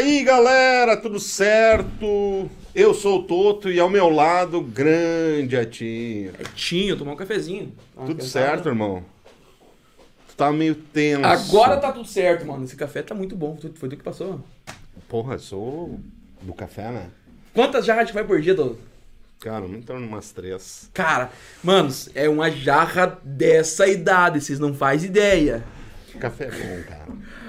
E aí, galera, tudo certo? Eu sou o Toto e ao meu lado, grande Atinho. É Tinho, tomar um cafezinho. Tudo certo, irmão? Tu tá meio tenso. Agora tá tudo certo, mano. Esse café tá muito bom. Foi tu que passou? Porra, sou do café, né? Quantas jarras tu vai por dia, Toto? Cara, não torno umas três. Cara, manos, é uma jarra dessa idade, vocês não fazem ideia. Café é bom, cara.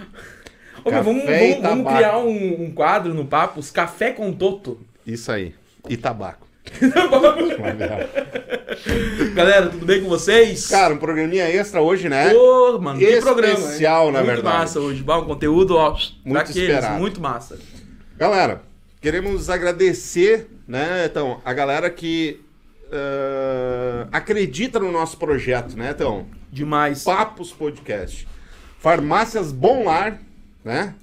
Ô, meu, vamos, vamos- vamos criar um, um quadro no Papos, Café com Toto. Isso aí. E tabaco. Galera, tudo bem com vocês? Cara, um programinha extra hoje, né? Ô, mano, que Especial, programa. hein? na muito verdade. massa hoje. Bom, conteúdo, ó, Muito daqueles, esperado. muito massa. Galera, queremos agradecer, né, então, a galera que ah, acredita no nosso projeto, né, então, Demais. Papos Podcast, Farmácias Bom Lar, né,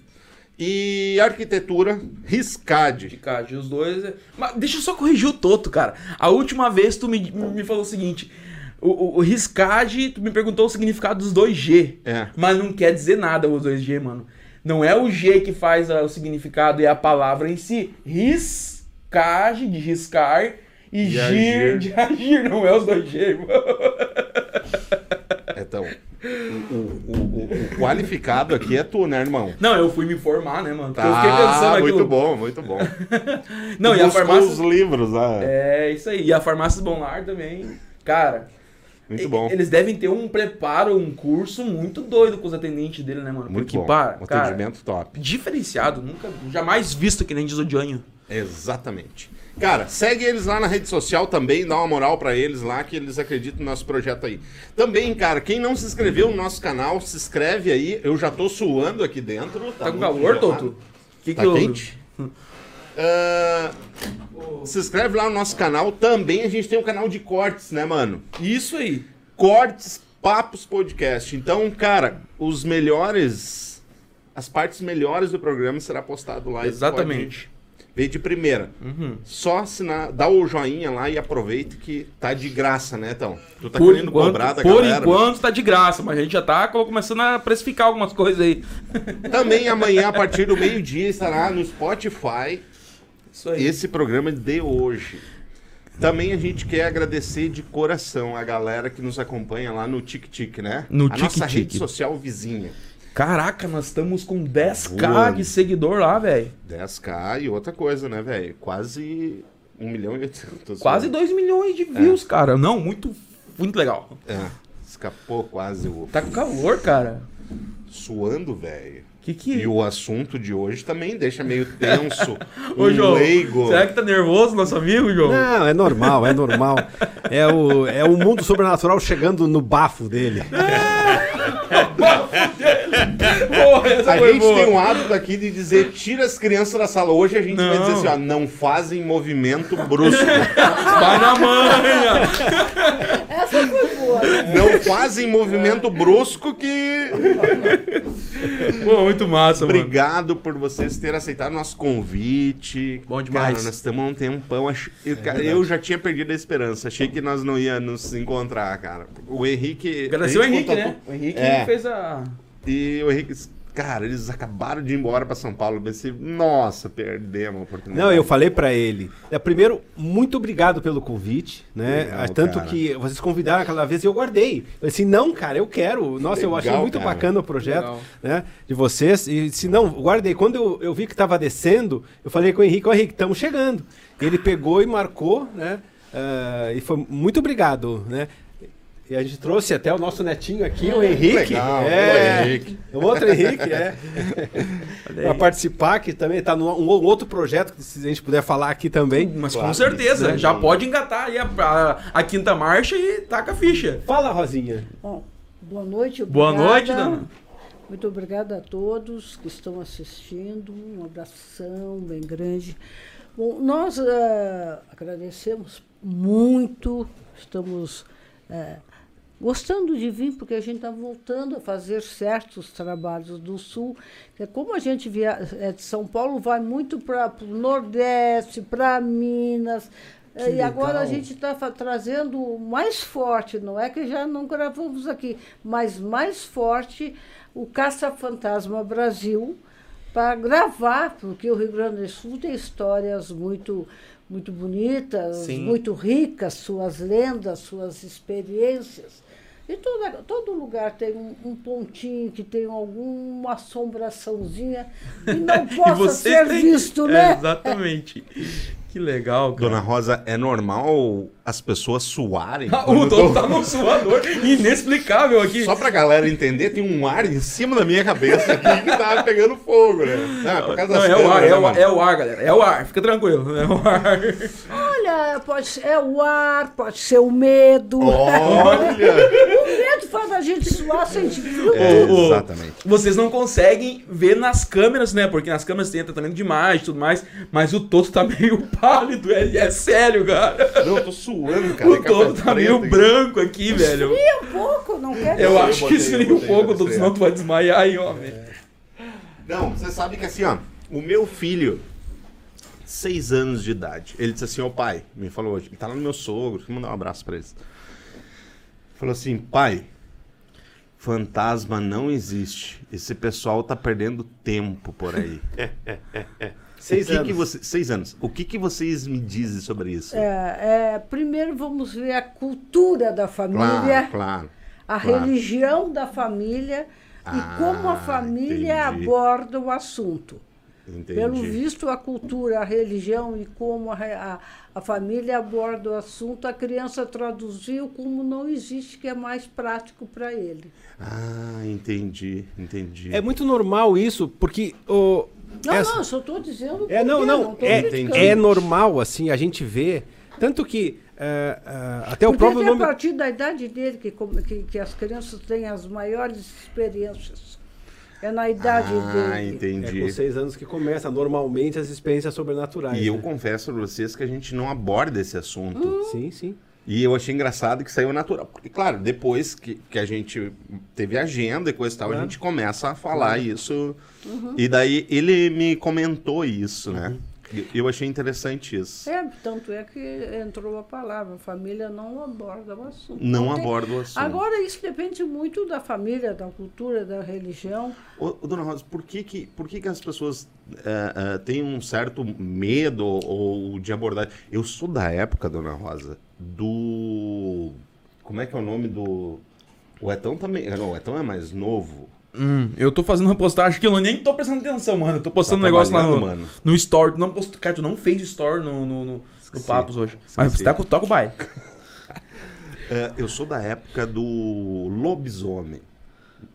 e Arquitetura Riscade. Ticade, os dois. é- Mas deixa eu só corrigir o Toto, cara. A última vez tu me, me falou o seguinte: o, o, o Riscade, tu me perguntou o significado dos dois G. É. Mas não quer dizer nada os dois G, mano. Não é o G que faz a- o significado, é a palavra em si. Riscage, de riscar, e, E gir, agir. de agir. Não é os dois G, mano. Então, o, o- o- o qualificado aqui é tu, né, irmão? Não, eu fui me informar, né, mano? Porque eu fiquei pensando Tá, aquilo. muito bom, muito bom. Não, Tu e a farmácia. os livros, ah, É, isso aí. E a farmácia Bom Lar também. Cara, muito bom. Eles devem ter um preparo, um curso muito doido com os atendentes dele, né, mano? Muito Porque, bom. pá, Um cara, atendimento top. diferenciado, nunca, jamais visto que nem diz o Janho. Exatamente. Cara, segue eles lá na rede social também, dá uma moral pra eles lá, que eles acreditam no nosso projeto aí. Também, cara, quem não se inscreveu no nosso canal, se inscreve aí. Eu já tô suando aqui dentro. Tá, Tá, com calor. Toto? Que Tá que quente? Ah, se inscreve lá no nosso canal. Também a gente tem um canal de cortes, né, mano? Isso aí. Cortes Papos Podcast. Então, cara, os melhores. As partes melhores do programa será postado lá. Exatamente. Ver de primeira. Uhum. Só assinar, dá o joinha lá e aproveita que tá de graça, né, então? Tu tá por querendo enquanto, cobrar da por galera? enquanto tá de graça, mas a gente já tá começando a precificar algumas coisas aí. mas Também amanhã, a partir do meio-dia, estará no Spotify Isso aí. esse programa de hoje. Também a gente quer agradecer de coração a galera que nos acompanha lá no TikTok, né? No a nossa TikTok. rede social vizinha. Caraca, nós estamos com 10k Voando. de seguidor lá, velho. 10k e outra coisa, né, velho? Quase 1 milhão e 800. Quase 2 milhões de views, cara. Não, muito, muito legal. É, escapou quase o Tá com calor, cara. suando, velho. Que que... E o assunto de hoje também deixa meio tenso. Ô, um João, leigo. será que tá nervoso nosso amigo, João? Não, é normal, é normal. É o, é o mundo sobrenatural chegando no bafo dele. Porra, A gente boa. tem um hábito aqui de dizer tira as crianças da sala. Hoje a gente vai Não. dizer assim, ó, não fazem movimento brusco. Vai na manha. Essa foi boa. né? não fazem movimento brusco que... Pô, muito massa, mano. Obrigado por vocês terem aceitado nosso convite. Bom demais. Cara, nós estamos há um tempão. ach- Eu, cara, eu já tinha perdido a esperança. Achei que nós não ia nos encontrar, cara. O Henrique... Agradecer o Henrique, contatou- né? O Henrique É. fez a. E o Henrique, cara, eles acabaram de ir embora pra São Paulo. Eu pensei, nossa, perdemos a oportunidade. Não, eu falei pra ele. É, primeiro, muito obrigado pelo convite, né? Legal, Ah, Tanto cara. que vocês convidaram aquela vez e eu guardei. Eu falei assim, não, cara, eu quero. Nossa, eu achei Legal, muito cara. bacana o projeto Legal. né, de vocês. E se não, guardei. Quando eu, eu vi que tava descendo, eu falei com o Henrique, ô Henrique, estamos chegando. Ele pegou e marcou, né? ah, e foi muito obrigado, né? E a gente trouxe até o nosso netinho aqui, o Henrique. Legal, é, o Henrique. O outro Henrique, é. para participar, que também está num um outro projeto, que se a gente puder falar aqui também. Mas Claro, com certeza, né? já pode engatar aí a, a, a quinta marcha e taca a ficha. Fala, Rosinha. Bom, boa noite. Boa obrigada. noite, dona. Muito obrigada a todos que estão assistindo. Um abração bem grande. Bom, nós eh, agradecemos muito, estamos eh, gostando de vir, porque a gente está voltando a fazer certos trabalhos do Sul. É como a gente via, é de São Paulo, vai muito para o Nordeste, para Minas. Que e agora a legal. gente está trazendo mais forte, não é que já não gravamos aqui, mas mais forte o Caça Fantasma Brasil para gravar, porque o Rio Grande do Sul tem histórias muito muito bonitas, Sim. muito ricas, suas lendas, suas experiências. E toda, todo lugar tem um, um pontinho que tem alguma assombraçãozinha que não E possa ser têm- visto, É, né? exatamente. Que legal, cara. Dona Rosa, é normal as pessoas suarem? Ah, o tão- tá num suador inexplicável aqui. Só pra galera entender, tem um ar em cima da minha cabeça aqui que tá pegando fogo, né? Ah, por causa Não, das é o ar, é né, o, é o ar, galera. É o ar, fica tranquilo. É o ar. Olha, pode ser é o ar, pode ser o medo. Olha! o medo faz a gente suar, sentir frio. É, exatamente. Vocês não conseguem ver nas câmeras, né? Porque nas câmeras tem tratamento de imagem e tudo mais. Mas o Toto tá meio pálido. É, é sério, cara. Não, eu tô suando, cara. O É Toto tá meio aqui. branco aqui, velho. Esfria um pouco, não quer Eu dizer- acho que botei, esfria eu um pouco, esfriar. senão tu vai desmaiar aí, homem. Não, você sabe que assim, ó, o meu filho, seis anos de idade, ele disse assim, ô pai, me falou hoje, ele tá lá no meu sogro, vou mandar um abraço pra eles. Falou assim, pai, fantasma não existe. Esse pessoal tá perdendo tempo por aí. Seis que anos. Que você, seis anos. O que, que vocês me dizem sobre isso? É, é, primeiro vamos ver a cultura da família, claro, claro. a claro. religião da família Ah, e como a família entendi. aborda o assunto. Entendi. Pelo visto, a cultura, a religião e como a, a, a família aborda o assunto, a criança traduziu como não existe, que é mais prático para ele. Ah, entendi, entendi. É muito normal isso, porque o. Não, essa- não, eu só estou dizendo. É, não, não. tô é, é normal, assim, a gente vê. Tanto que é, é, até o Porque próprio é nome. a partir da idade dele que, que, que as crianças têm as maiores experiências. É na idade ah, dele. É entendi. com seis anos que começa normalmente as experiências sobrenaturais. E eu né? confesso pra vocês que a gente não aborda esse assunto. Sim, sim. E eu achei engraçado que saiu natural. Porque, claro, depois que, que a gente teve agenda e coisa e tal, a gente começa a falar isso. E daí ele me comentou isso, né? E Eu achei interessante isso. É, tanto é que entrou a palavra, família não aborda o assunto. Não tem- aborda o assunto. Agora, isso depende muito da família, da cultura, da religião. Ô, ô, dona Rosa, por que, que, por que, que as pessoas eh, têm um certo medo ou de abordar? Eu sou da época, dona Rosa, do. Como é que é o nome do. O Etão também. Não, o Etão é mais novo. Hum, eu tô fazendo uma postagem que eu nem tô prestando atenção, mano. Eu tô postando Tá um negócio lá no, mano? no Store. Tu não post... Cara, tu não fez Store no, no, no, no. Papos hoje. Mas Esqueci. você tá com toca o baile. Eh, eu sou da época do lobisomem.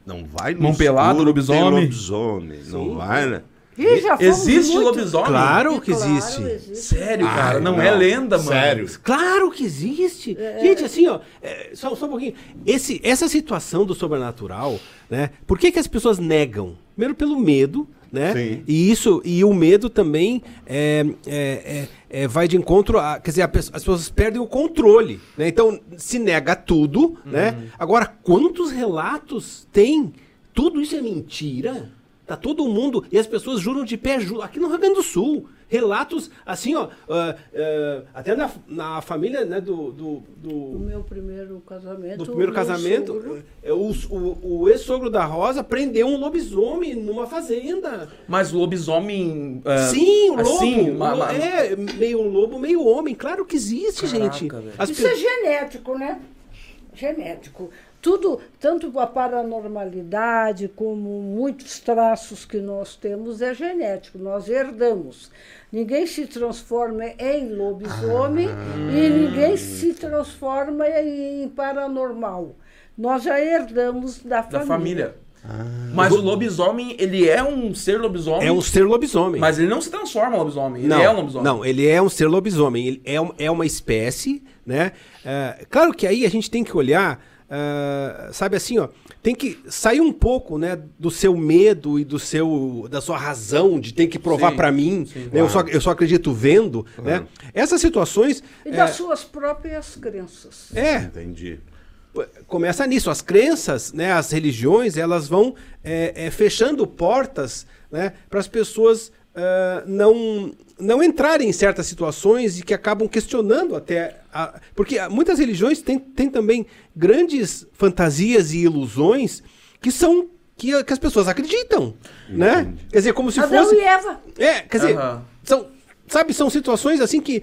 Não vai no Mão pelada, escuro, lobisomem? lobisomem. Não vai, né? E já Existe muito- lobisomem? Claro que claro, existe. existe. Sério, Ai, cara. Não, não. é lenda, mano. Sério. Claro que existe. Gente, assim, ó, é, só, só um pouquinho. Esse, essa situação do sobrenatural, né? Por que, que as pessoas negam? Primeiro pelo medo, né? Sim. E isso, e o medo também é, é, é, é, vai de encontro a. Quer dizer, a as pessoas perdem o controle. Né? Então, se nega tudo, né? Agora, quantos relatos tem? Tudo isso é mentira? Tá todo mundo. E as pessoas juram de pé junto. Aqui no Rio Grande do Sul. Relatos assim, ó. ah, ah, até na, na família né, do, do, O do, meu primeiro casamento. do primeiro casamento. sogro- é, O, o, o ex-sogro da Rosa prendeu um lobisomem numa fazenda. Mas lobisomem. é, Sim, o lobo. Assim, o ma- lo- ma- É, meio lobo, meio homem. Claro que existe, Caraca, gente. As Isso pe- é genético, né? Genético. Tudo, tanto a paranormalidade como muitos traços que nós temos é genético, nós herdamos. Ninguém se transforma em lobisomem e ninguém se transforma em paranormal. Nós já herdamos da da família. família. Mas o lobisomem, ele é um ser lobisomem. É um ser lobisomem. Mas ele não se transforma em lobisomem. Ele não, é um lobisomem. Não, ele é um ser lobisomem. Ele é, um- é uma espécie, né? É, claro que aí a gente tem que olhar, ah, sabe assim, ó, tem que sair um pouco, né, do seu medo e do seu, da sua razão de ter que provar pra mim. sim, né? eu, só, eu só acredito vendo, né? Essas situações E é, das suas próprias crenças. é, Entendi. começa nisso. As crenças, né, as religiões, elas vão é, é, fechando portas né, para as pessoas ah, não, não entrarem em certas situações e que acabam questionando até. a- porque muitas religiões têm, têm também grandes fantasias e ilusões que são que, que as pessoas acreditam, né? Quer dizer, como se Adão fosse... e Eva. É, quer dizer, Aham. são, sabe, são situações assim que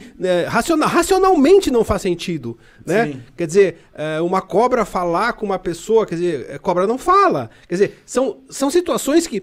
raciona- racionalmente não faz sentido, né? Sim. Quer dizer, é, uma cobra falar com uma pessoa, quer dizer, é, cobra não fala. Quer dizer, são, são situações que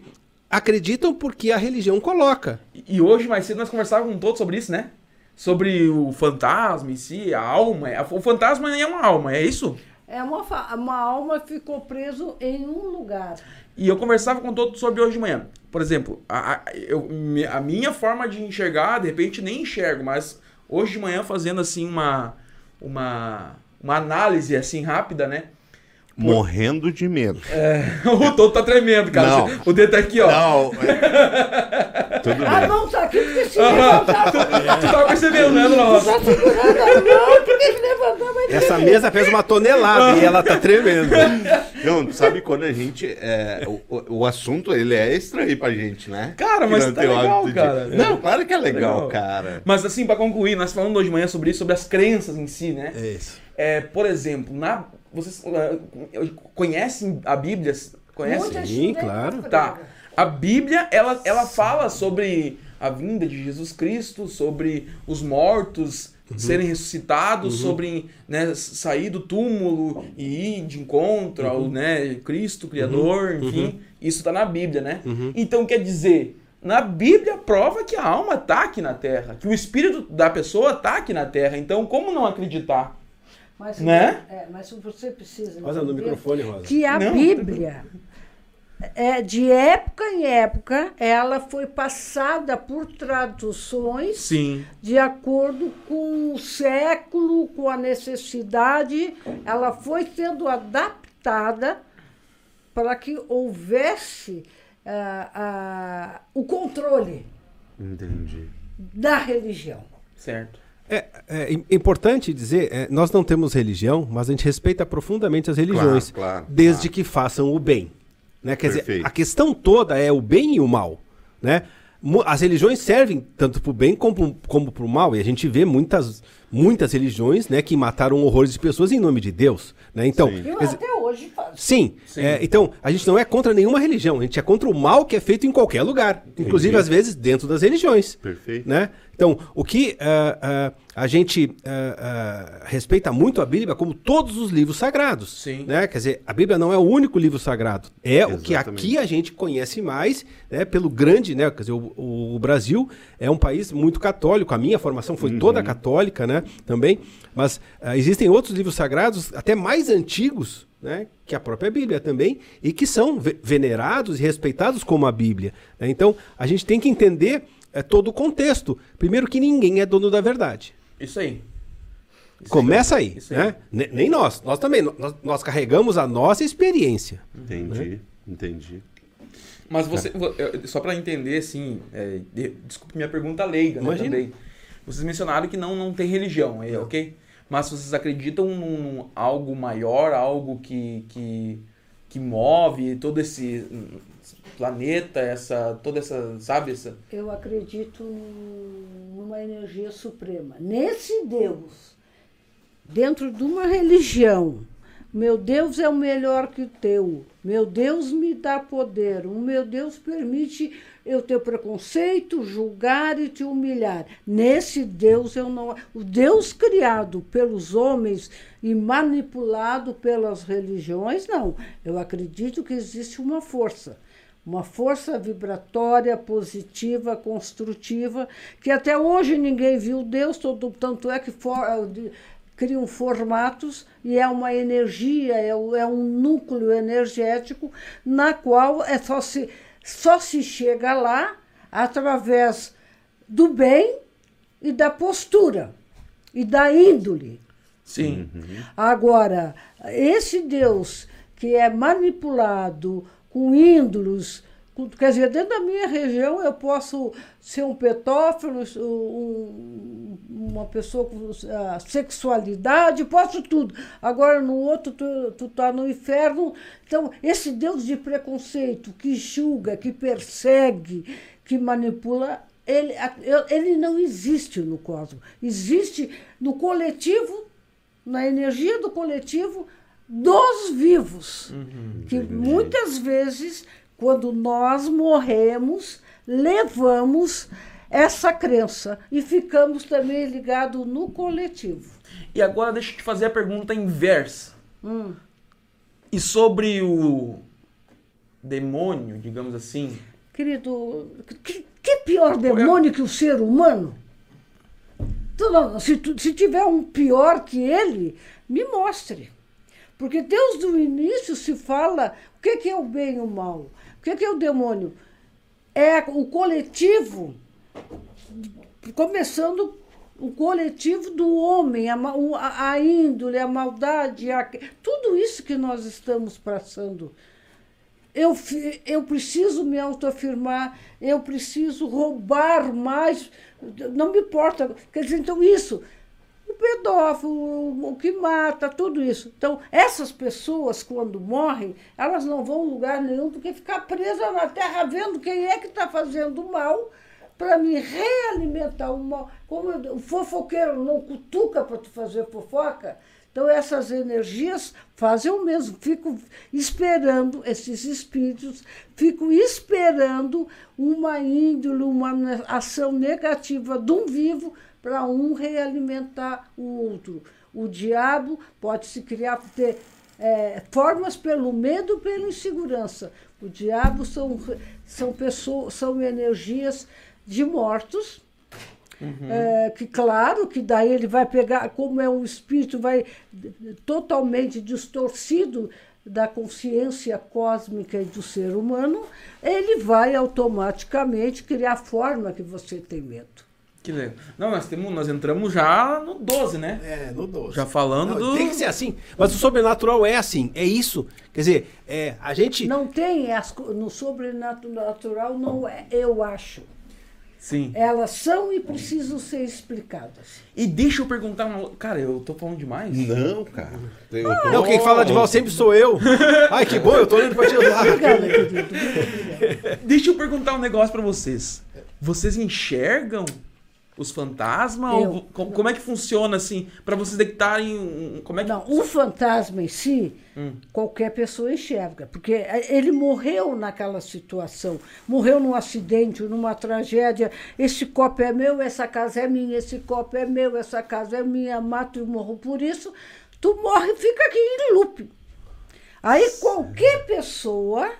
acreditam porque a religião coloca. E hoje, mais cedo, nós conversávamos com todos sobre isso, né? Sobre o fantasma em si, a alma. O fantasma é uma alma, é isso? É uma, uma alma ficou preso em um lugar. E eu conversava com todos sobre hoje de manhã. Por exemplo, a, a- eu- a minha forma de enxergar, de repente nem enxergo, mas hoje de manhã fazendo assim uma, uma, uma análise assim rápida, né? Morrendo de medo. o Toto tá tremendo, cara. Não. O dedo tá aqui, ó. Não. é- Tudo A bem. mão tá aqui porque se levantar. Tu tava percebendo, né, dona Rosa? Tá segurando a mão porque se levantar vai Essa mesa pesa uma tonelada e ela tá tremendo. Não, tu sabe quando a gente. é, o, o- assunto ele é estranho pra gente, né? Cara, mas tá legal, de- cara. Não, claro que é legal, Legal. cara. Mas assim, pra concluir, nós falamos hoje de manhã sobre isso, sobre as crenças em si, né? É isso. É, por exemplo, na, vocês eh, conhecem a Bíblia? Conhecem? Muita Sim, estudei claro. Tá. A Bíblia, ela, ela fala sobre a vinda de Jesus Cristo, sobre os mortos serem ressuscitados, sobre né, sair do túmulo e ir de encontro ao né, Cristo, Criador, enfim. Isso tá na Bíblia, né? Então quer dizer, na Bíblia prova que a alma tá aqui na Terra, que o espírito da pessoa tá aqui na Terra. Então como não acreditar? Mas, Né? é, mas você precisa Rosa, no microfone, Rosa. que a Não, Bíblia, é, de época em época, ela foi passada por traduções Sim. de acordo com o século, com a necessidade, ela foi sendo adaptada para que houvesse ah, ah, o controle Entendi. da religião. Certo. É, é im- importante dizer, é, nós não temos religião, mas a gente respeita profundamente as religiões, Claro, claro, desde claro. que façam o bem. Né? Quer dizer, Perfeito. a questão toda é o bem e o mal. Né? As religiões servem tanto para o bem como, como para o mal, e a gente vê muitas, muitas religiões né, que mataram horrores de pessoas em nome de Deus. Né? Então, Sim. E quer dizer, até hoje faz. Sim. Sim. é, então, a gente não é contra nenhuma religião, a gente é contra o mal que é feito em qualquer lugar, inclusive às vezes dentro das religiões. Perfeito. Né? Então, o que ah, ah, a gente ah, respeita muito a Bíblia como todos os livros sagrados. Sim. Né? Quer dizer, a Bíblia não é o único livro sagrado. É o que Exatamente. aqui a gente conhece mais, né, pelo grande, né? Quer dizer, o, o Brasil é um país muito católico. A minha formação foi toda católica, né? Também. Mas existem outros livros sagrados, até mais antigos, né? Que a própria Bíblia também, e que são ve- venerados e respeitados como a Bíblia. né? Então, a gente tem que entender é, todo o contexto. Primeiro que ninguém é dono da verdade. Isso aí. Isso Começa aí, Isso aí. né? Ne- Nem nós. Nós também. Nós, nós carregamos a nossa experiência. Entendi. Entendi. Mas você, só para entender, assim, é, de- desculpe minha pergunta leiga, né, Imagina. também. Vocês mencionaram que não, não tem religião, é ok? Mas vocês acreditam num, algo maior, algo que, que, que move todo esse planeta, essa, toda essa, sabe, essa... Eu acredito num- numa energia suprema. Nesse Deus, dentro de uma religião, meu Deus é o melhor que o teu. Meu Deus me dá poder. O meu Deus permite eu ter preconceito, julgar e te humilhar. Nesse Deus eu não. O Deus criado pelos homens e manipulado pelas religiões, não. Eu acredito que existe uma força uma força vibratória, positiva, construtiva, que até hoje ninguém viu Deus, todo, tanto é que for, de- criam formatos e é uma energia, é, é um núcleo energético na qual é só se, só se chega lá através do bem e da postura e da índole. Sim. Agora, esse Deus que é manipulado com índolos, quer dizer, dentro da minha região eu posso ser um petófilo, um- uma pessoa com sexualidade, posso tudo. Agora no outro tu, tu tá no inferno. Então, esse Deus de preconceito que julga, que persegue, que manipula, ele, ele não existe no cosmos. Existe no coletivo na energia do coletivo dos vivos. Que muitas vezes, quando nós morremos, levamos essa crença e ficamos também ligados no coletivo. E agora deixa eu te fazer a pergunta inversa. Hum. E sobre o demônio, digamos assim? Querido, que, que pior demônio que o ser humano? Não- se, se tiver um pior que ele, me mostre. Porque desde o início se fala o que, é o bem e o mal. O que, é o demônio? É o coletivo, começando o coletivo do homem, a, a, índole, a maldade, a- tudo isso que nós estamos passando. Eu, eu preciso me autoafirmar, eu preciso roubar mais, não me importa. Quer dizer, então isso, pedófilo, o- que mata, tudo isso. Então, essas pessoas, quando morrem, elas não vão a lugar nenhum porque ficar presas na terra vendo quem é que está fazendo mal para me realimentar o mal. Como eu- o fofoqueiro não cutuca para tu fazer fofoca, então essas energias fazem o mesmo, fico esperando esses espíritos, fico esperando uma índole, uma ação negativa de um vivo para um realimentar o outro. O diabo pode se criar, ter é, formas pelo medo, pela insegurança. O diabo são, são pessoas, são energias de mortos é, que claro que daí ele vai pegar, como é um espírito, vai totalmente distorcido da consciência cósmica e do ser humano, ele vai automaticamente criar a forma que você tem medo. Que legal. Não, nós, temos, nós entramos já no 12, né? É, no 12. Já falando Não, do. Tem que ser assim. Mas o sobrenatural é assim, é isso. Quer dizer, é, a gente. Não tem as no sobrenatural, não é, eu acho. Sim. Elas são e precisam ser explicadas. E deixa eu perguntar uma. Cara, eu tô falando demais? Não, cara. Eu tô- Não, quem fala de mal sempre sou eu. Ai, que bom, eu tô olhando pra te ajudar. Obrigada, querido. Deixa eu perguntar um negócio pra vocês. Vocês enxergam os fantasmas? Ou, como, como é que funciona assim? Pra vocês detectarem. um- Como é que. Não, o fantasma em si, Hum. qualquer pessoa enxerga, porque ele morreu naquela situação, morreu num acidente, numa tragédia. Esse copo é meu, essa casa é minha, esse copo é meu, essa casa é minha, mato e morro por isso. Tu morre e fica aqui em loop. Aí qualquer pessoa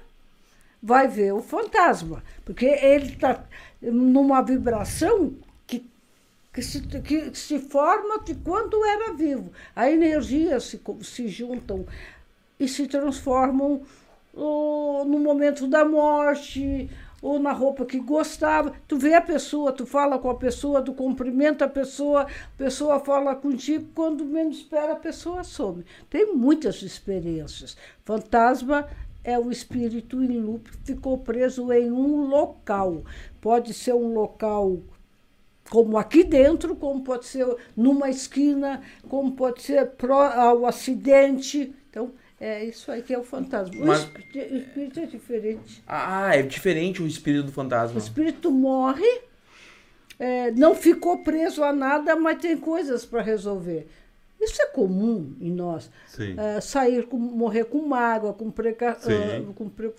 vai ver o fantasma, porque ele está numa vibração que se, que se forma de quando era vivo. A energia se, se juntam e se transformam oh, no momento da morte ou na roupa que gostava. Tu vê a pessoa, tu fala com a pessoa, tu cumprimenta a pessoa, a pessoa fala contigo, quando menos espera a pessoa some. Tem muitas experiências. Fantasma é o espírito em loop que ficou preso em um local. Pode ser um local como aqui dentro, como pode ser numa esquina, como pode ser pró ao acidente. Então, é isso aí que é o fantasma. Mas- O espírito, o espírito é diferente. Ah, é diferente o espírito do O fantasma. espírito morre, é, não ficou preso a nada, mas tem coisas para resolver. Isso é comum em nós. Sim. É, sair, com, morrer com mágoa, com, preca, ah, com pre-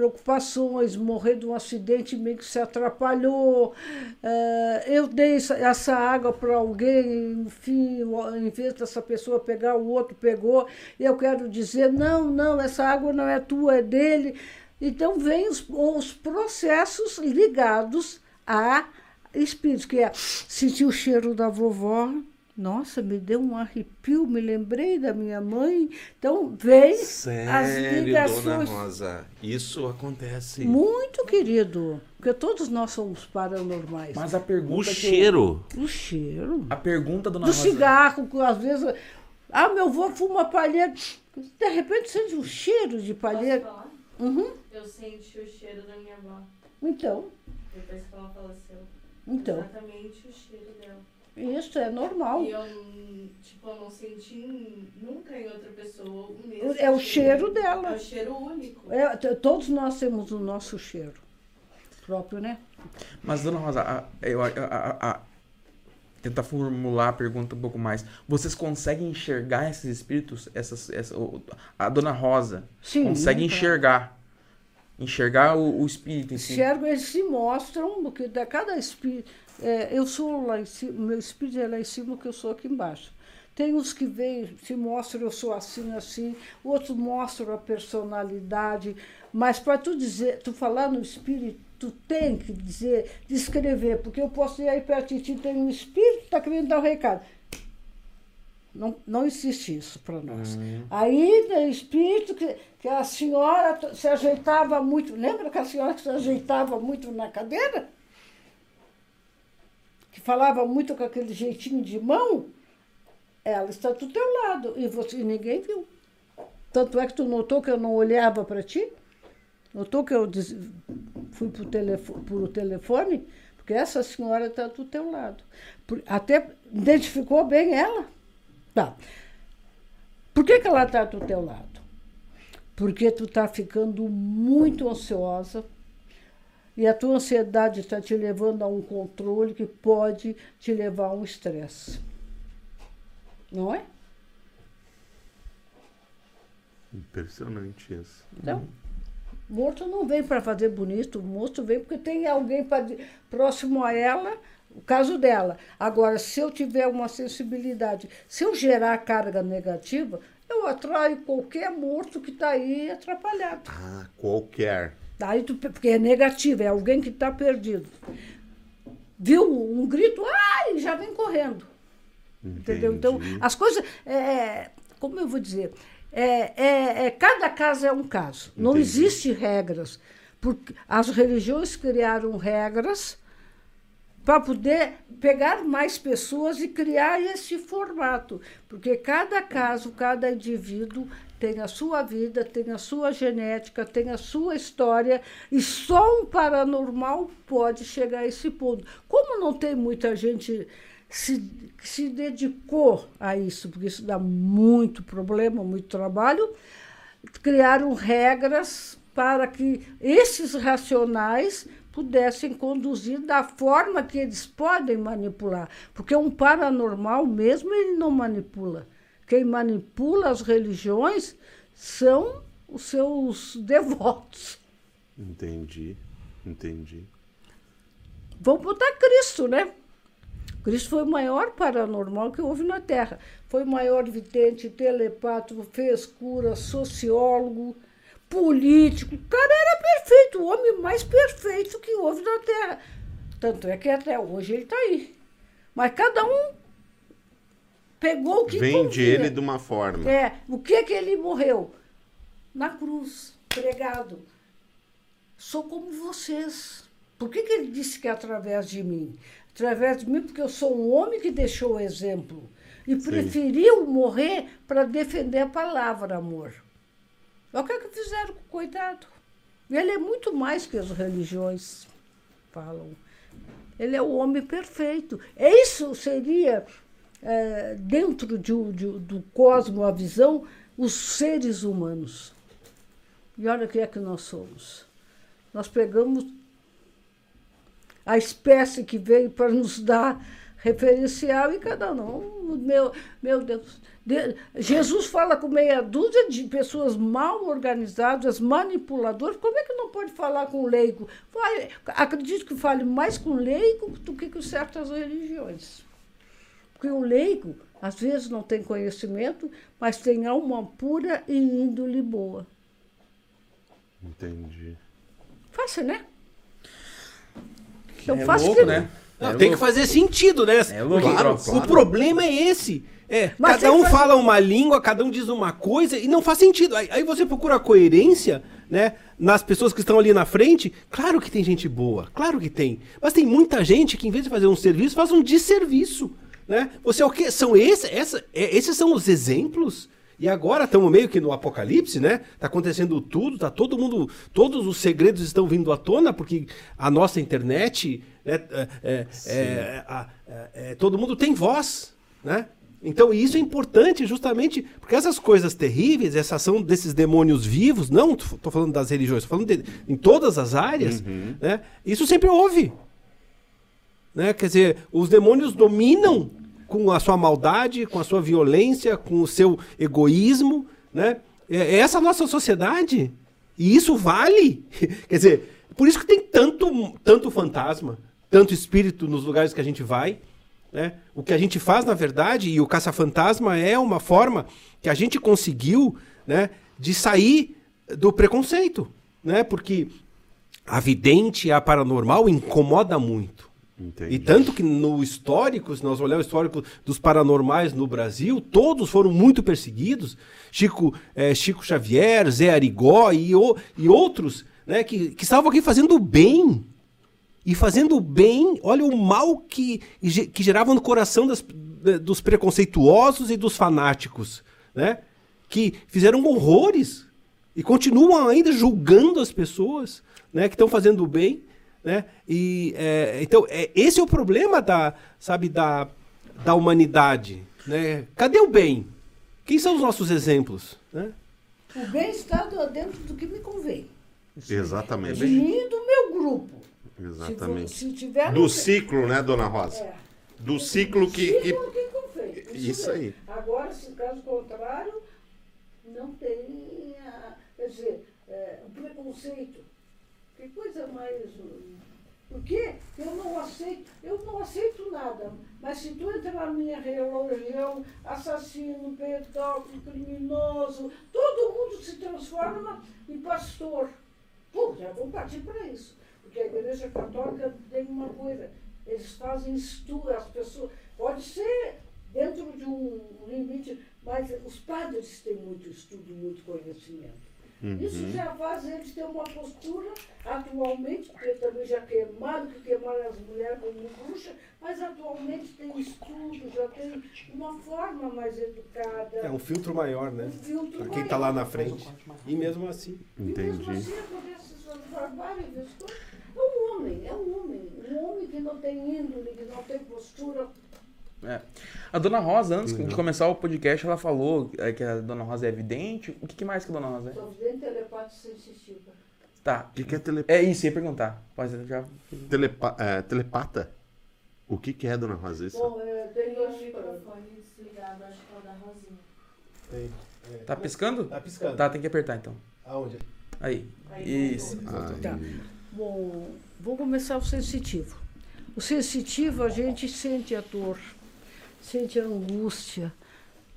preocupações, morrer de um acidente meio que se atrapalhou. É, eu dei essa, água para alguém, enfim, em vez dessa pessoa pegar, o outro pegou. Eu quero dizer, não, não, essa água não é tua, é dele. Então, vem os, os processos ligados a espíritos, que é sentir o cheiro da vovó. Nossa, me deu um arrepio, me lembrei da minha mãe. Então, vem as Sério, dona ligações. Rosa. Isso acontece. Muito querido, porque todos nós somos paranormais. Mas a pergunta. O que eu- cheiro. O cheiro. a pergunta, dona Do Rosa. cigarro, que às vezes. Ah, meu avô fuma palheiro. De repente sente um cheiro de falar? Uhum. Eu senti o cheiro da minha avó Então, depois que ela faleceu. então, Exatamente o cheiro dela. Isso é normal. E eu, não- tipo, eu não senti nunca em outra pessoa o mesmo. É o cheiro dela. É o cheiro único. É, todos nós temos o nosso cheiro próprio, né? Mas, dona Rosa, a- eu, a- a- a- tentar formular a pergunta um pouco mais. Vocês conseguem enxergar esses espíritos? Essas, essa, a dona Rosa Sim, consegue claro. enxergar. Enxergar o, o espírito em si. Enxergo, eles se mostram, porque da cada espírito. É, eu sou lá em cima, meu espírito é lá em cima, que eu sou aqui embaixo. Tem uns que vêm, se mostram, eu sou assim, assim, outros mostram a personalidade, mas para tu dizer, tu falar no espírito, tu tem que dizer, descrever, porque eu posso ir aí perto de ti, tem um espírito que está querendo dar um recado. Não, não existe isso para nós. Aí tem espírito que, que a senhora se ajeitava muito. Lembra que a senhora se ajeitava muito na cadeira? Que falava muito com aquele jeitinho de mão? Ela está do teu lado e você e ninguém viu. Tanto é que tu notou que eu não olhava para ti? Notou que eu des- fui para o telefone, telefone? Porque essa senhora está do teu lado. Até identificou bem ela. Tá. Por que, que ela está do teu lado? Porque tu está ficando muito ansiosa e a tua ansiedade está te levando a um controle que pode te levar a um estresse. Não é? Impressionante isso. Então, morto não vem para fazer bonito, morto vem porque tem alguém pra, próximo a ela, o caso dela. Agora, se eu tiver uma sensibilidade, se eu gerar carga negativa, eu atraio qualquer morto que está aí atrapalhado. Ah, qualquer. Daí tu, porque é negativo, é alguém que está perdido. Viu um grito, ai, já vem correndo. Entendeu? Então, Entendi. as coisas. É, como eu vou dizer? É, é, é- cada caso é um caso. Não Entendi. existe regras. Porque as religiões criaram regras para poder pegar mais pessoas e criar esse formato. Porque cada caso, cada indivíduo tem a sua vida, tem a sua genética, tem a sua história, e só um paranormal pode chegar a esse ponto. Como não tem muita gente se, se dedicou a isso, porque isso dá muito problema, muito trabalho, criaram regras para que esses racionais pudessem conduzir da forma que eles podem manipular. Porque um paranormal mesmo ele não manipula. Quem manipula as religiões são os seus devotos. Entendi. Entendi. Vamos botar Cristo, né? Cristo foi o maior paranormal que houve na Terra. Foi o maior vidente, telepato, fez cura, sociólogo, político. O cara era perfeito, o homem mais perfeito que houve na Terra. Tanto é que até hoje ele está aí. Mas cada um pegou o que Vende ele de uma forma. É, o que que ele morreu? Na cruz, pregado. Sou como vocês. Por que, que ele disse que é através de mim? Através de mim, porque eu sou um homem que deixou o exemplo. E preferiu morrer para defender a palavra, amor. Olha o que, que fizeram com o coitado. Ele é muito mais que as religiões falam. Ele é o homem perfeito. Isso seria, eh, dentro de, de do cosmo, a visão, os seres humanos. E olha o que é que nós somos. Nós pegamos a espécie que veio para nos dar referencial e cada um, meu, meu Deus. De- Jesus fala com meia dúzia de pessoas mal organizadas, manipuladoras. Como é que não pode falar com leigo? Vai, acredito que fale mais com leigo do que com certas religiões. Porque o leigo, às vezes, não tem conhecimento, mas tem alma pura e índole boa. Entendi. Fácil, né? Então é fácil louco, que né? Não, É tem que louco. fazer sentido, né? É louco, Porque claro, o claro. problema é esse. É, Mas cada um que fala uma língua, cada um diz uma coisa e não faz sentido. Aí, aí você procura a coerência, né? Nas pessoas que estão ali na frente. Claro que tem gente boa, claro que tem. Mas tem muita gente que, em vez de fazer um serviço, faz um desserviço. Né? Você é o quê? São esse, essa, é- esses são os exemplos. E agora estamos meio que no apocalipse, né? Tá acontecendo tudo, tá todo mundo, todos os segredos estão vindo à tona porque a nossa internet, né, é, é, é, é, é, todo mundo tem voz, né? Então isso é importante justamente porque essas coisas terríveis, essa ação desses demônios vivos, não estou falando das religiões, estou falando de, em todas as áreas, né? Isso sempre houve. né? Quer dizer, os demônios dominam com a sua maldade, com a sua violência, com o seu egoísmo, né? É é essa a nossa sociedade. E isso vale. Quer dizer, por isso que tem tanto, tanto fantasma, tanto espírito nos lugares que a gente vai. Né? O que a gente faz, na verdade, e o caça-fantasma é uma forma que a gente conseguiu né, de sair do preconceito. Né? Porque a vidente e a paranormal incomoda muito. Entendi. E tanto que no histórico, se nós olharmos o histórico dos paranormais no Brasil, todos foram muito perseguidos. Chico, eh, Chico Xavier, Zé Arigó e, o- e outros né, que, que estavam aqui fazendo bem. E fazendo bem, olha o mal que, que gerava no coração das- dos preconceituosos e dos fanáticos, né? Que fizeram horrores e continuam ainda julgando as pessoas, né? Que estão fazendo bem, né? E é, então é, esse é o problema da, sabe, da, da humanidade, né? Cadê o bem? Quem são os nossos exemplos, né? O bem está dentro do que me convém. De Exatamente. mim e do meu grupo. Se, Exatamente. se tiver Do ciclo, né, dona Rosa? É. Do ciclo que. Ciclo que convém. Isso mesmo. aí. Agora, se caso contrário, não tem, a- quer dizer, é, o preconceito. Que coisa mais. hum, Porque eu não aceito, eu não aceito nada. Mas se tu entrar na minha religião, assassino, pedófilo, criminoso, todo mundo se transforma em pastor. Pô, já vou partir para isso. Porque a igreja católica tem uma coisa, eles fazem estudo, as pessoas. Pode ser dentro de um limite, mas os padres têm muito estudo, muito conhecimento. Isso já faz eles ter uma postura atualmente, porque também já queimaram, que queimaram as mulheres como bruxa, mas atualmente tem estudo, já tem uma forma mais educada. É um filtro maior, né? um filtro Para quem está lá na frente. E mesmo assim. E mesmo Entendi. assim acontece coisas. É um homem, é um homem. Um homem que não tem índole, que não tem postura. É. A dona Rosa, antes de começar o podcast, ela falou é, que a dona Rosa é evidente. O que, que mais que a dona Rosa é? Sou bem telepata sensitiva. Tá. O que, que é tele- É isso, ia perguntar. Pode já. telepa- é, telepata? O que, que é, dona Rosa? Isso? Bom, é, Tem um dois microfone desligado, acho que é o da Rosinha. Tá piscando? Tá piscando. Tá, tem que apertar então. Aonde? Aí. Aí Isso. Ai, Tá. Bom, vou começar o sensitivo. O sensitivo, a gente sente a dor, sente a angústia,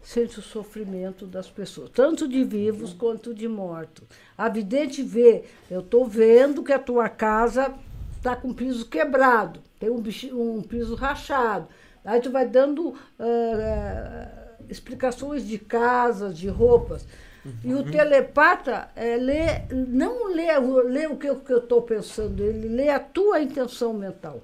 sente o sofrimento das pessoas, tanto de vivos quanto de mortos. A vidente vê, eu estou vendo que a tua casa está com piso quebrado, tem um, bichi- um piso rachado. Aí tu vai dando ah, explicações de casas, de roupas. E o telepata é, lê, não lê, o- lê o que eu estou pensando, ele lê a tua intenção mental.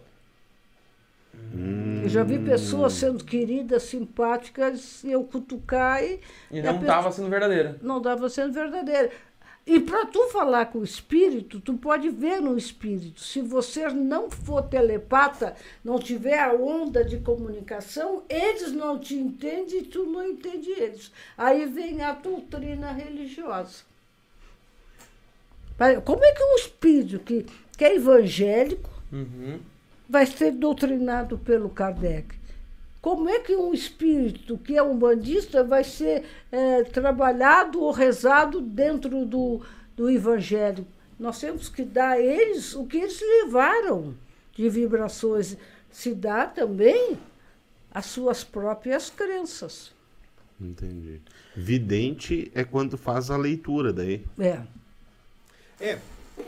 Eu já vi pessoas sendo queridas, simpáticas, e eu cutucar e. E não pessoa- tava sendo verdadeira. não estava sendo verdadeira. E para tu falar com o espírito, tu pode ver no espírito. Se você não for telepata, não tiver a onda de comunicação, eles não te entendem e tu não entende eles. Aí vem a doutrina religiosa. Como é que um espírito que, que é evangélico Uhum. Vai ser doutrinado pelo Kardec. Como é que um espírito que é um bandista vai ser eh, trabalhado ou rezado dentro do, do evangelho? Nós temos que dar a eles o que eles levaram de vibrações. Se dá também as suas próprias crenças. Entendi. Vidente é quando faz a leitura daí. É. É,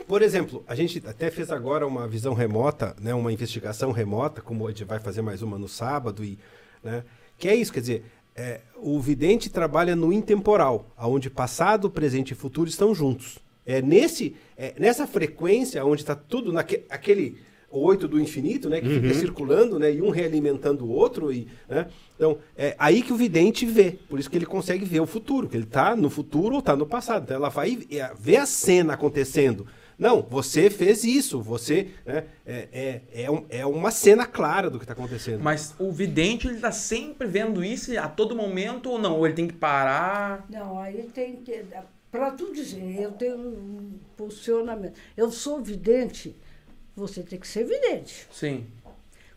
por exemplo, a gente até fez agora uma visão remota, né, uma investigação remota, como a gente vai fazer mais uma no sábado, e, né, que é isso, quer dizer, é, o vidente trabalha no intemporal, onde passado, presente e futuro estão juntos. É nesse, é nessa frequência onde está tudo naquele aquele oito do infinito, né, que fica circulando, né, e um realimentando o outro, e, né, então é aí que o vidente vê, por isso que ele consegue ver o futuro, que ele está no futuro ou está no passado, então ela vai é, ver a cena acontecendo. Não, você fez isso, você, né, é, é, é, um- é uma cena clara do que está acontecendo. Mas o vidente, ele tá sempre vendo isso a todo momento ou não? Ou ele tem que parar? Não, aí tem que. Para tu dizer, eu tenho um posicionamento. Eu sou vidente, você tem que ser vidente. Sim.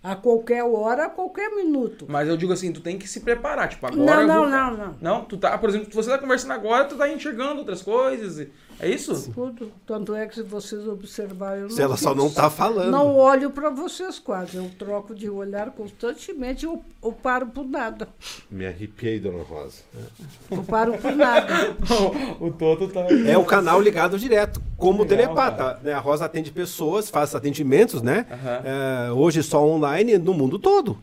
A qualquer hora, a qualquer minuto. Mas eu digo assim, tu tem que se preparar. Tipo, agora. Não, eu não, vou- não, não. Não, tu tá, por exemplo, você tá conversando agora, tu tá enxergando outras coisas. e- É isso? Tudo. Tanto é que se vocês observarem. eu Se ela só não tá falando. Não olho para vocês quase. Eu troco de olhar constantemente ou, ou paro por nada. Me arrepiei, dona Rosa. Eu paro por nada. o Toto tá. É o canal ligado direto, como Legal, telepata. Né? A Rosa atende pessoas, faz atendimentos, né? Aham. É, hoje só online no mundo todo.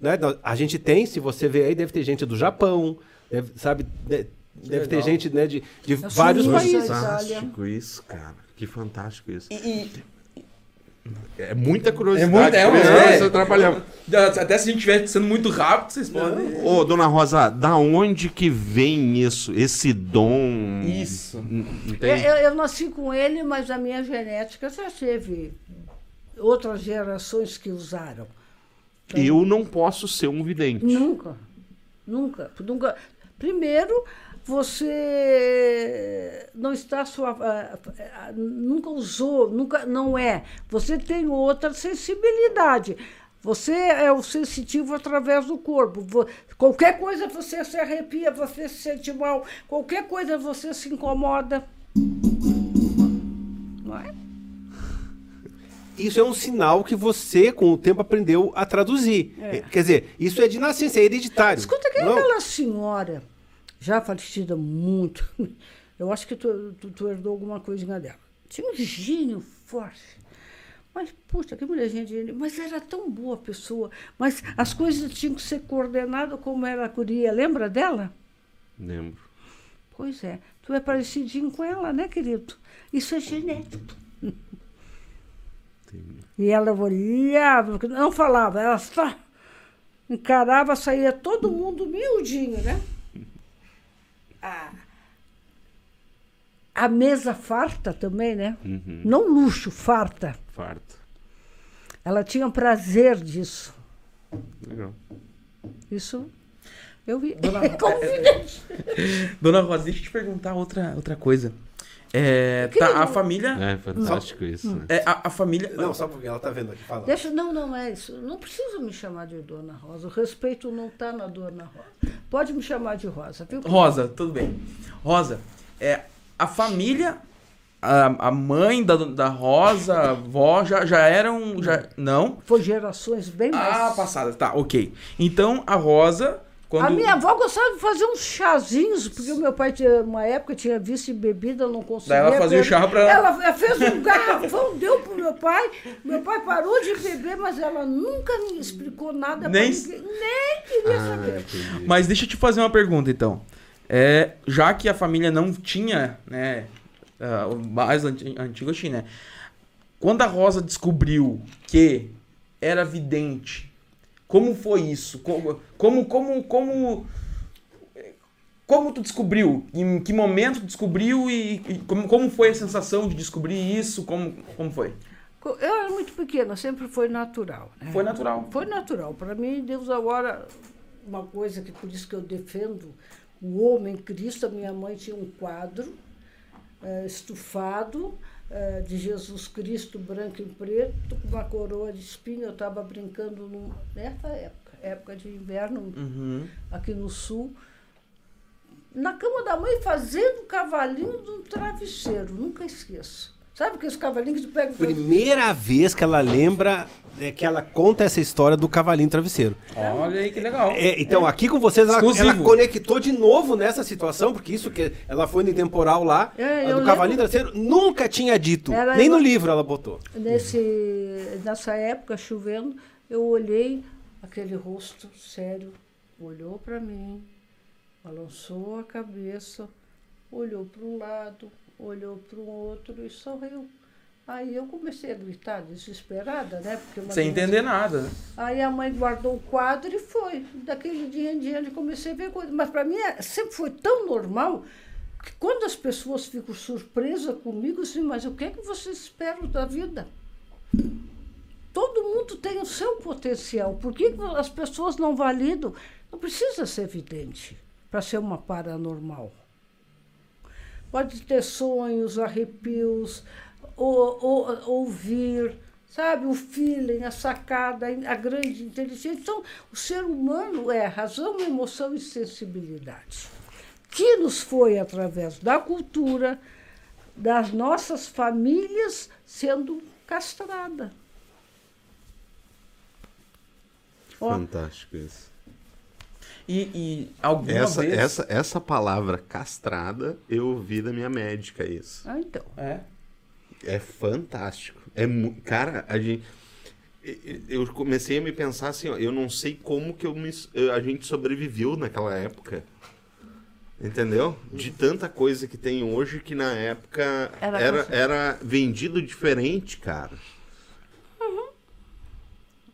Né? A gente tem, se você ver aí, deve ter gente do Japão, deve, sabe? de- deve ter legal. gente né, de, de vários países. Fantástico isso, cara. Que fantástico isso. E, e- É muita curiosidade. É muito- é, é. nós estamos trabalhando. até se a gente estiver sendo muito rápido, vocês podem. Ô, dona Rosa, da onde que vem isso? Esse dom? Isso. Eu, eu- eu nasci com ele, mas a minha genética já teve outras gerações que usaram. Eu não posso ser um vidente. Nunca, nunca, nunca. Primeiro, você não está sua, nunca usou, nunca não é. Você tem outra sensibilidade. Você é o sensitivo através do corpo. Qualquer coisa você se arrepia, você se sente mal, qualquer coisa você se incomoda. Não é? Isso é um sinal que você, com o tempo, aprendeu a traduzir. É. Quer dizer, isso é de nascença, é hereditário. Escuta, quem é aquela senhora, já falecida muito, eu acho que tu, tu, tu herdou alguma coisinha dela. Tinha um gênio forte. Mas, puxa, que de gênio. Mas era tão boa pessoa. Mas as coisas tinham que ser coordenadas como era a curia. Lembra dela? Lembro. Pois é. Tu é parecidinho com ela, né, querido? Isso é genético. E ela olhava, não falava, ela só encarava, saía todo mundo miudinho, né? A, a mesa farta também, né? Uhum. Não luxo, farta. Farta. Ela tinha prazer disso. Legal. Isso eu vi. Dona-. Dona Rosa, deixa eu te perguntar outra, outra coisa. É, tá, a família. É fantástico isso. né? É, a, a família. Não, só porque ela tá vendo aqui falando. Deixa, não, não é isso. Não precisa me chamar de Dona Rosa. O respeito não está na Dona Rosa. Pode me chamar de Rosa, viu? Rosa, tudo bem. Rosa, é, a família, a, a mãe da, da Rosa, a avó, já, já eram. Já, não? Foi gerações bem mais. Ah, passadas, tá, ok. Então a Rosa, quando. A minha avó gostava de fazer uns chazinhos, porque o meu pai tinha, uma época tinha vício em bebida, não conseguia. Daí ela fazia o chá pra- Ela ela fez um garrafão, deu pro meu pai. Meu pai parou de beber, mas ela nunca me explicou nada Nem- pra ninguém. Nem queria Ah, saber. entendi. Mas deixa eu te fazer uma pergunta, então. É, já que a família não tinha, né, o mais anti- antigo assim, né? Quando a Rosa descobriu que era vidente, como foi isso? Como, como, como, como, como tu descobriu? Em que momento tu descobriu e, e como, como foi a sensação de descobrir isso? Como, como foi? Eu era muito pequena, sempre foi natural. né? Foi natural. Foi natural. Para mim, Deus agora, uma coisa que por isso que eu defendo o homem Cristo, a minha mãe tinha um quadro eh, estufado eh, de Jesus Cristo branco e preto, com uma coroa de espinho. Eu estava brincando num- nessa época, época de inverno Uhum. aqui no sul, na cama da mãe fazendo cavalinho de um travesseiro, nunca esqueço. Sabe aqueles cavalinhos que tu pega Primeira vez que ela lembra, é, que ela conta essa história do cavalinho travesseiro. Olha aí que legal. É, então, aqui com vocês, ela, ela conectou de novo nessa situação, porque isso que ela foi no temporal lá, É, do cavalinho lembro. travesseiro, nunca tinha dito. Era nem no livro ela botou. Nesse, nessa época, chovendo, eu olhei aquele rosto sério, olhou para mim, balançou a cabeça, olhou para um lado, olhou para o outro e sorriu. Aí eu comecei a gritar, desesperada, né? Porque Sem entender nada. Aí a mãe guardou o quadro e foi. Daquele dia em diante comecei a ver coisas. Mas para mim é- sempre foi tão normal que quando as pessoas ficam surpresas comigo, assim, mas o que é que vocês esperam da vida? Todo mundo tem o seu potencial. Por que que as pessoas não validam? Não precisa ser evidente para ser uma paranormal. Pode ter sonhos, arrepios, ou, ou- ouvir, sabe? O feeling, a sacada, a grande inteligência. Então, o ser humano é razão, emoção e sensibilidade, que nos foi através da cultura, das nossas famílias sendo castrada. Fantástico isso. E, e alguma Essa, vez... essa, essa palavra castrada, eu ouvi da minha médica isso. ah, então. É. É fantástico. É Cara, a gente. Eu comecei a me pensar assim, ó, eu não sei como que eu me- a gente sobreviveu naquela época. Entendeu? De tanta coisa que tem hoje que na época Era era, era vendido diferente, cara.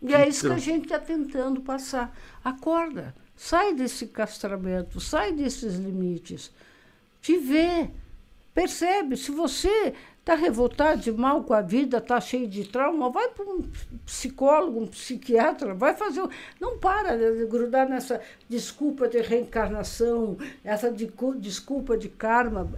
E é isso que a gente está tentando passar. Acorda, sai desse castramento, sai desses limites. Te vê, percebe. Se você está revoltado de mal com a vida, está cheio de trauma, vai para um psicólogo, um psiquiatra, vai fazer. Não para de grudar nessa desculpa de reencarnação, essa de- desculpa de karma.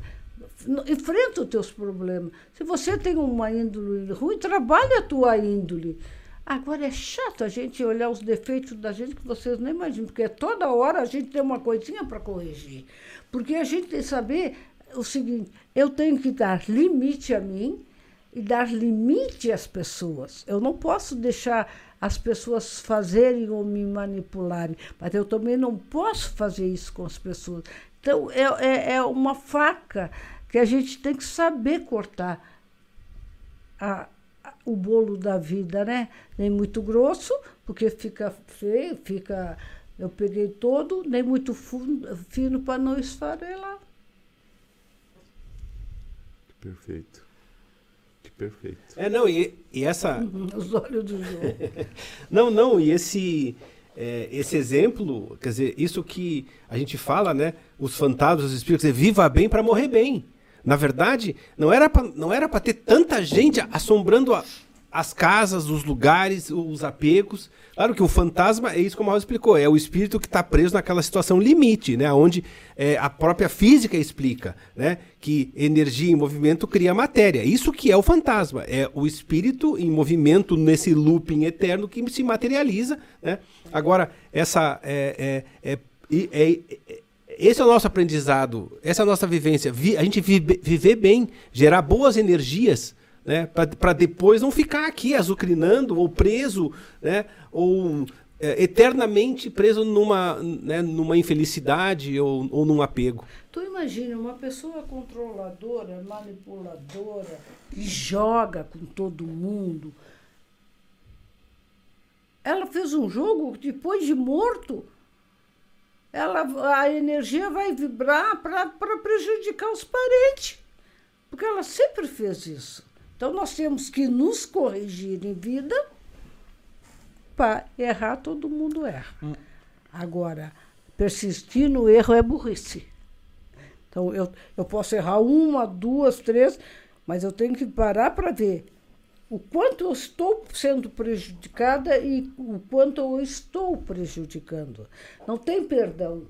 Enfrenta os teus problemas. Se você tem uma índole ruim, trabalha a tua índole. Agora é chato a gente olhar os defeitos da gente que vocês nem imaginam, porque toda hora a gente tem uma coisinha para corrigir. Porque a gente tem que saber o seguinte: eu tenho que dar limite a mim e dar limite às pessoas. Eu não posso deixar as pessoas fazerem ou me manipularem, mas eu também não posso fazer isso com as pessoas. Então, é, é, é uma faca que a gente tem que saber cortar a- o bolo da vida, né? Nem muito grosso, porque fica feio, fica. Eu peguei todo, nem muito fundo, fino para não esfarelar. Que perfeito. Que perfeito. É, não, e, e essa. Os olhos do João. Não, não, e esse, é, esse exemplo, quer dizer, isso que a gente fala, né? Os fantasmas, os espíritos, quer dizer, viva bem para morrer bem. Na verdade, não era para ter tanta gente assombrando a- as casas, os lugares, os apegos. Claro que o fantasma, é isso como a Rosa explicou, é o espírito que está preso naquela situação limite, né? Onde é, a própria física explica, né? Que energia em movimento cria matéria. Isso que é o fantasma, é o espírito em movimento nesse looping eterno que se materializa, né? Agora, essa é, é, é, é- é- esse é o nosso aprendizado, essa é a nossa vivência. Vi- a gente vive- viver bem, gerar boas energias, né? Para depois não ficar aqui azucrinando ou preso, né? Ou é, eternamente preso numa, né, numa infelicidade ou, ou num apego. Tu imagina uma pessoa controladora, manipuladora, que joga com todo mundo. Ela fez um jogo depois de morto, ela, a energia vai vibrar para prejudicar os parentes. Porque ela sempre fez isso. Então nós temos que nos corrigir em vida. Para errar, todo mundo erra. Agora, persistir no erro é burrice. Então, eu, eu posso errar uma, duas, três, mas eu tenho que parar para ver o quanto eu estou sendo prejudicada e o quanto eu estou prejudicando. Não tem perdão.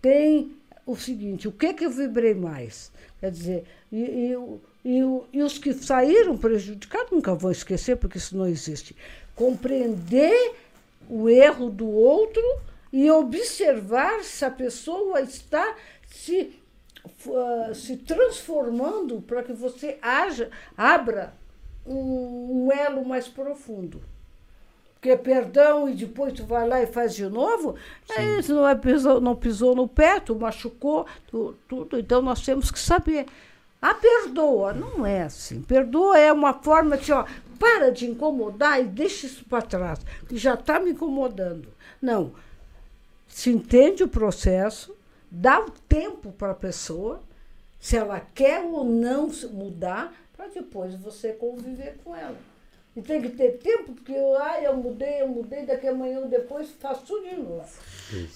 Tem o seguinte, o que, que eu vibrei mais? Quer dizer, e, e, e, os que saíram prejudicados, nunca vou esquecer, porque isso não existe. Compreender o erro do outro e observar se a pessoa está se, ah, se transformando para que você haja, abra um, elo mais profundo. Porque perdão e depois tu vai lá e faz de novo, é isso, não, é pisou, não pisou no pé, tu machucou, tu- tudo. Então nós temos que saber. Ah, perdoa. Não é assim. Perdoa é uma forma de, ó, para de incomodar e deixa isso para trás, que já está me incomodando. Não. Se entende o processo, dá o tempo para a pessoa, se ela quer ou não mudar, para depois você conviver com ela. E tem que ter tempo, porque ah, eu mudei, eu mudei, daqui a amanhã ou depois faço tudo de novo.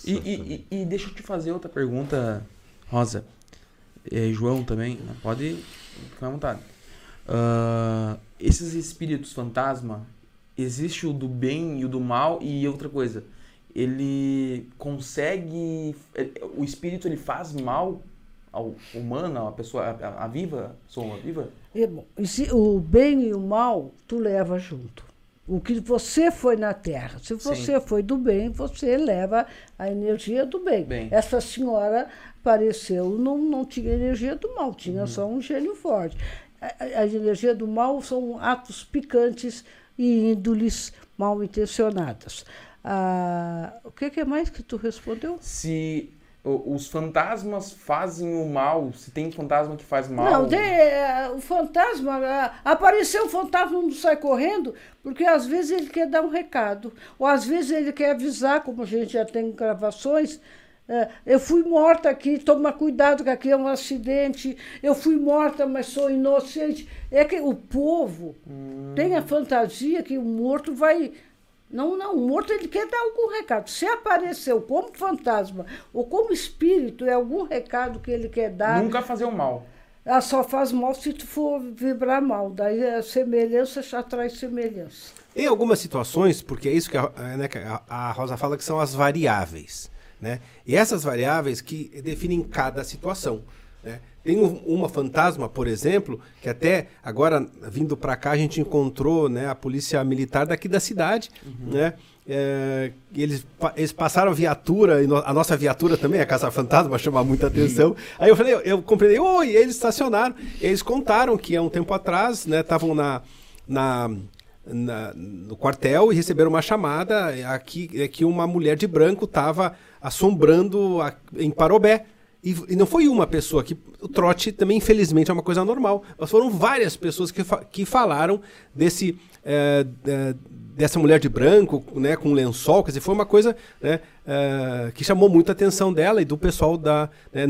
E, e, e, e deixa eu te fazer outra pergunta, Rosa. E João também, né? pode ficar à vontade. Ah, esses espíritos fantasma, existe o do bem e o do mal e outra coisa. Ele consegue. O espírito ele faz mal ao humano, à pessoa, a, a viva, pessoa viva? Bom, o bem e o mal, tu leva junto. O que você foi na Terra. Se você foi do bem, você leva a energia do bem. Bem. Essa senhora apareceu, não, não tinha energia do mal, tinha só um gênio forte. A, a- energia do mal são atos picantes e índoles mal intencionadas. Ah, o que, que é mais que tu respondeu? Se os fantasmas fazem o mal, se tem fantasma que faz mal. Não, tem, é, o fantasma, ah, apareceu o fantasma, não sai correndo, porque às vezes ele quer dar um recado, ou às vezes ele quer avisar, como a gente já tem gravações, é, eu fui morta aqui, toma cuidado que aqui é um acidente, eu fui morta, mas sou inocente. É que o povo tem a fantasia que o morto vai... Não, não, o morto ele quer dar algum recado. Se apareceu como fantasma ou como espírito, é algum recado que ele quer dar. Nunca fazer o mal. Ela só faz mal se tu for vibrar mal. Daí a semelhança já traz semelhança. Em algumas situações, porque é isso que a, é, né, que a Rosa fala que são as variáveis. Né? E essas variáveis que definem cada situação. Né? Tem um- uma fantasma, por exemplo, que até agora, vindo para cá, a gente encontrou né, a polícia militar daqui da cidade. Né? É, eles, eles passaram a viatura, a nossa viatura também, a Casa Fantasma, chama muita atenção. Aí eu falei, eu, eu comprei, oi, e eles estacionaram. Eles contaram que há um tempo atrás, né, estavam na, na, na- no quartel e receberam uma chamada aqui é que uma mulher de branco estava assombrando a- em Parobé. E, e não foi uma pessoa que o trote também infelizmente é uma coisa normal, mas foram várias pessoas que, fa- que falaram desse é, é, dessa mulher de branco, né, com lençol, quer dizer, foi uma coisa né, é, que chamou muita atenção dela e do pessoal da né,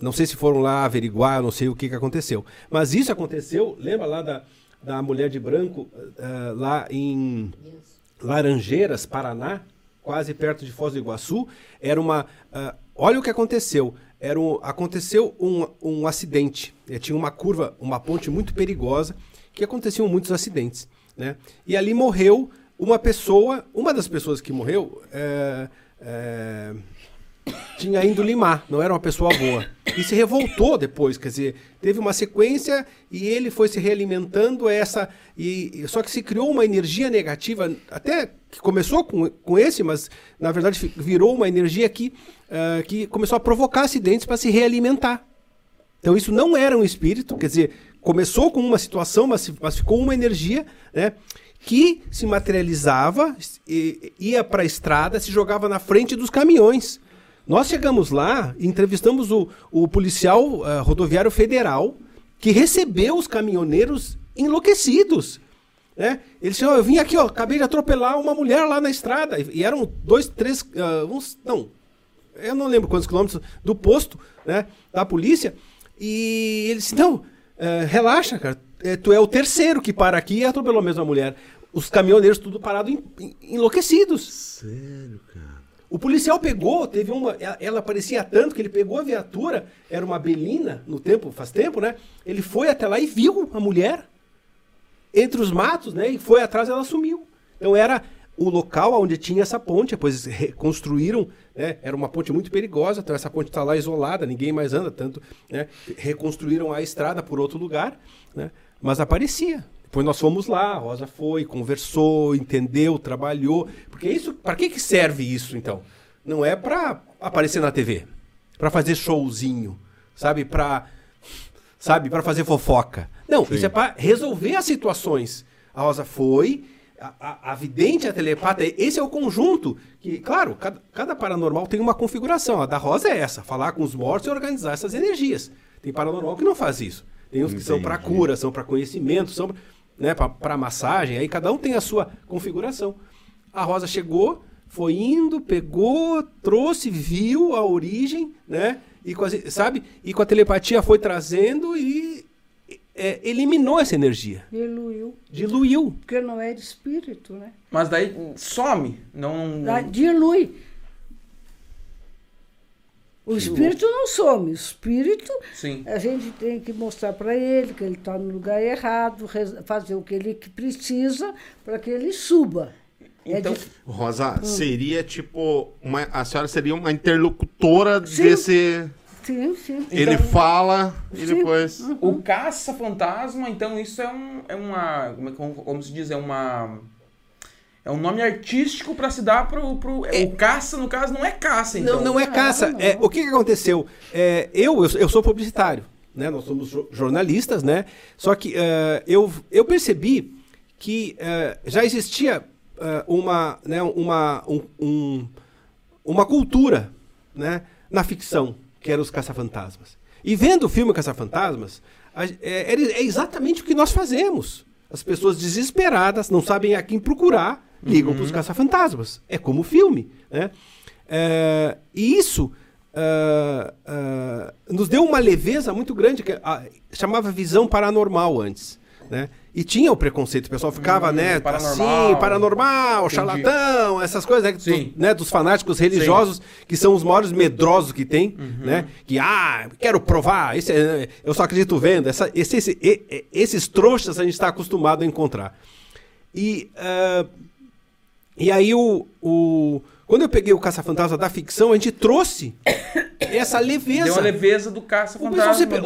não sei se foram lá averiguar, não sei o que, que aconteceu, mas isso aconteceu, lembra lá da, da mulher de branco lá em Laranjeiras, Paraná, quase perto de Foz do Iguaçu, era uma. Olha o que aconteceu. Era um, aconteceu um, um acidente. Eh, tinha uma curva, uma ponte muito perigosa, que aconteciam muitos acidentes. Né? E ali morreu uma pessoa, uma das pessoas que morreu. eh, eh, tinha ido limar, não era uma pessoa boa. E se revoltou depois, quer dizer, teve uma sequência e ele foi se realimentando essa. E, só que se criou uma energia negativa, até que começou com, com esse, mas na verdade virou uma energia que, ah, que começou a provocar acidentes para se realimentar. Então isso não era um espírito, quer dizer, começou com uma situação, mas, mas ficou uma energia, né? Que se materializava, ia para a estrada, se jogava na frente dos caminhões. Nós chegamos lá entrevistamos o, o policial ah, rodoviário federal que recebeu os caminhoneiros enlouquecidos. Né? Ele disse, ó, eu vim aqui, ó, acabei de atropelar uma mulher lá na estrada. E, e eram dois, três, ah, uns, não, eu não lembro quantos quilômetros do posto, né, da polícia. E ele disse, não, eh, relaxa, cara, eh, tu é o terceiro que para aqui e atropelou a mesma mulher. Os caminhoneiros tudo parado em- em- enlouquecidos. Sério, cara. O policial pegou, teve uma. Ela, ela parecia tanto que ele pegou a viatura, era uma belina no tempo, faz tempo, né? Ele foi até lá e viu a mulher entre os matos, né? E foi atrás ela sumiu. Então era o local onde tinha essa ponte, depois reconstruíram, né? Era uma ponte muito perigosa, então essa ponte está lá isolada, ninguém mais anda tanto, né? Reconstruíram a estrada por outro lugar, né? Mas aparecia. Depois nós fomos lá, a Rosa foi, conversou, entendeu, trabalhou. Porque isso, para que que serve isso então? Não é para aparecer na TV, para fazer showzinho, sabe, para sabe, para fazer fofoca. Não, isso é para resolver as situações. A Rosa foi, a, a, a vidente, a telepata, esse é o conjunto que, claro, cada, cada paranormal tem uma configuração. A da Rosa é essa, falar com os mortos e organizar essas energias. Tem paranormal que não faz isso. Tem uns que são para Entendi. cura, são para conhecimento, são né, para massagem, aí cada um tem a sua configuração. A Rosa chegou, foi indo, pegou, trouxe, viu a origem, né? E com as- sabe? E com a telepatia foi trazendo e é, eliminou essa energia, Diluiu. diluiu. Porque não era espírito, né? Mas daí some. Não. Ah, Dilui. O espírito não some. O espírito, Sim. a gente tem que mostrar para ele que ele está no lugar errado, fazer o que ele que precisa para que ele suba. É Então, dif- Rosa, seria tipo. Uma, a senhora seria uma interlocutora Sim. desse. Sim, sim. Ele Então- fala e Sim. depois. O caça-fantasma, então isso é, um, é uma. Como, é- como, como se diz? É uma. É um nome artístico pra se dar pro. pro O caça, no caso, não é caça, então. Não, não é caça. não. É, o que, que aconteceu? É, eu, eu, eu sou publicitário, né? Nós somos jo- jornalistas, né? Só que eh, eu, eu percebi que eh, já existia eh, uma, né, uma, um- um- uma cultura né, na ficção, que era os caça-fantasmas. E vendo o filme Caça-Fantasmas, é, é- é exatamente o que nós fazemos. As pessoas desesperadas, não sabem a quem procurar, ligam para os caça-fantasmas. É como o filme. Né? É, e isso ah, ah, nos deu uma leveza muito grande, que ah, chamava visão paranormal antes. Né? E tinha o preconceito, o pessoal ficava, Hum, né, paranormal. assim, paranormal, Entendi. charlatão, essas coisas, né, Sim. dos, né, dos fanáticos religiosos, que são os maiores medrosos que tem, né? Que, ah, quero provar, esse é- eu só acredito vendo. Essa, esse, esse- esses trouxas a gente está acostumado a encontrar. E, ah, e aí, o, o, quando eu peguei o Caça-Fantasma da ficção, a gente trouxe essa leveza. Deu a leveza do caça-fantasma.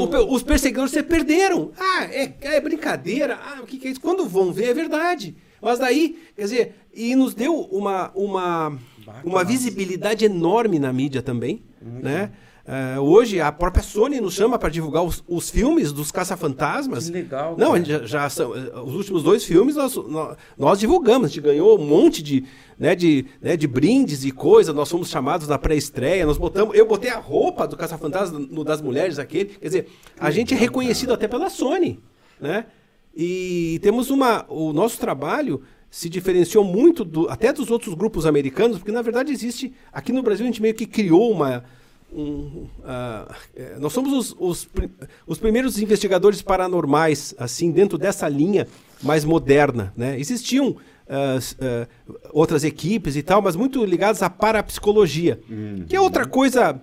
do- os perseguidores se perderam. Ah, é, é brincadeira. Ah, o que, que é isso? Quando vão ver, é verdade. Mas daí, quer dizer, e nos deu uma, uma, uma visibilidade enorme na mídia também. Né? Ah, hoje a própria Sony nos chama para divulgar os, os filmes dos caça-fantasmas. Que legal, Não, cara. já, já são. eh, Os últimos dois filmes nós, nós, nós divulgamos. A gente ganhou um monte de, né, de, né, de brindes e coisa. Nós fomos chamados na pré-estreia. Nós botamos. Eu botei a roupa do Caça-Fantasma no das mulheres aquele. Quer dizer, a gente é reconhecido até pela Sony. Né? E temos uma. O nosso trabalho se diferenciou muito do, até dos outros grupos americanos, porque na verdade existe. Aqui no Brasil a gente meio que criou uma. Um, é, nós somos os, os, os primeiros investigadores paranormais, assim, dentro dessa linha mais moderna. Né? Existiam s- ah, outras equipes e tal, mas muito ligadas à parapsicologia, que é outra coisa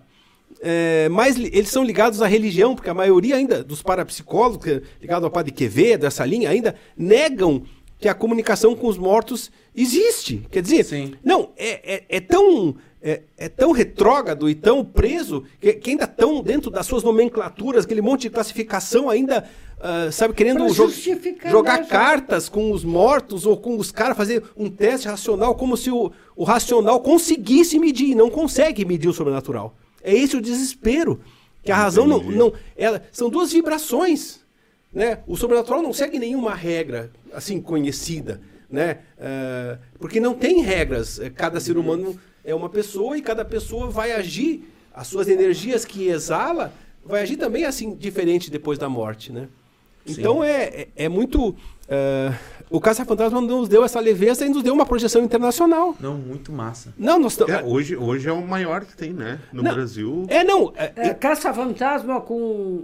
é, mais eles são ligados à religião, porque a maioria ainda dos parapsicólogos, é ligado ao padre Quevedo, essa linha, ainda negam que a comunicação com os mortos existe. Quer dizer, Sim. não, é, é, é tão. É, é tão retrógrado e tão preso que, que ainda estão dentro das suas nomenclaturas, aquele monte de classificação ainda, ah, sabe, querendo jo- jogar cartas com os mortos ou com os caras, fazer um teste racional, como se o, o racional conseguisse medir, e não consegue medir o sobrenatural. É esse o desespero. Que a razão não. Não ela, são duas vibrações. Né? O sobrenatural não segue nenhuma regra assim conhecida. Né? Ah, porque não tem regras. Eh, Cada ser humano é uma pessoa e cada pessoa vai agir, as suas energias que exala, vai agir também assim, diferente depois da morte. Né? Então é, é, é muito. ah, o Caça-Fantasma nos deu essa leveza e nos deu uma projeção internacional. Não, muito massa. Não, nós. É, hoje, hoje é o maior que tem, né? No Não. Brasil. É, não. é- É, Caça-fantasma com, com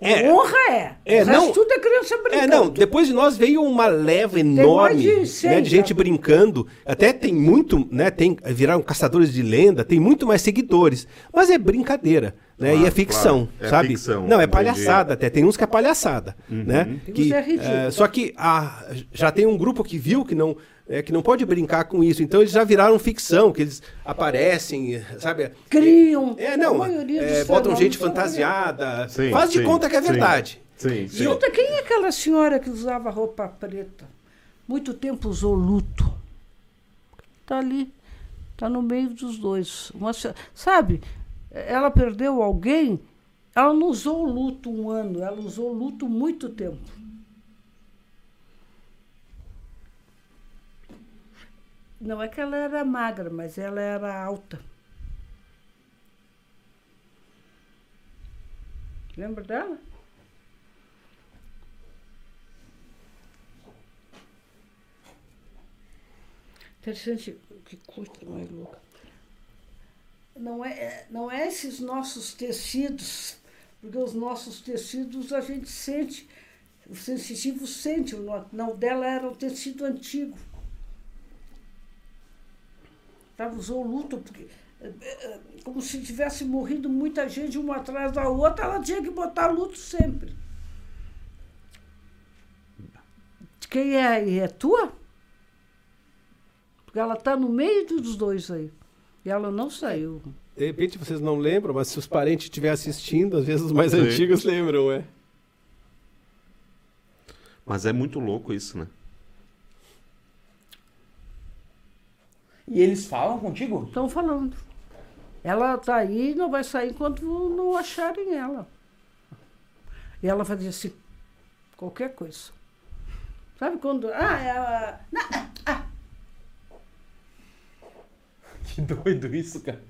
É. honra é. É, o resto não- tudo é criança brincando. É, não, depois de nós veio uma leva enorme de né, 100 de gente já. brincando. Até tem muito, né? Tem, viraram caçadores de lenda, tem muito mais seguidores. Mas é brincadeira, né? Claro, e é ficção, claro. É sabe? ficção, Não, é entendi. palhaçada até. Tem uns que é palhaçada, né? Tem uns Que, é ridículo. eh, só que ah, já tem um grupo que viu que não... é, que não pode brincar com isso. Então eles já viraram ficção, que eles aparecem, sabe? Criam. É, não. A maioria é, dos botam gente fantasiada. Sim, faz de sim, conta que é verdade. Sim, sim. Escuta, quem é aquela senhora que usava roupa preta? Muito tempo usou luto. Tá ali. Tá no meio dos dois. Uma sabe, ela perdeu alguém, ela não usou luto um ano, ela usou luto muito tempo. Não é que ela era magra, mas ela era alta. Lembra dela? Interessante, que coisa mais louca. Não é, não é esses nossos tecidos, porque os nossos tecidos a gente sente, o sensitivo sente, não dela era o tecido antigo. Ela usou luto, porque, eh, eh, como se tivesse morrido muita gente uma atrás da outra, ela tinha que botar luto sempre. De Quem é aí? É tua? Porque ela está no meio dos dois aí. E ela não saiu. De repente vocês não lembram, mas se os parentes estiverem assistindo, às vezes os mais Sim. antigos lembram, é. Mas é muito louco isso, né? E eles falam contigo? Estão falando. Ela tá aí e não vai sair enquanto não acharem ela. E ela fazia assim, qualquer coisa. Sabe quando. Ah, ela. Não, ah, Que doido isso, cara.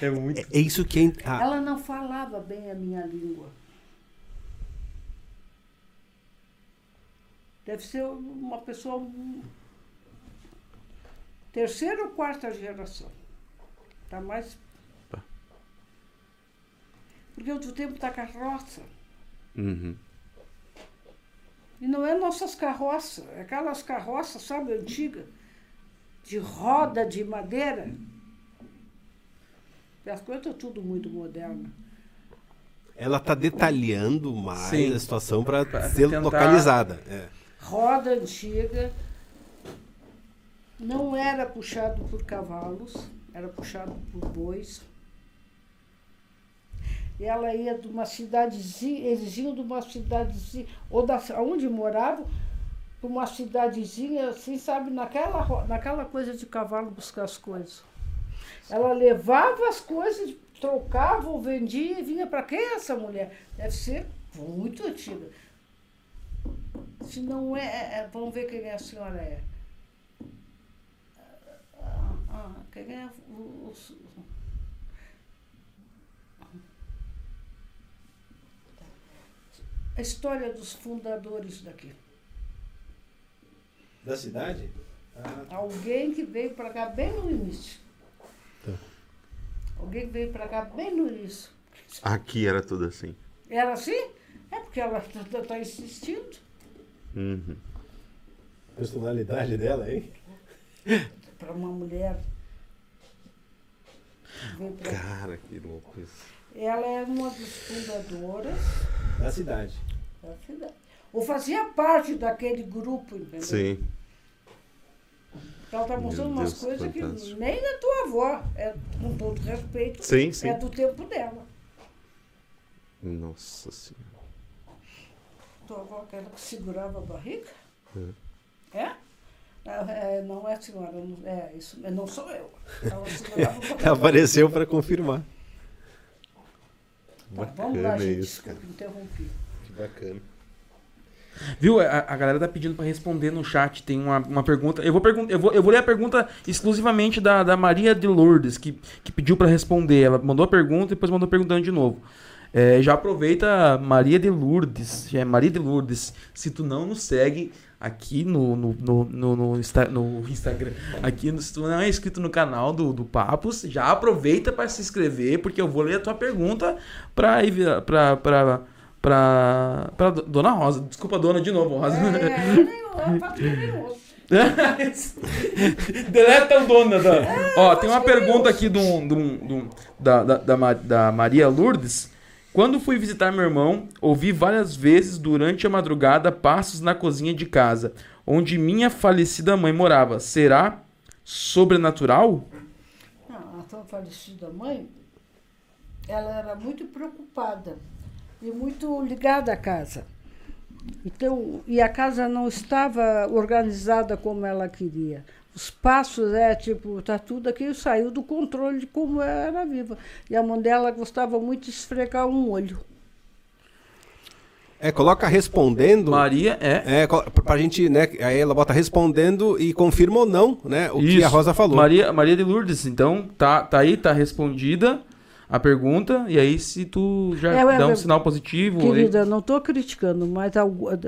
É muito. É isso que é. ah, Ela não falava bem a minha língua. Deve ser uma pessoa. Terceira ou quarta geração. Tá mais. Porque outro tempo tá carroça. Uhum. E não é nossas carroças, é aquelas carroças, sabe, antigas, de roda de madeira. As coisas estão tudo muito modernas. Ela tá detalhando mais Sim. a situação para ser tentar- localizada. É. roda antiga, não era puxado por cavalos, era puxado por bois. Ela ia de uma cidadezinha, eles iam de uma cidadezinha, ou da onde moravam, para uma cidadezinha, assim, sabe, naquela, naquela coisa de cavalo buscar as coisas. Ela levava as coisas, trocava ou vendia e vinha para quem é essa mulher? Deve ser muito antiga. Se não é, é- é- vamos ver quem a senhora é. Ah, ah, quem é o, o- a história dos fundadores daqui. Da cidade? Alguém que veio para cá bem no início. Tá. Alguém que veio para cá bem no início. Aqui era tudo assim. Era assim? É porque ela está insistindo. Uhum. Personalidade dela, hein? Para uma mulher. Cara, que louco isso. Ela é uma das fundadoras Da cidade. da cidade. Ou fazia parte daquele grupo, entendeu? Sim. Ela está Meu mostrando umas Deus, coisas fantástico. que nem a tua avó, é, com todo respeito, Sim, sim. é do tempo dela. Nossa senhora. Tua avó, aquela que segurava a barriga? É? Não, é, não é senhora, não, é isso, não sou eu. A barriga. Apareceu para confirmar. Tá, vamos lá, Bacana gente, isso, desculpa, interrompi. Que bacana. Viu? A, a galera tá pedindo pra responder no chat. Tem uma, uma pergunta. Eu vou, pergun eu, vou, eu vou ler a pergunta exclusivamente da, da Maria de Lourdes, que, que pediu pra responder. Ela mandou a pergunta e depois mandou perguntando de novo. É, já aproveita Maria de Lourdes. É Maria de Lourdes. Se tu não nos segue aqui no, no, no, no, no Insta- no Instagram, aqui no, se tu não é inscrito no canal do, do Papos, já aproveita pra se inscrever, porque eu vou ler a tua pergunta pra, enviar- pra, pra, pra, pra Dona Rosa. Desculpa, Dona, de novo, Rosa. É, é. Deleta o dona da. Ó, tem uma pergunta aqui do, do, do- da, da, da Maria Lourdes. Quando fui visitar meu irmão, ouvi várias vezes durante a madrugada passos na cozinha de casa, onde minha falecida mãe morava. Será sobrenatural? Não, a tua falecida mãe, ela era muito preocupada e muito ligada à casa. Então, e a casa não estava organizada como ela queria. Os passos, é tipo, tá tudo aqui, saiu do controle de como ela era viva. E a mãe dela gostava muito de esfregar um olho. É, coloca respondendo. Maria é. É, pra gente, né? Aí ela bota respondendo e confirma ou não, né? O que a Isso. Rosa falou. Maria, Maria de Lourdes, então tá, tá aí, tá respondida a pergunta. E aí, se tu já É, é, dá um é, sinal positivo. aí- Querida, não estou criticando, mas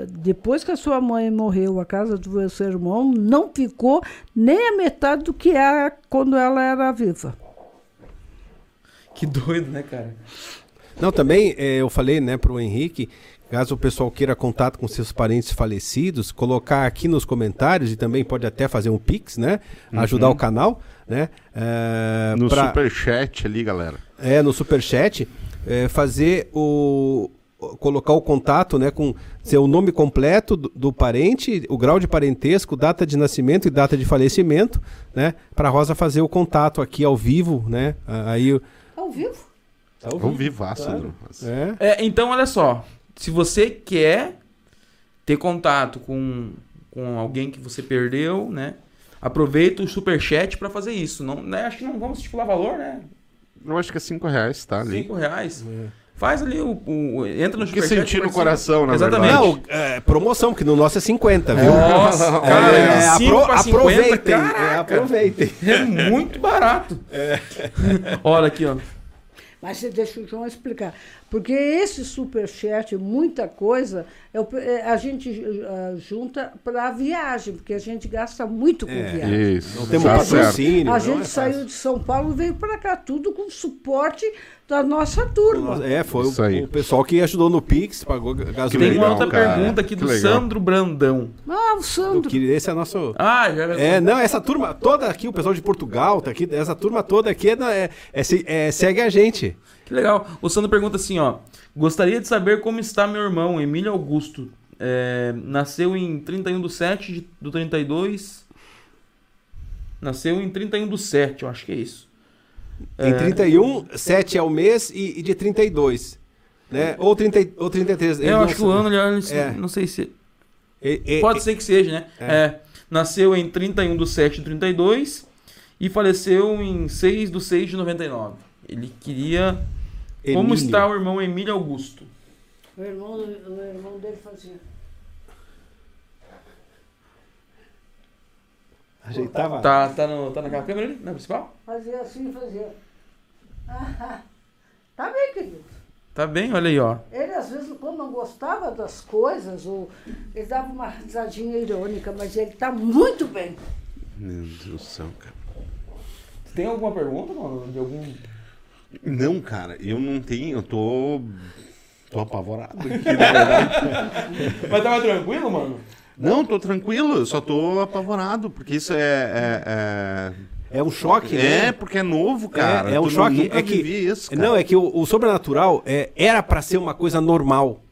depois que a sua mãe morreu, a casa do seu irmão não ficou nem a metade do que era quando ela era viva. Que doido, né, cara? Não, também é, eu falei, né, pro Henrique, caso o pessoal queira contato com seus parentes falecidos, colocar aqui nos comentários e também pode até fazer um pix, né? Ajudar o canal, né? é, No pra- superchat ali, galera. É, no superchat, é, fazer o. o- colocar o contato, né, com seu nome completo do, do parente, o grau de parentesco, data de nascimento e data de falecimento, né, para Rosa fazer o contato aqui ao vivo, né, aí o- Ao ao vivo. Tá Vamos vivaço, Claro. É. É, então, olha só. Se você quer ter contato com, com alguém que você perdeu, né? Aproveita o superchat pra fazer isso. Não, né, acho que não vamos estipular valor, né? Eu acho que é 5 reais, tá ali. Cinco reais. Faz ali o, o- Entra no O que sentir no participa. coração, na Exatamente. verdade. Não, é, promoção, porque no nosso é 50, viu? Nossa, cara, É, 5 apro- pra 50, aproveitem, é, aproveitem. É muito barato. Olha aqui, ó. Mas deixa o João explicar. Porque esse superchat, muita coisa, é é, a gente ah, junta para a viagem, porque a gente gasta muito com É, viagem. Isso. Não temos tá patrocínio. A gente é saiu de São Paulo e veio para cá, tudo com suporte da nossa turma. É, foi o, o pessoal que ajudou no Pix, pagou ga- Tem gasolina. uma outra cara. pergunta aqui Que do legal. Sandro Brandão. Ah, o Sandro. que esse é nosso. Ah, já É, não, essa turma toda aqui, o pessoal de Portugal tá aqui, essa turma toda aqui é, é- é é- segue a gente. Que legal. O Sandro pergunta assim, ó. Gostaria de saber como está meu irmão, Emílio Augusto. É, nasceu em 31 do 7 de- do 32. Nasceu em 31 do 7, eu acho que é isso. Em 31, 7 é o mês e, e de 32. Né? Ou, 30, e- ou 33. É, eu acho que o ano, É. não sei se... É- é- Pode ser que seja, né? É. É. Nasceu em 31 do 7 de 32 e faleceu em 6 do 6 de 99. Ele queria... Como Emílio. está o irmão Emílio Augusto? O irmão, o irmão dele fazia. Ajeitava. Tá, tá, no, tá naquela câmera ali? Na principal? Fazia assim, fazia. Ah, tá bem, querido. Tá bem, olha aí, ó. Ele, às vezes, quando não gostava das coisas, ou ele dava uma risadinha irônica, mas ele tá muito bem. Meu Deus do céu, cara. Tem alguma pergunta, mano? De algum. Não, cara, eu não tenho, eu tô. tô apavorado aqui, na verdade. Mas tava tranquilo, mano? Não, tô tranquilo, eu só tô apavorado, porque isso é. é, É um choque, é, né? é, porque é novo, cara. É, é um Tu choque. Nunca é que, vivi isso, cara. Não, é que o, o sobrenatural é, era para ser uma coisa normal.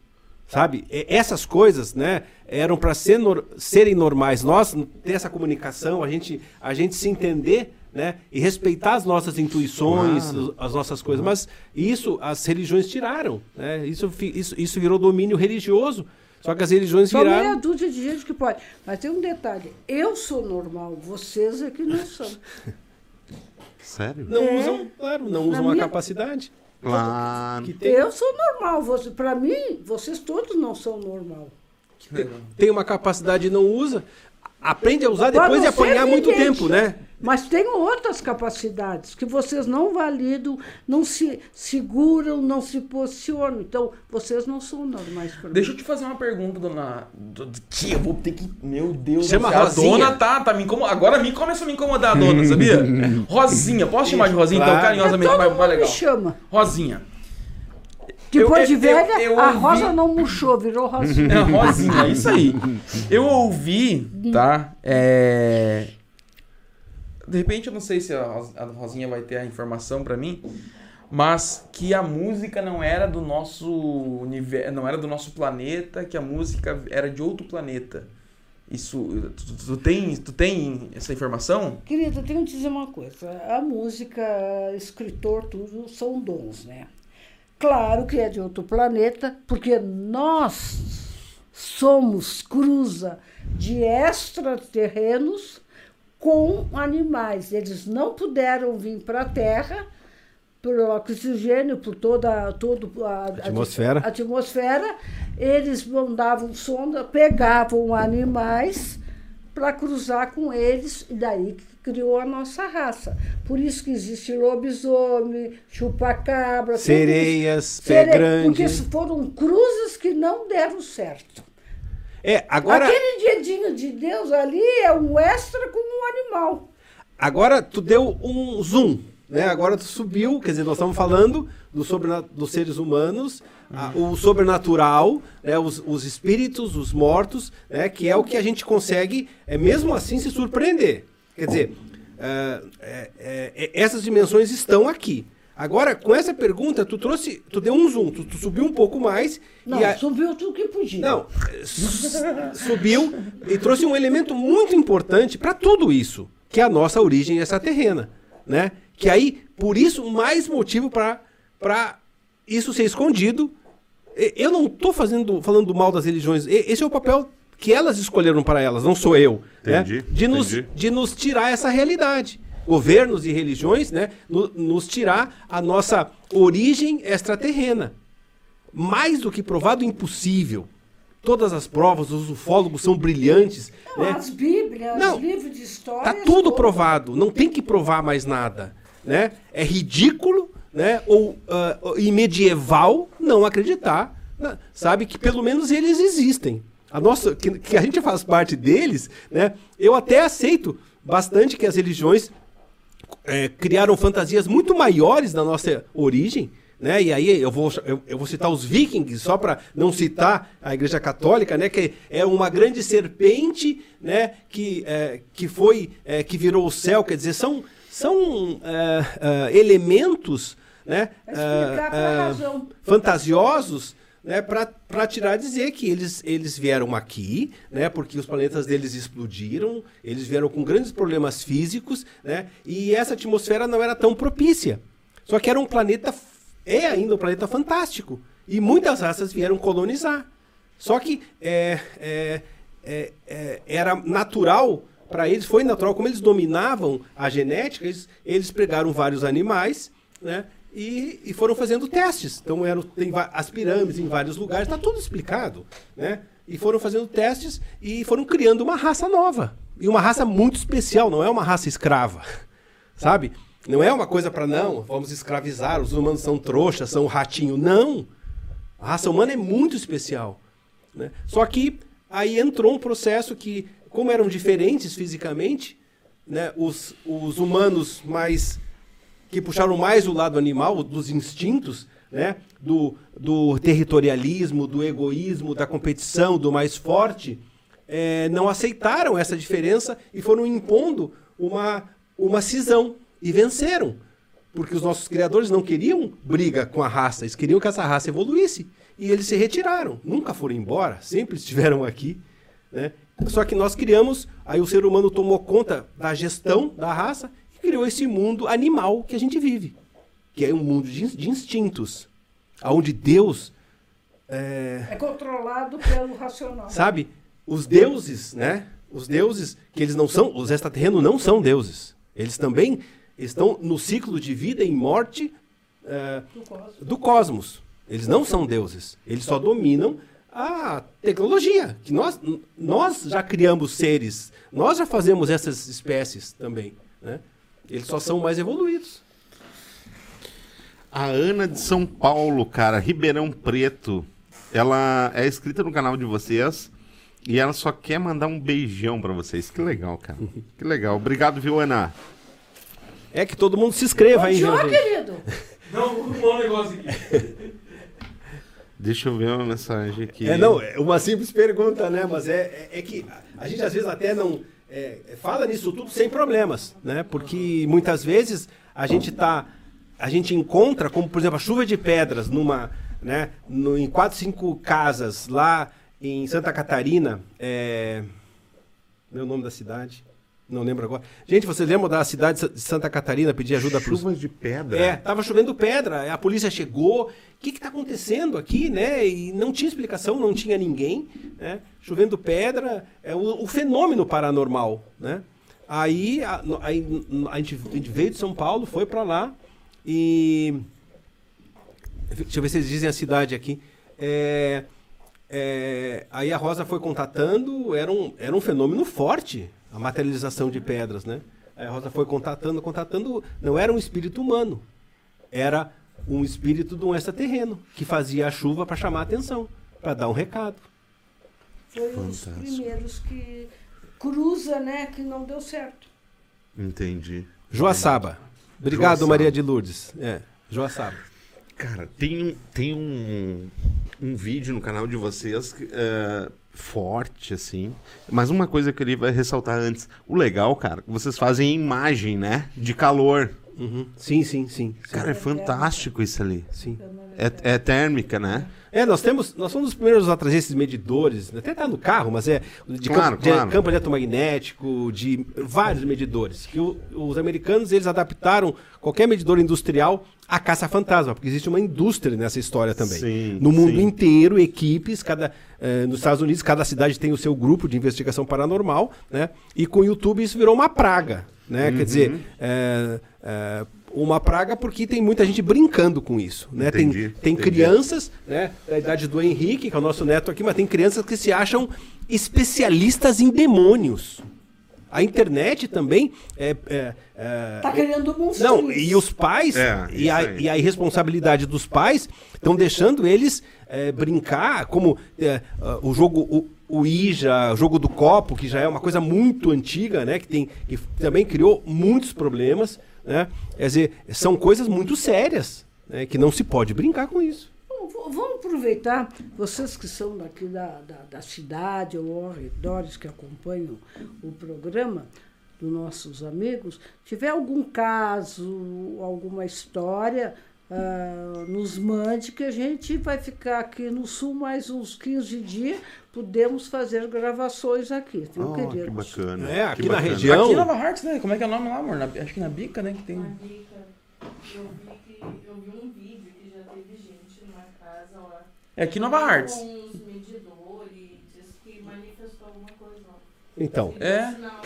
Sabe? E essas coisas, né, eram para ser serem normais. Nós ter essa comunicação, a gente, a gente se entender, né, e respeitar as nossas intuições, Claro. as nossas coisas. Mas isso as religiões tiraram, né? Isso, isso, isso virou domínio religioso. Só que as religiões Só meia viraram. dúzia de gente que pode. Mas tem um detalhe: eu sou normal, vocês é que não são. Sério? Não É. usam, claro, não Na usam a minha- capacidade. Claro. Que tem, Eu sou normal, você, para mim, vocês todos não são normal. tem uma capacidade e não usa. Aprende a usar depois ser apanhar muito tempo, né? Mas tem outras capacidades que vocês não validam, não se seguram, não se posicionam. Então, vocês não são normais para Deixa eu te fazer uma pergunta, dona. do- do- Tia, eu vou ter que. Meu Deus Chama do céu. A Rosinha. dona tá, tá me incomodando. Agora me começa a me incomodar a dona, sabia? Rosinha, posso chamar de Rosinha então, Claro. carinhosamente? Todo mais, mundo mais me legal. chama. Rosinha. Depois Eu- de eu- velha, eu a ouvi- rosa não murchou, virou rosinha. É, Rosinha, é isso aí. Eu ouvi, tá? É... De repente, eu não sei se a Ros- a Rosinha vai ter a informação pra mim, mas que a música não era do nosso universo, não era do nosso planeta, que a música era de outro planeta. Isso, tu, tu- tu tem, tu tem essa informação? Querida, eu tenho que dizer uma coisa. A música, escritor, tudo são dons, né? Claro que é de outro planeta, porque nós somos cruza de extraterrenos com animais. Eles não puderam vir para a Terra por oxigênio, por toda, todo a Atmosfera. a atmosfera. Eles mandavam sonda, pegavam animais para cruzar com eles, e daí criou a nossa raça. Por isso que existe lobisomem, chupacabra, Sereias, pé Sere- grande. Porque foram cruzes que não deram certo. É, agora, Aquele dedinho de Deus ali é um extra como um animal. agora tu deu um zoom, né? Agora tu subiu, quer dizer, nós estamos falando do dos seres humanos, a- o sobrenatural, né? os, os espíritos, os mortos, né? Que é o que a gente consegue, é mesmo assim, se surpreender. Quer dizer, é, é, é, essas dimensões estão aqui. Agora, com essa pergunta, tu trouxe, tu deu um zoom, tu, tu subiu um pouco mais Não, a- subiu tudo que podia. Não, su- subiu e trouxe um elemento muito importante para tudo isso, que é a nossa origem extraterrena, né? Que aí Por isso, mais motivo para isso ser escondido. Eu não estou fazendo, falando mal das religiões. Esse é o papel que elas escolheram para elas, não sou eu. né? Entendi, De, nos, entendi. de nos tirar essa realidade. Governos e religiões, né? no- nos tirar a nossa origem extraterrena. Mais do que provado, impossível. Todas as provas, os ufólogos são brilhantes. Não, né? As Bíblias, Não, os livros de história. Tá tudo provado, não tem que provar mais nada, né? É ridículo, né? Ou ah, e medieval não acreditar, né? sabe que pelo menos eles existem. A nossa, que, que a gente faz parte deles, né? Eu até aceito bastante que as religiões é, criaram fantasias muito maiores da nossa origem, né? E aí eu vou, eu, eu vou citar os vikings, só para não citar a Igreja Católica, né? Que é uma grande serpente, né? Que, é, que foi, é, que virou o céu, quer dizer, são, são é, é, elementos, né? É fantasiosos né, para tirar dizer que eles, eles vieram aqui, né, porque os planetas deles explodiram, eles vieram com grandes problemas físicos, né, e essa atmosfera não era tão propícia. Só que era um planeta, é ainda um planeta fantástico, e muitas raças vieram colonizar. Só que é, é, é, é, era natural para eles, foi natural, como eles dominavam a genética, eles, eles pegaram vários animais, né? E, e foram fazendo testes. Então eram, tem as pirâmides em vários lugares, está tudo explicado, né? E foram fazendo testes e foram criando uma raça nova. E uma raça muito especial, não é uma raça escrava, sabe? Não é uma coisa para não, vamos escravizar, os humanos são trouxas, são ratinho. Não! A raça humana é muito especial. Né? Só que aí entrou um processo que, como eram diferentes fisicamente, né, os, os humanos mais que puxaram mais o lado animal, dos instintos, né, do, do territorialismo, do egoísmo, da competição, do mais forte, eh, não aceitaram essa diferença e foram impondo uma, uma cisão e venceram. Porque os nossos criadores não queriam briga com a raça, eles queriam que essa raça evoluísse. E eles se retiraram, nunca foram embora, sempre estiveram aqui. Né? Só que nós criamos, aí o ser humano tomou conta da gestão da raça criou esse mundo animal que a gente vive, que é um mundo de, instintos, onde Deus, é, É controlado pelo racional. sabe, os deuses, né? Os deuses que eles não são, os extraterrenos não são deuses. Eles também estão no ciclo de vida e morte é, Do cosmos. do cosmos. Eles não são deuses. Eles só dominam a tecnologia. Que nós, nós já criamos seres. Nós já fazemos essas espécies também. Né? Eles só são mais evoluídos. A Ana de São Paulo, cara, Ribeirão Preto. Ela é inscrita no canal de vocês e ela só quer mandar um beijão pra vocês. Que legal, cara. Que legal. Obrigado, viu, Ana? É que todo mundo se inscreva aí, gente. querido. Não, um negócio aqui. Deixa eu ver uma mensagem aqui. É, não, é uma simples pergunta, né? Mas é, é, é que a gente às vezes até não é, fala nisso tudo sem problemas, né? Porque muitas vezes a gente tá, a gente encontra, como por exemplo a chuva de pedras numa, né? No, em quatro, cinco casas lá em Santa Catarina, é, meu nome da cidade, não lembro agora. Gente, vocês lembram da cidade de Santa Catarina pedir ajuda para Chuvas de pedra. é, tava chovendo pedra, a polícia chegou. O que que tá acontecendo aqui, né? E não tinha explicação, não tinha ninguém, né? Chovendo pedra, é o, o fenômeno paranormal, né? Aí a, n- a, gente, a gente veio de São Paulo, foi para lá e deixa eu ver se eles dizem a cidade aqui. É, é, aí a Rosa foi contatando, era um, era um fenômeno forte, a materialização de pedras, né? A Rosa foi contatando, contatando, não era um espírito humano, era um espírito de um extraterreno, que fazia a chuva para chamar a atenção, para dar um recado. Foi os primeiros que cruza, né? Que não deu certo. Entendi. Joaçaba. Obrigado, Joaçaba. Maria de Lourdes. É, Joaçaba. Cara, tem, um- tem um, um vídeo no canal de vocês que, é, forte, assim. Mas uma coisa que eu queria ressaltar antes. O legal, cara, que vocês fazem imagem, né? De calor. Uhum. Sim, sim, sim. sim. Cara, é fantástico isso ali. sim. É, é térmica, né? É, nós temos, nós somos os primeiros a trazer esses medidores, até tá no carro, mas é de, Claro, campo, de claro. campo eletromagnético, de vários medidores. Que o- os americanos eles adaptaram qualquer medidor industrial à caça-fantasma, porque existe uma indústria nessa história também. Sim, no mundo sim. inteiro, equipes, cada eh, nos Estados Unidos, cada cidade tem o seu grupo de investigação paranormal, né? E com o YouTube isso virou uma praga, né? Quer dizer, Uhum. é, é, uma praga porque tem muita gente brincando com isso, né? Tem, Entendi, tem entendi. crianças, né? Da idade do Henrique, que é o nosso neto aqui, mas tem crianças que se acham especialistas em demônios. A internet também é, é, é, Tá querendo monstros. não, e os pais, É, e, a, e a irresponsabilidade dos pais estão deixando eles é, brincar, como é, o jogo, o, o Ija, o jogo do copo, que já é uma coisa muito antiga, né? Que, tem, que também criou muitos problemas, né? Quer dizer, são coisas muito sérias, né, que não se pode brincar com isso. Vamos aproveitar, vocês que são daqui da, da, da cidade ou ao redores que acompanham o programa dos nossos amigos, tiver algum caso, alguma história, ah, nos mande que a gente vai ficar aqui no sul mais uns 15 dias, podemos fazer gravações aqui, viu, Oh, que bacana. É, aqui que na bacana. região- Aqui em Nova Hartz, né? Como é que é o nome lá, amor? Na- acho que na Bica, né? Que tem. Uma dica, eu vi que eu vi um vídeo que já teve gente numa casa lá. É aqui em Nova Hartz. Com uns medidores, diz que manifestou alguma coisa lá. Então, É. Sinal.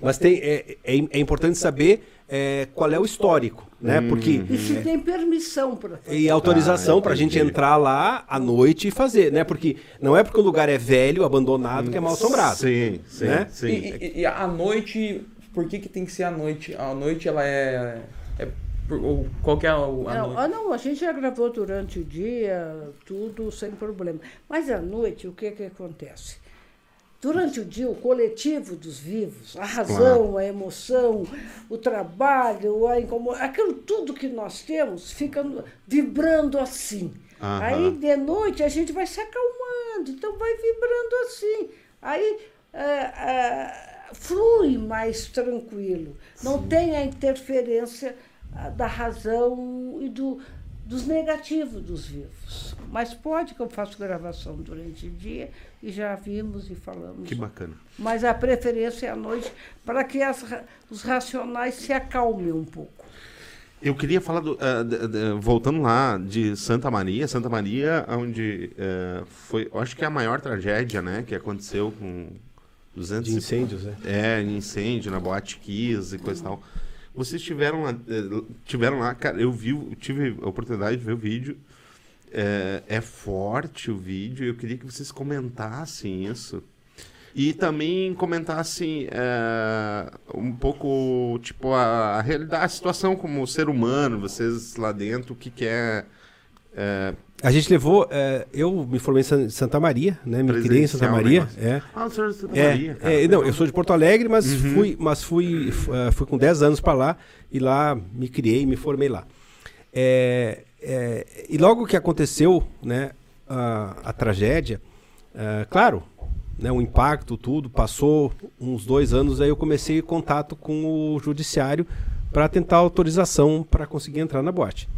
mas tem, é, é, é importante saber é, qual é o histórico, né? Porque E se tem permissão para. E autorização Ah, para a gente entrar lá à noite e fazer, né? Porque não é porque o lugar é velho, abandonado, que é mal assombrado. Sim, sim, Né? sim. E, e- e à noite, por que, que tem que ser à noite? A noite ela é. é ou qual que é o- a Não, noite? ah, não, a gente já gravou durante o dia, tudo sem problema. Mas à noite, o que, que acontece? Durante o dia, o coletivo dos vivos, a razão, a emoção, o trabalho, a incomodação, aquilo tudo que nós temos fica vibrando assim. Aham. Aí, de noite, a gente vai se acalmando, então vai vibrando assim. Aí é, é, flui mais tranquilo. Não tem a interferência da razão e do, dos negativos dos vivos. Mas pode que eu faça gravação durante o dia e já vimos e falamos. Que bacana. Mas a preferência é à noite para que as os racionais se acalmem um pouco. Eu queria falar do. ah, d- d- voltando lá de Santa Maria, Santa Maria, onde eh, foi. Eu acho que é a maior tragédia, né? Que aconteceu com 200 De e- incêndios, né? É, incêndio na Boate Kiss e coisa e tal. Vocês tiveram lá, eh, tiveram lá, cara, eu vi, tive a oportunidade de ver o vídeo. É, é forte o vídeo, eu queria que vocês comentassem isso. E também comentassem é, um pouco, tipo, a, a realidade, a situação como ser humano, vocês lá dentro, o que, que é, é A gente levou. é, eu me formei em San- Santa Maria, né? Me criei em Santa Maria. negócio. É. Ah, o senhor é de Santa É, Maria, cara. é, não, eu sou de Porto Alegre, mas Uhum. fui, mas fui, eh, fui com 10 anos para lá e lá me criei, me formei lá. É, é, e logo que aconteceu, né, a, a tragédia, é, claro, né, o impacto, tudo, passou uns dois anos, aí eu comecei contato com o judiciário para tentar autorização para conseguir entrar na boate.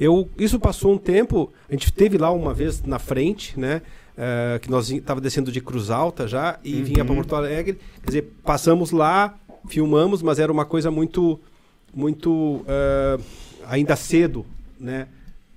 Eu, isso passou um tempo, a gente teve lá uma vez na frente, né? eh, que nós estava descendo de Cruz Alta já e vinha para Porto Alegre. Quer dizer, passamos lá, filmamos, mas era uma coisa muito, muito eh, ainda cedo, né?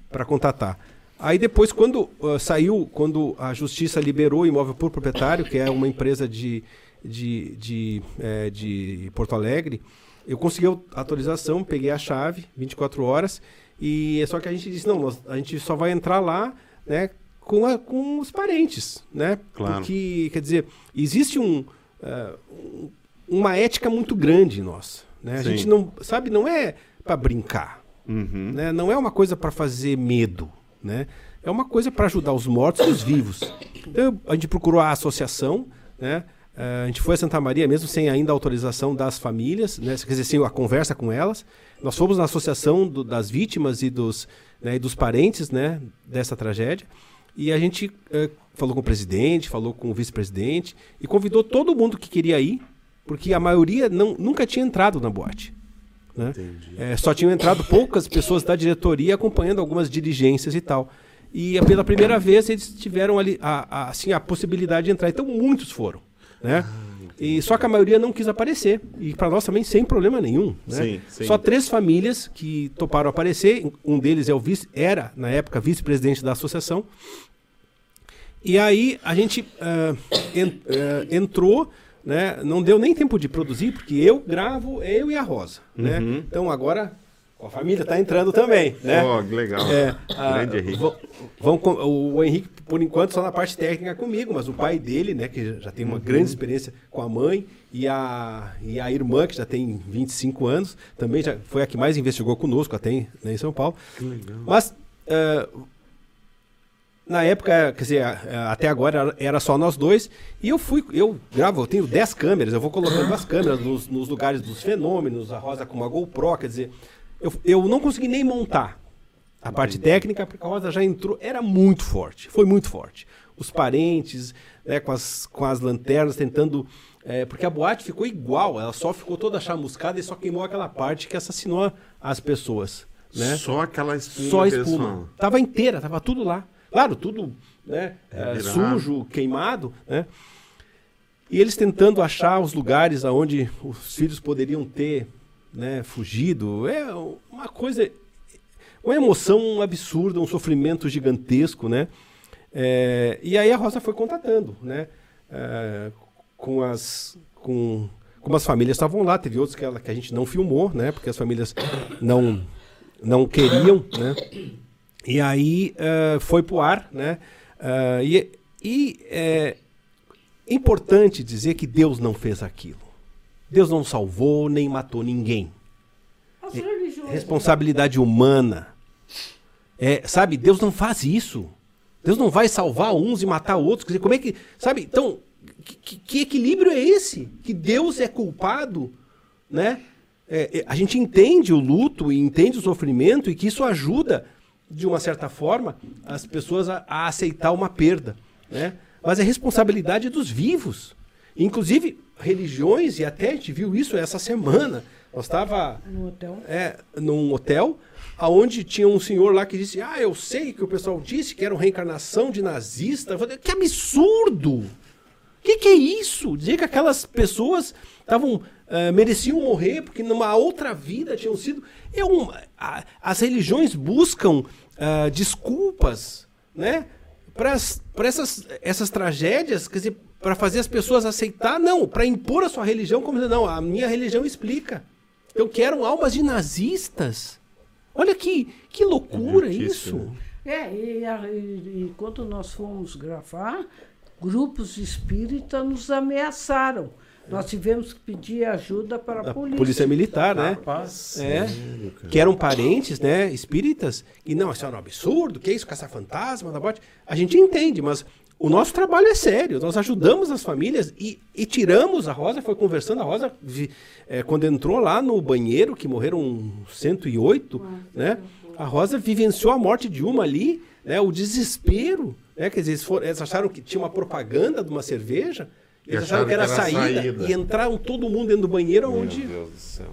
Para contatar. Aí depois, quando ah, saiu, quando a justiça liberou o imóvel por proprietário, que é uma empresa de, de, de, eh, de Porto Alegre, eu consegui a autorização, peguei a chave, 24 horas, e é só que a gente disse, não, nós- a gente só vai entrar lá, né, com, a- com os parentes, né? Claro. Porque, quer dizer, existe um, um- uma ética muito grande nossa, né? A Sim. gente não, sabe, não é para brincar, Uhum. né? Não é uma coisa para fazer medo, né? É uma coisa para ajudar os mortos e os vivos. Então, a gente procurou a associação, né? Eh, a gente foi a Santa Maria mesmo sem ainda a autorização das famílias, né? Quer dizer, sem a conversa com elas. Nós fomos na associação do- das vítimas e dos, né, e dos parentes, né? Dessa tragédia. E a gente eh, falou com o presidente, falou com o vice-presidente e convidou todo mundo que queria ir, porque a maioria não, nunca tinha entrado na boate. Né? É, só tinham entrado poucas pessoas da diretoria acompanhando algumas diligências e tal. E pela primeira vez eles tiveram ali a, a- assim, a possibilidade de entrar. Então muitos foram. Né? E só que a maioria não quis aparecer. E para nós também sem problema nenhum. Né? Sim, sim. Só três famílias que toparam aparecer. Um deles é o vice, era, na época, vice-presidente da associação. E aí a gente ah, en- ah, entrou, né? Não deu nem tempo de produzir, porque eu gravo, eu e a Rosa. Né? Então agora a família está entrando também. Né? Que legal. É, a- Grande Henrique. vão- vão o Henrique, por enquanto, só na parte técnica comigo, mas o pai dele, né, que já tem uma grande experiência com a mãe, e a, e a irmã, que já tem 25 anos, também já foi a que mais investigou conosco, até em, né, em São Paulo. Mas, eh, na época, quer dizer, até agora era- era só nós dois, e eu fui, eu gravo, eu tenho 10 câmeras, eu vou colocando as câmeras nos, nos lugares dos fenômenos, a Rosa com uma GoPro, quer dizer, eu, eu não consegui nem montar a parte técnica, porque a Rosa já entrou, era muito forte, foi muito forte. Os parentes, né, com, as, com as lanternas, tentando. é, porque a boate ficou igual, ela só ficou toda chamuscada e só queimou aquela parte que assassinou as pessoas. Né? Só aquela espuma. Só pessoal. espuma. Tava inteira, tava tudo lá. Claro, tudo né, eh, virado. sujo, queimado, né? E eles tentando achar os lugares aonde os filhos poderiam ter né, fugido. É uma coisa, uma emoção absurda, um sofrimento gigantesco, né? É, e aí a Rosa foi contatando, né? É, com as com como as famílias estavam lá, teve outros que, ela, que a gente não filmou, né? Porque as famílias não não queriam, né? E aí eh, foi pro ar, né? Ah, e e é importante dizer que Deus não fez aquilo. Deus não salvou nem matou ninguém. Religiões. Responsabilidade humana. É, sabe, Deus não faz isso. Deus não vai salvar uns e matar outros. Dizer, como é que. Sabe, então, que, que- equilíbrio é esse? Que Deus é culpado, né? É, é, a gente entende o luto e entende o sofrimento e que isso ajuda, de uma certa forma, as pessoas a, a aceitar uma perda, né? Mas é responsabilidade dos vivos. Inclusive, religiões, e até a gente viu isso essa semana. Nós estava hotel. é, num hotel, aonde tinha um senhor lá que disse: Ah, eu sei que o pessoal disse que era uma reencarnação de nazista. Eu falei, que absurdo! O que, que é isso? Dizer que aquelas pessoas estavam eh, mereciam morrer porque numa outra vida tinham sido. É um, a- as religiões buscam ah, desculpas, né? Para essas, essas tragédias, quer dizer, para fazer as pessoas aceitar, não, para impor a sua religião, como não, a minha religião explica. Eu quero almas de nazistas. Olha que, que loucura Idiotice, isso. É, e, a- e- e quando nós fomos gravar, grupos espíritas nos ameaçaram. Nós tivemos que pedir ajuda para a Da polícia. polícia militar, né? Rapaz. É, que eram parentes, né, espíritas, e não, isso é um absurdo, que é isso, caçar fantasma da bote? A gente entende, mas o nosso trabalho é sério, nós ajudamos as famílias e, e tiramos, a Rosa foi conversando, a Rosa, vi- é, quando entrou lá no banheiro, que morreram 108, né, a Rosa vivenciou a morte de uma ali, né, o desespero, né, quer dizer, eles, foram- eles acharam que tinha uma propaganda de uma cerveja, eles acharam que era, acharam que era saída, saída. e entraram todo mundo dentro do banheiro, onde... Meu Deus do céu.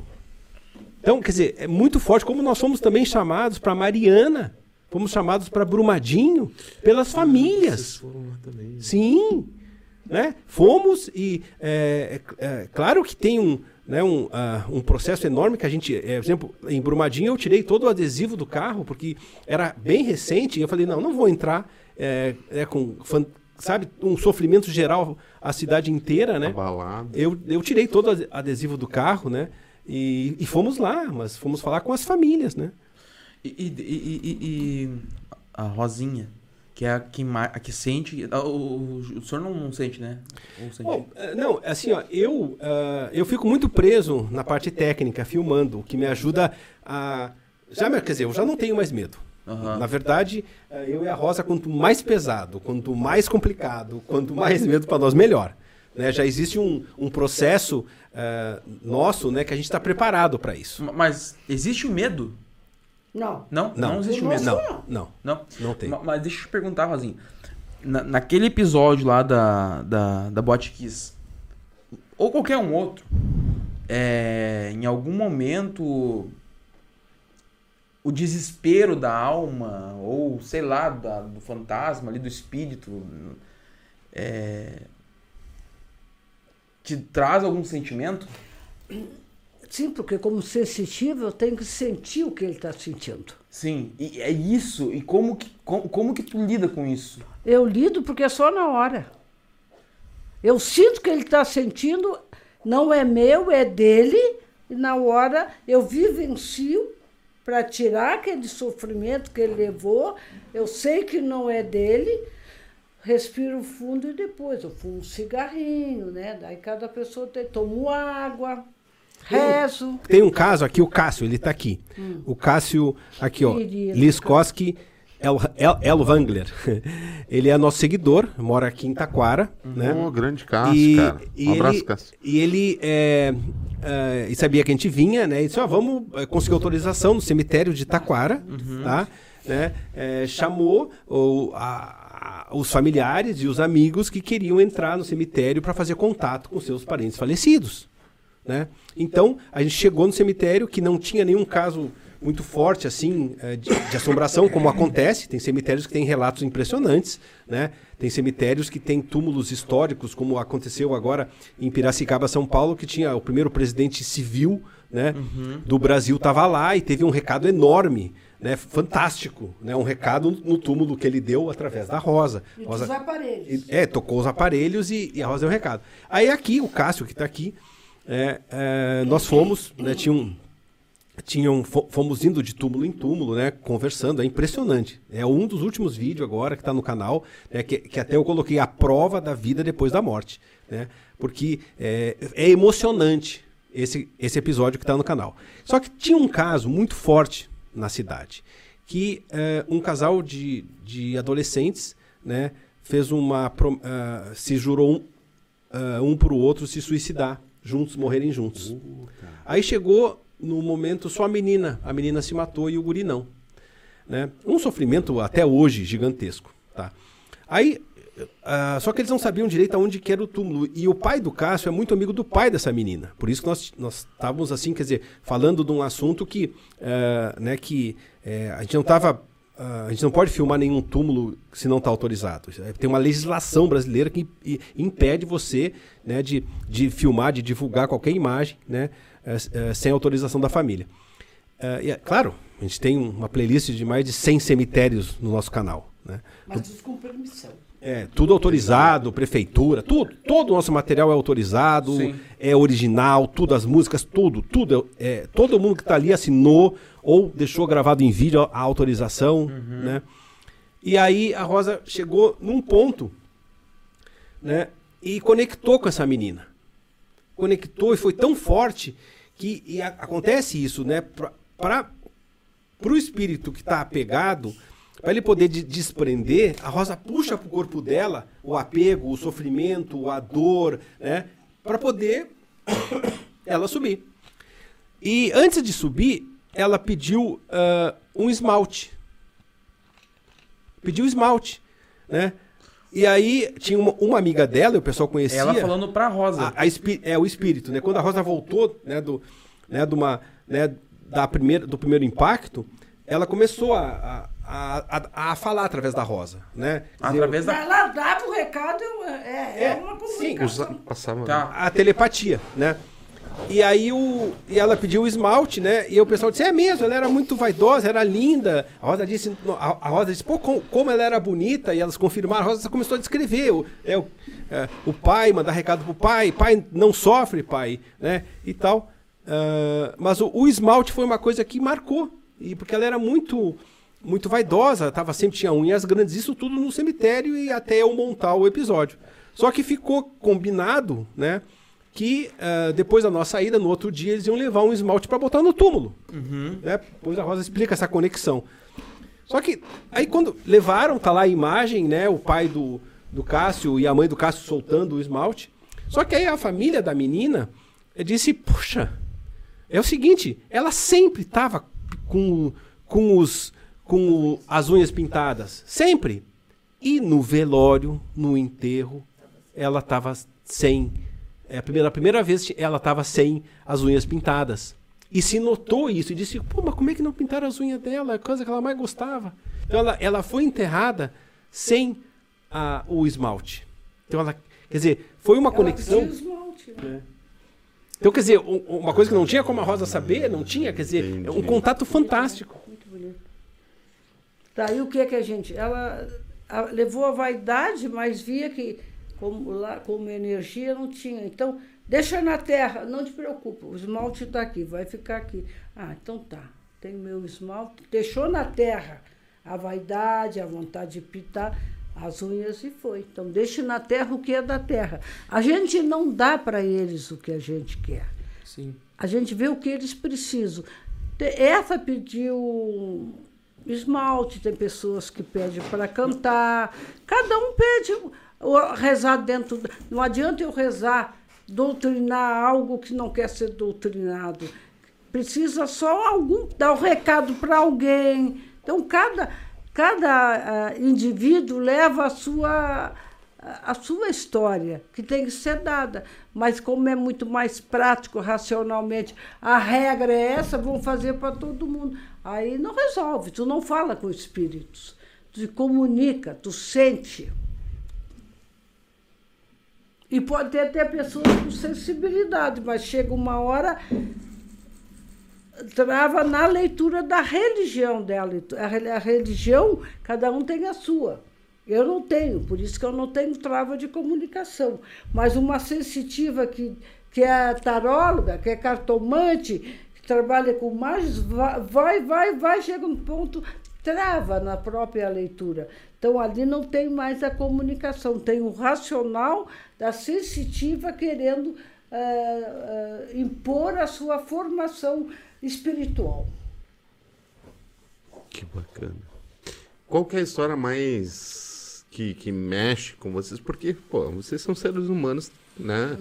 Então, quer dizer, é muito forte, como nós fomos também chamados para Mariana, fomos chamados para Brumadinho, pelas famílias. Lá também. Sim, né? Fomos e, é, é, é, claro que tem um, né, um, ah, um processo enorme que a gente, é, por exemplo, em Brumadinho eu tirei todo o adesivo do carro, porque era bem recente, e eu falei, não, não vou entrar é, é, com, sabe, um sofrimento geral a cidade inteira, né? Abalado. Eu, eu tirei todo o ade- adesivo do carro, né? E, e fomos lá, mas fomos falar com as famílias, né? E, e- e- e- a Rosinha, que é a que, a que sente. O, o, o senhor não, não sente, né? Ou sente? Bom, eh, não, assim, ó, eu, ah, eu fico muito preso na parte técnica, filmando, o que me ajuda a. Já, quer dizer, eu já não tenho mais medo. Aham. Na verdade, eu e a Rosa, quanto mais pesado, quanto mais complicado, quanto mais medo para nós, melhor. Né? Já existe um, um processo ah, nosso né, que a gente está preparado para isso. Ma- Mas existe o medo? Não. Não? Não, existe o medo. Não, não, Não? não tem. Ma- Mas deixa eu te perguntar, Rosinha. Na- naquele episódio lá da, da, da Bot Kiss, ou qualquer um outro, é, em algum momento o desespero da alma ou sei lá da- do fantasma ali do espírito é, te traz algum sentimento? Sim, porque como sensitivo eu tenho que sentir o que ele está sentindo. Sim, e é isso. E como que, como, como que tu lida com isso? Eu lido porque é só na hora. Eu sinto que ele está sentindo, não é meu, é dele, e na hora eu vivencio para tirar aquele sofrimento que ele levou. Eu sei que não é dele, respiro fundo e depois eu fumo um cigarrinho, né? Daí cada pessoa tem, tomo água, rezo. Tem um caso aqui, o Cássio, ele tá aqui. O Cássio, aqui, ó. Liskoski El, El, Elvangler. Ele é nosso seguidor, mora aqui em Taquara, né? Ô, grande Cássio, E, cara. e Um abraço, ele, Cássio. e ele é, é, e sabia que a gente vinha, né? E disse, ó, vamos é, conseguir autorização no cemitério de Taquara, tá? Né? É, chamou o- a- a- os familiares e os amigos que queriam entrar no cemitério para fazer contato com seus parentes falecidos. Né? Então, a gente chegou no cemitério que não tinha nenhum caso muito forte assim eh, de, de assombração, como acontece. Tem cemitérios que têm relatos impressionantes, né? Tem cemitérios que têm túmulos históricos, como aconteceu agora em Piracicaba, São Paulo, que tinha o primeiro presidente civil, né, do Brasil estava lá e teve um recado enorme, né, fantástico, né, um recado no túmulo que ele deu através da Rosa. E Rosa dos aparelhos. é, tocou os aparelhos e, e a Rosa deu um recado. Aí aqui, o Cássio, que está aqui, é, é, nós fomos, né, tinha tinham, fo- fomos indo de túmulo em túmulo, né, conversando, é impressionante. É um dos últimos vídeos agora que está no canal, né, que, que até eu coloquei a prova da vida depois da morte, né, porque é, é emocionante esse, esse episódio que está no canal. Só que tinha um caso muito forte na cidade, que é, um casal de, de adolescentes, né, fez uma, ah, se jurou um, ah, um para o outro se suicidar, juntos, morrerem juntos. Aí chegou no momento só a menina, a menina se matou e o guri não. Né? Um sofrimento até hoje gigantesco. Tá? Aí, ah, só que eles não sabiam direito aonde que era o túmulo. E o pai do Cássio é muito amigo do pai dessa menina. Por isso que nós, nós estávamos assim, quer dizer, falando de um assunto que, ah, né, que eh, a gente não estava. A gente não pode filmar nenhum túmulo se não está autorizado. É, Tem uma legislação brasileira que impede você né, de, de filmar, de divulgar qualquer imagem né, eh, eh, sem autorização da família. Eh, e é claro, a gente tem uma playlist de mais de 100 cemitérios no nosso canal. Né? Mas com permissão. É, tudo autorizado, prefeitura, tudo. Todo o nosso material é autorizado, Sim. é original, tudo, as músicas, tudo, tudo. É, todo mundo que está ali assinou ou deixou gravado em vídeo a autorização, né? E aí a Rosa chegou num ponto, né? E conectou com essa menina. Conectou e foi tão forte que e a- acontece isso, né? Para o espírito que está apegado, para ele poder de- desprender, a Rosa puxa para o corpo dela o apego, o sofrimento, a dor, né? Para poder ela subir. E antes de subir, ela pediu ah, um esmalte. Pediu esmalte, né? E aí tinha uma, uma amiga dela, o pessoal conhecia. Ela falando pra Rosa. A, a é o espírito, né? Quando a Rosa voltou, né, do, né, de uma, né, da primeira, do primeiro impacto, ela começou a, a, a, a falar através da Rosa, né? Dizer, através da. Ela dava o recado, é, é, É, uma sim, comunicação. Usa, passava. Tá. a telepatia, né? E aí o, e ela pediu o esmalte, né? E o pessoal disse, é mesmo, ela era muito vaidosa, era linda. A Rosa disse, a, a Rosa disse, pô, como, como ela era bonita, e elas confirmaram, a Rosa começou a descrever. O, é, o, é, o pai, mandar recado pro pai, pai não sofre, pai, né? E tal. Ah, mas o, o esmalte foi uma coisa que marcou. E porque ela era muito muito vaidosa, tava sempre tinha unhas grandes, isso tudo no cemitério e até eu montar o episódio. Só que ficou combinado, né, que ah, depois da nossa saída, no outro dia, eles iam levar um esmalte para botar no túmulo. Né? Depois a Rosa explica essa conexão. Só que aí quando levaram, tá lá a imagem, né, o pai do, do Cássio e a mãe do Cássio soltando o esmalte. Só que aí a família da menina eh, disse, puxa, é o seguinte, ela sempre estava com, com, os, com o- as unhas pintadas. Sempre. E no velório, no enterro, ela estava sem é, a primeira, a primeira vez ela estava sem as unhas pintadas. E se notou isso e disse: pô, mas como é que não pintaram as unhas dela? É a coisa que ela mais gostava. Então ela, ela foi enterrada sem a, o esmalte. Então ela, quer dizer, foi uma Ela conexão. pediu esmalte, né? Então, quer dizer, um- uma coisa que não tinha como a Rosa saber, não tinha, quer dizer, é um contato fantástico. Muito bonito. Daí o que que a gente. Ela a- levou a vaidade, mas via que como, lá, como energia não tinha. Então, deixa na terra, não te preocupa, o esmalte está aqui, vai ficar aqui. Ah, então tá. Tem meu esmalte. Deixou na terra a vaidade, a vontade de pintar as unhas e foi. Então, deixe na terra o que é da terra. A gente não dá para eles o que a gente quer. Sim. A gente vê o que eles precisam. Essa pediu esmalte, tem pessoas que pedem para cantar. Cada um pede o- rezar dentro. Não adianta eu rezar, doutrinar algo que não quer ser doutrinado. Precisa só algum dar um recado para alguém. Então cada cada ah, indivíduo leva a sua a sua história, que tem que ser dada. Mas como é muito mais prático, racionalmente, a regra é essa, vão fazer para todo mundo. Aí não resolve, tu não fala com espíritos, tu comunica, tu sente. E pode ter até pessoas com sensibilidade, mas chega uma hora trava na leitura da religião dela. A re- a religião, cada um tem a sua. Eu não tenho, por isso que eu não tenho trava de comunicação. Mas uma sensitiva que, que é taróloga, que é cartomante, trabalha com mágicos, vai, vai, vai, chega um ponto, trava na própria leitura. Então ali não tem mais a comunicação, tem o racional da sensitiva querendo ah, ah, impor a sua formação espiritual. Que bacana. Qual que é a história mais que, que mexe com vocês? Porque, pô, vocês são seres humanos, né?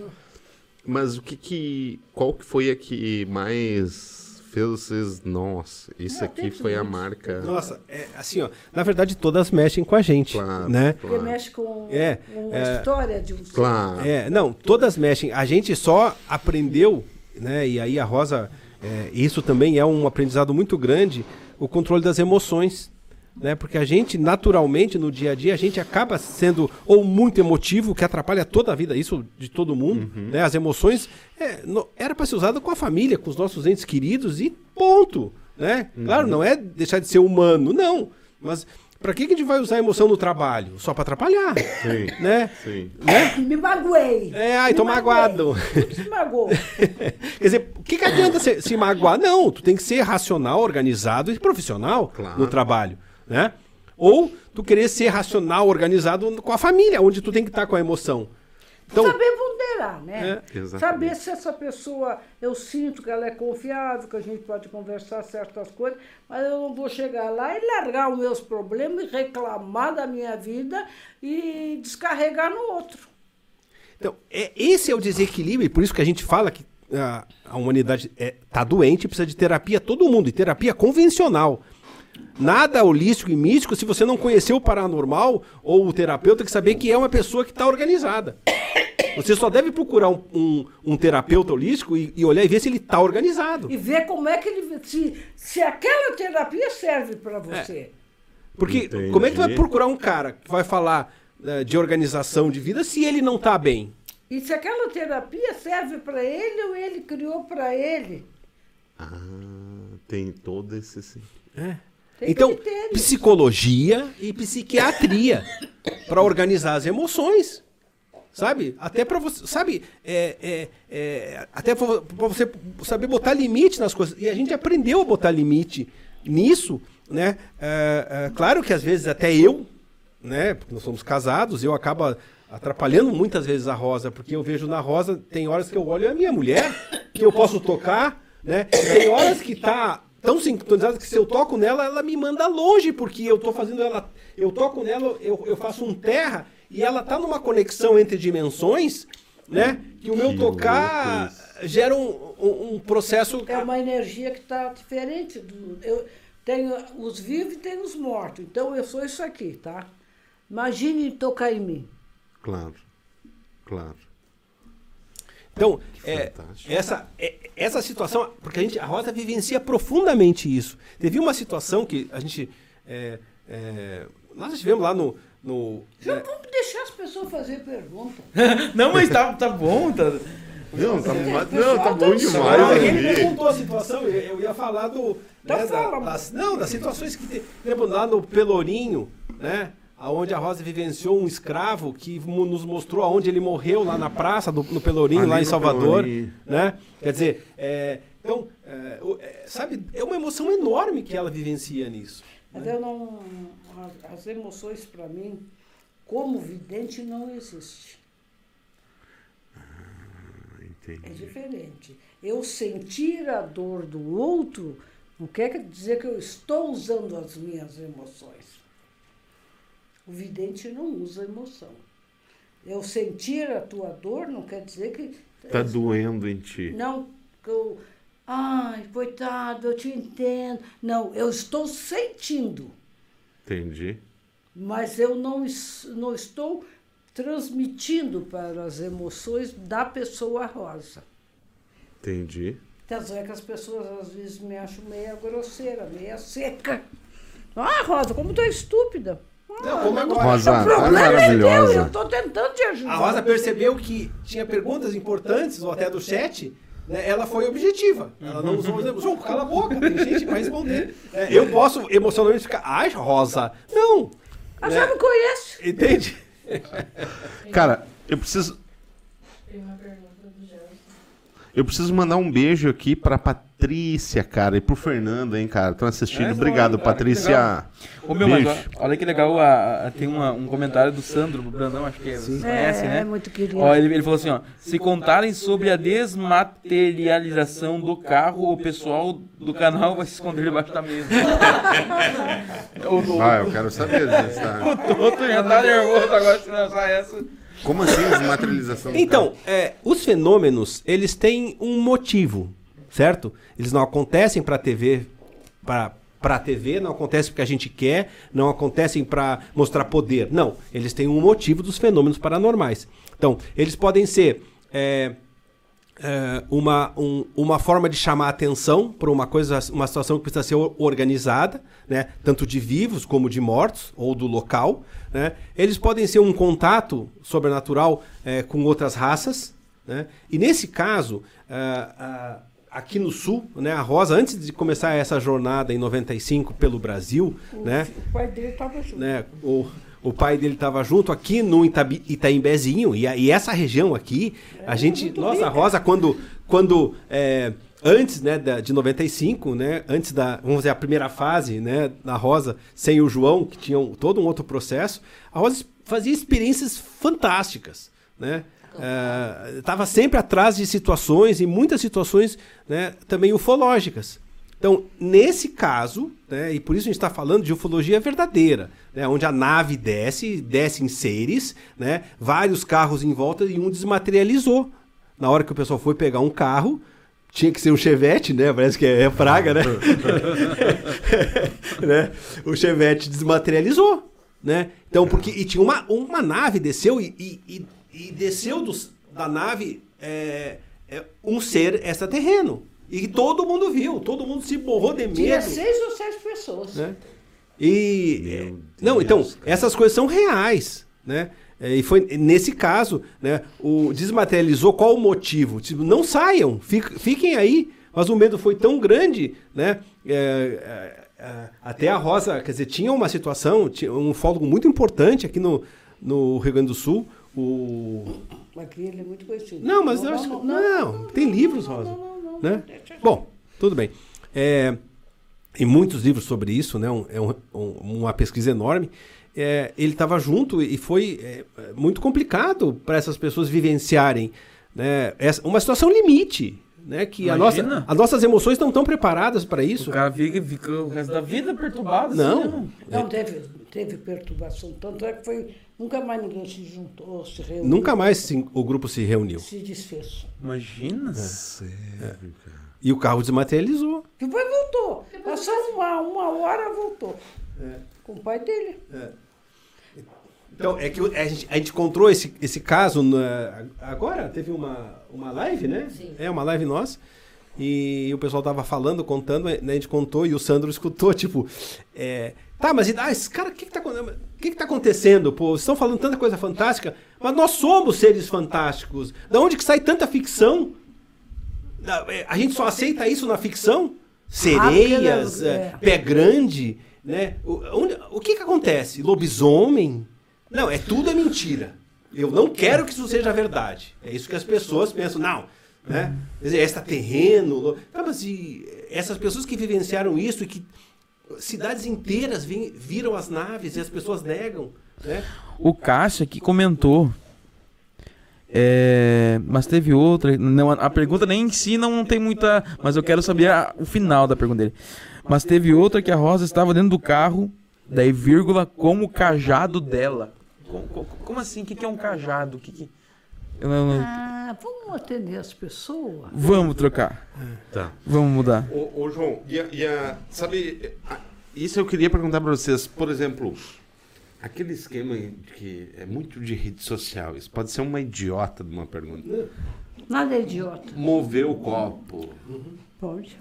Mas o que que... Qual que foi a que mais fez vocês... Nossa, isso Ah, aqui foi a marca... Nossa, é, assim, ó, na verdade todas mexem com a gente, Claro, né? Porque claro. mexe com, É, com é. a história de um. Claro. É, não, todas mexem. A gente só aprendeu, né? E aí a Rosa, é, isso também é um aprendizado muito grande, o controle das emoções. Né? Porque a gente, naturalmente, no dia a dia, a gente acaba sendo ou muito emotivo, que atrapalha toda a vida, isso de todo mundo. Né? As emoções é, no- era para ser usado com a família, com os nossos entes queridos e ponto. Né? Claro, não é deixar de ser humano, não. Mas para que, que a gente vai usar a emoção no trabalho? Só para atrapalhar. Sim, Né? sim. né? Me magoei. É, ai, Me tô magoei. magoado. Se magoou. Quer dizer, o que, que adianta se, se magoar? Não, tu tem que ser racional, organizado e profissional Claro. no trabalho, né? Ou tu querer ser racional, organizado com a família, onde tu tem que estar com a emoção. Então, Saber ponderar, né? É. Saber se essa pessoa, eu sinto que ela é confiável, que a gente pode conversar certas coisas, mas eu não vou chegar lá e largar os meus problemas e reclamar da minha vida e descarregar no outro. então é, esse é o desequilíbrio, e por isso que a gente fala que a, a humanidade está doente e precisa de terapia, todo mundo, e terapia convencional. Nada holístico e místico se você não conhecer o paranormal ou o terapeuta, que saber que é uma pessoa que está organizada. Você só deve procurar um, um- um terapeuta holístico e, e olhar e ver se ele está organizado. E ver como é que ele. Se, se aquela terapia serve para você. Porque Entendi. como é que tu vai procurar um cara que vai falar eh, de organização de vida se ele não está bem? E se aquela terapia serve para ele ou ele criou para ele. Ah, tem todo esse... sim. Tem então, critério. psicologia e psiquiatria para organizar as emoções. Sabe? Até para você, sabe? É, é, é, até para você saber botar limite nas coisas. E a gente aprendeu a botar limite nisso, né? É, é, claro que às vezes até eu, né? Porque nós somos casados, eu acabo atrapalhando muitas vezes a Rosa, porque eu vejo na Rosa, tem horas que eu olho a minha mulher, que eu posso tocar, né? Tem horas que tá tão sincronizada que se eu toco nela, ela me manda longe, porque eu tô fazendo ela. Eu toco nela, eu, eu faço um terra, e ela tá numa conexão entre dimensões, né? Que o meu Que tocar louco gera um, um, um processo. É uma energia que está diferente. Do, eu tenho os vivos e tenho os mortos. Então eu sou isso aqui, tá? Imagine tocar em mim. Claro, claro. Então, é, essa, é- essa situação, porque a, gente, a Rosa vivencia profundamente isso. Teve uma situação que a gente. é, é, nós estivemos lá no. no né, Vamos deixar as pessoas fazer pergunta. Não, mas tá, tá bom, tá. Não, tá, não, tá bom tá demais. Não, é que ele ali. perguntou a situação, eu, ia falar do. Então né, da- das, não, das situações que exemplo, lá no Pelourinho, né? Onde a Rosa vivenciou um escravo que nos mostrou aonde ele morreu lá na praça do, no Pelourinho, Ali lá em Salvador. Pelourinho. Né? Quer dizer, é, então, é, é, sabe, é uma emoção enorme que ela vivencia nisso. Mas eu não. as- emoções, para mim, como vidente, não existe. É Entendi. diferente. Eu sentir a dor do outro não quer dizer que eu estou usando as minhas emoções. O vidente não usa emoção. Eu sentir a tua dor não quer dizer que. Tá doendo em ti. Não, que eu. Ai, coitado, eu te entendo. Não, eu estou sentindo, Entendi. mas eu não, não estou transmitindo para as emoções da pessoa rosa. Entendi. Tanto é que as pessoas às vezes me acham meia grosseira, meia seca. Ah, Rosa, como tu é estúpida. Não, como agora. Rosa, o tá problema é maravilhosa. eu estou tentando te ajudar. A Rosa percebeu que tinha perguntas importantes, ou até do chat, né, ela foi objetiva. Ela não usou exemplo. João, cala a boca, tem gente para responder. É, eu posso emocionalmente ficar, ai, Rosa, não. Ah, já me conhece. Entende? Cara, eu preciso, Tem uma pergunta. Eu preciso mandar um beijo aqui pra Patrícia, cara, e pro Fernando, hein, cara. Estão assistindo. É, Obrigado, que Patrícia. Ô meu, mas Beijo. ó, olha que legal, a- a- tem uma- um comentário do Sandro Brandão, acho que é, vocês conhecem, é, né? é muito querido. Ó, ele, ele falou assim, ó, se contarem sobre a desmaterialização do carro, o pessoal do canal vai se esconder debaixo da mesa. o, o, Ah, eu quero saber disso, tá? o Toto já tá nervoso agora se lançar essa. Como assim desmaterialização Então, é, os fenômenos, eles têm um motivo, certo? Eles não acontecem para TV, para para TV, não acontecem porque a gente quer, não acontecem para mostrar poder. Não, eles têm um motivo dos fenômenos paranormais. Então, eles podem ser é, é, uma, um- uma forma de chamar atenção para uma coisa, uma situação que precisa ser or- organizada, né? tanto de vivos como de mortos, ou do local. Né? Eles podem ser um contato sobrenatural é, com outras raças. Né? E nesse caso, ah, aqui no sul, né, a Rosa, antes de começar essa jornada em 95 pelo Brasil, né, O pai dele estava junto. né? O, o pai dele estava junto aqui no Itabi, Itaimbezinho, e, e essa região aqui, a gente. muito Nossa, rica. Rosa, quando. quando é, antes né, da, de 95, né? Antes da, vamos dizer, a primeira fase, né? Da Rosa, sem o João, que tinha um- todo um outro processo, a Rosa fazia experiências fantásticas, né? Estava sempre atrás de situações, e muitas situações né, também ufológicas. Então, nesse caso, né, e por isso a gente está falando de ufologia verdadeira, né, onde a nave desce, desce em seres, né, vários carros em volta e um desmaterializou. Na hora que o pessoal foi pegar um carro, tinha que ser um Chevette, né? Parece que é, é praga, né? né? O Chevette desmaterializou, né? Então, porque e tinha uma, uma nave desceu e, e, e- desceu dos- da nave é, é, um ser extraterreno. E todo mundo viu, todo mundo se borrou de medo. Tinha seis ou sete pessoas. né? E Deus, não, então cara. essas coisas são reais, né? É, E foi nesse caso, né? O desmaterializou qual o motivo? Tipo, não saiam, fiquem aí. Mas o medo foi tão grande, né? é, é, é, até a Rosa, quer dizer, tinha uma situação, tinha um ufólogo muito importante aqui no, no Rio Grande do Sul, o Aqui ele é muito conhecido. não, mas eu acho que. Não, tem livros, Rosa. né? Bom, tudo bem. É, e muitos livros sobre isso, né? Um- é um- um- uma pesquisa enorme. É, ele estava junto e foi é, muito complicado para essas pessoas vivenciarem né? essa, uma situação limite. Né? Que a nossa, as nossas emoções não estão preparadas para isso. O cara fica, fica o resto da vida perturbado. Não. Assim, né? Não, teve, teve perturbação. Tanto é que foi. Nunca mais ninguém se juntou, se reuniu. Nunca mais se- o grupo se reuniu. Se desfez. Imagina. E o carro desmaterializou. Depois voltou. Passou uma, uma hora, voltou. Com o pai dele. Então, é que a gente, a gente encontrou esse, esse caso na- agora, teve uma, uma live, né? Sim. É, uma live nossa. E o pessoal tava falando, contando, né, a gente contou e o Sandro escutou, tipo, é, tá, mas e- ah, esse cara, o que que tá, que que tá acontecendo? Pô, vocês estão falando tanta coisa fantástica, mas nós somos seres fantásticos. Da onde que sai tanta ficção? É, A gente só aceita isso na ficção? Sereias, porque, é, é. pé grande, né? O, onde- o que que acontece? Lobisomem? Não, é tudo é mentira. Eu não quero que isso seja verdade. É isso que as pessoas pensam. Não, né? Dizer, extraterreno. lo- Tá, mas e essas pessoas que vivenciaram isso e que cidades inteiras viram as naves e as pessoas negam, né? O Cássio aqui comentou. É, mas teve outra. Não, a pergunta nem em si não, tem muita. Mas eu quero saber a- o final da pergunta dele. Mas teve outra que a Rosa estava dentro do carro, daí vírgula, com o cajado dela. Co- co- Como, assim? O que, que é um cajado? O que que- Eu não- não- Ah, vamos atender as pessoas. Vamos trocar. Tá. Vamos mudar. Ô, ô, João, e a, e a- sabe, a- isso eu queria perguntar pra vocês. Por exemplo, aquele esquema que é muito de rede social, isso pode ser uma idiota de uma pergunta. Nada é idiota. Mover o copo. Pode.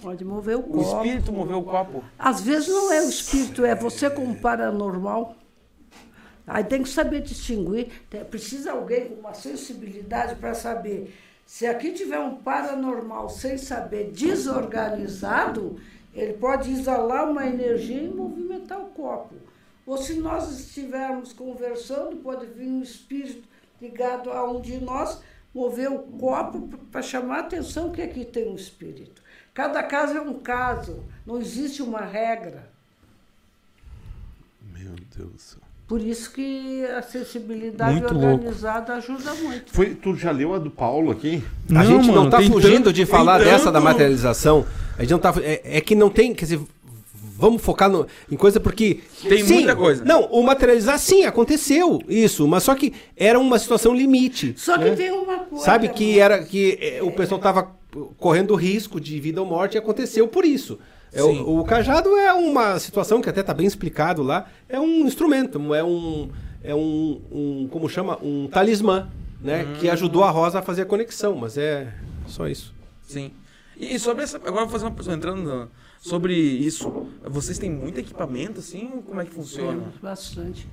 Pode mover o O copo. espírito moveu o copo. Às vezes não é o espírito, é você com o paranormal. Aí tem que saber distinguir. Precisa alguém com uma sensibilidade para saber. Se aqui tiver um paranormal sem saber desorganizado, ele pode exalar uma energia e movimentar o copo. Ou se nós estivermos conversando, pode vir um espírito ligado a um de nós, mover o copo para chamar a atenção que aqui tem um espírito. Cada caso é um caso, não existe uma regra. Meu Deus do céu. Por isso que a sensibilidade Muito louco. organizada ajuda muito. Foi, tu já leu a do Paulo aqui? A gente não mano, tá tem fugindo tanto- de falar dessa da tanto- materialização. A gente não tá. É, é que não tem. Quer dizer, vamos focar no- em coisa porque. Tem sim, muita coisa. Não, o materializar, sim, aconteceu isso. Mas só que era uma situação limite. Só que tem uma coisa. Sabe que era que é, o pessoal tava correndo risco de vida ou morte e aconteceu por isso. É, Sim. o, o cajado é uma situação que até tá bem explicado lá. É um instrumento, é um. É um, um como chama? Um talismã, né? Que ajudou a Rosa a fazer a conexão, mas é só isso. Sim. E sobre essa. Agora eu vou fazer uma pessoa entrando na- sobre isso. Vocês têm muito equipamento assim? Como é que funciona? Temos bastante.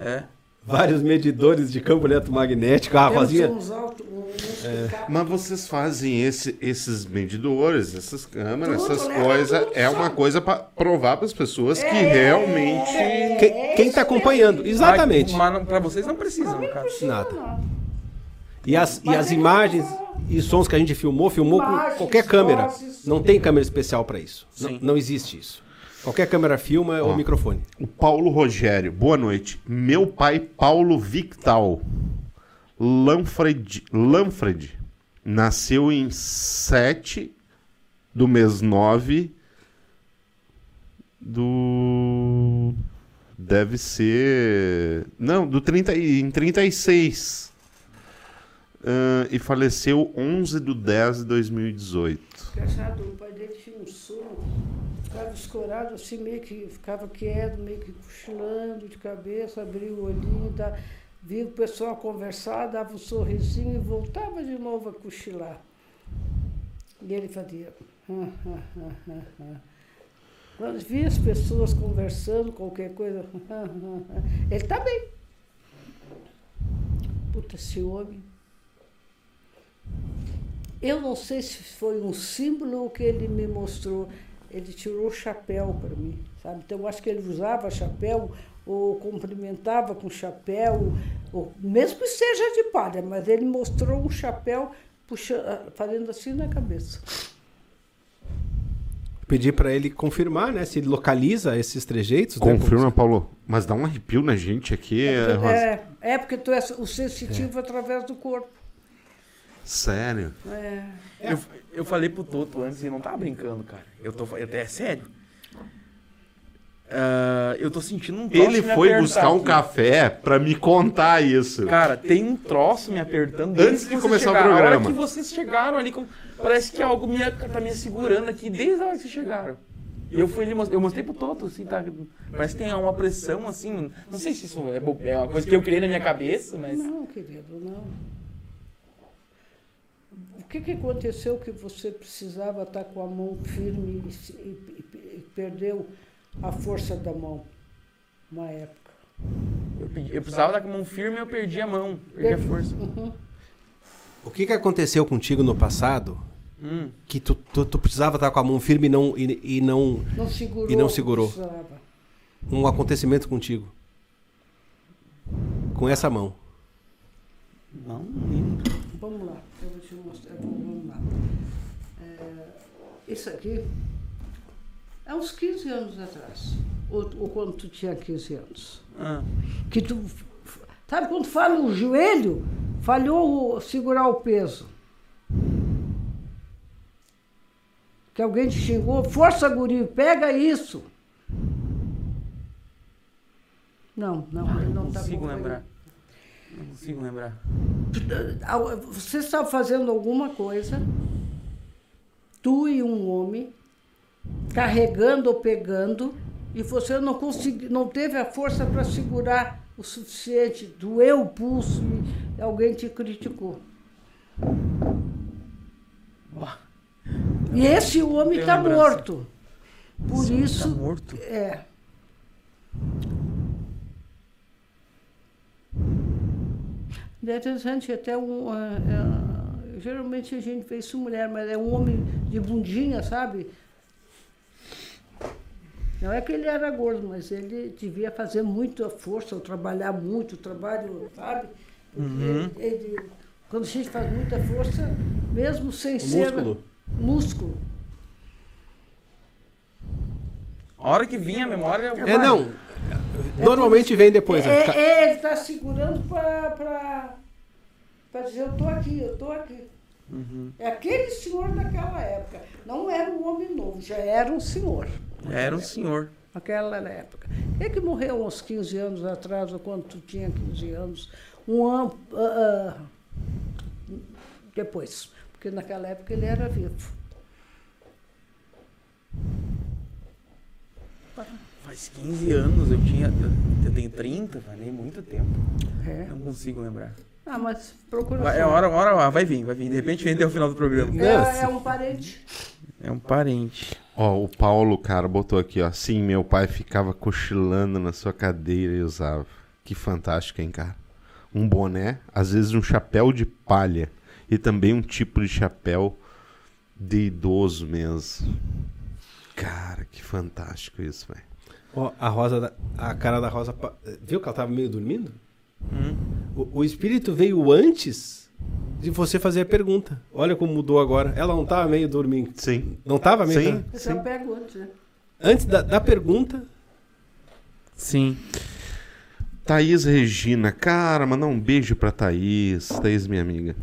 É. Vários medidores de campo eletromagnético. A Temos Rosinha. uns alto, uns É. que Mas vocês fazem esse- esses medidores, essas câmeras, Tudo, essas leva coisas. É uma coisa pra provar para as pessoas que É. realmente. Quem, quem tá acompanhando? Exatamente. Ah, Mas não- pra vocês não precisa, no caso. Nada. E as, e as ele imagens. E sons que a gente filmou, filmou com Imagens, qualquer câmera. vozes. Não tem câmera especial para isso. Não, Sim. não existe isso. Qualquer câmera filma ou Ó. microfone. O Paulo Rogério, boa noite. Meu pai, Paulo Victal Lanfred, Lanfred nasceu em 7 do mês 9 do. Deve ser. Não, do 30, e- em 36. Ah, e faleceu 11 de 10 de 2018. Engraçado, o pai dele tinha um sono, ficava escorado assim, meio que ficava quieto, meio que cochilando de cabeça, abria o olhinho, dá, via o pessoal conversar, dava um sorrisinho e voltava de novo a cochilar. E ele fazia. Quando via as pessoas conversando, qualquer coisa, ele está bem. Puta, esse homem. Eu não sei se foi um símbolo ou que ele me mostrou. Ele tirou o chapéu para mim, sabe? Então eu acho que ele usava chapéu ou cumprimentava com chapéu, ou, mesmo que seja de palha, mas ele mostrou um chapéu puxa, fazendo assim na cabeça. Pedir para ele confirmar, né? Se ele localiza esses trejeitos. né, Confirma, Paulo. Mas dá um arrepio na gente aqui, Rosa. É, é porque tu é o sensitivo através do corpo. Sério. É. Eu, eu falei pro Toto antes e não tava brincando, cara. Eu tô eu até é sério. Ah, eu tô sentindo um troço Ele me foi buscar um aqui. café pra me contar isso. Cara, tem um troço me apertando Antes desde de começar o chegaram. A hora programa. que vocês chegaram ali, com- parece que algo me, tá me segurando aqui desde a hora que vocês chegaram. E eu fui ali, eu mostrei pro Toto, assim, tá? Parece que tem uma pressão, assim. Não sei se isso é, bo- é uma coisa que eu criei na minha cabeça, mas. Não, querido, não. O que, que aconteceu que você precisava estar com a mão firme e, e- e- perdeu a força da mão? Uma época. Eu, pedi- eu precisava dar com a mão firme e eu perdi a mão, perdi a força. Uhum. O que, que aconteceu contigo no passado Hum. que tu, tu, tu precisava estar com a mão firme e não, e, e não Não segurou. E não segurou. um acontecimento contigo? Com essa mão. Não, não. Vamos lá, eu vou te mostrar. Vamos lá. É, isso aqui é uns 15 anos atrás. Ou, ou quando tu tinha 15 anos. Ah, que tu sabe quando falha o joelho falhou o- segurar o peso que alguém te xingou força guri pega isso não não ele não não tá consigo bom. lembrar. Não consigo lembrar. Você está fazendo alguma coisa tu e um homem carregando ou pegando e você não consegui, não teve a força para segurar o suficiente, doeu o pulso e alguém te criticou. E esse homem está morto. Por esse homem isso, Tá morto. é. É interessante, até um. ah, ah, geralmente a gente vê isso mulher, mas é um homem de bundinha, sabe? Não é que ele era gordo, mas ele devia fazer muita força, ou trabalhar muito, trabalho, sabe? Porque Uhum. ele- quando a gente faz muita força, mesmo sem O ser. músculo. Músculo. A hora que vinha a memória. É, não. Normalmente vem depois. né? É, é, ele está segurando para dizer, eu estou aqui, eu estou aqui. Uhum. É aquele senhor daquela época. Não era um homem novo, já era um senhor. Era um senhor. Naquela época. Quem é que morreu uns 15 anos atrás, ou quando tu tinha 15 anos? Um ano ah, ah, depois. Porque naquela época ele era vivo. Faz 15 anos, eu tinha. Eu tenho 30, falei muito tempo. É. Não consigo lembrar. Ah, mas procura. Vai, é hora, hora, hora, vai vir, vai vir. De repente vem até o final do programa. É, é um parente. É um parente. Ó, o Paulo, cara, botou aqui, ó. Sim, meu pai ficava cochilando na sua cadeira e usava. Que fantástico, hein, cara? Um boné, às vezes um chapéu de palha. E também um tipo de chapéu de idoso mesmo. Cara, que fantástico isso, velho. A rosa, a cara da rosa, viu que ela tava meio dormindo? Hum. O, o espírito veio antes de você fazer a pergunta. Olha como mudou agora. Ela não tava meio dormindo. Sim. Não tava meio. Sim. Eu já pego antes, né? Antes da, da pergunta, Sim. Thaís Regina, cara, mandar um beijo pra Thaís. Thaís, minha amiga.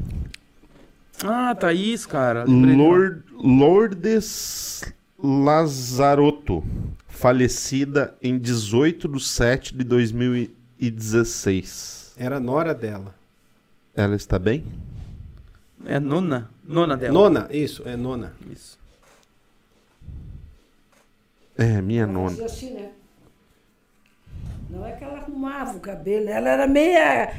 Ah, Thaís, cara. Lord, Lourdes Lazarotto, falecida em 18 de 7 de 2016. era a nora dela. Ela está bem? É nona. Nona dela. Nona, isso, é nona. Isso. É, minha Ela nona. fazia assim, né? Não é que ela arrumava o cabelo, ela era meia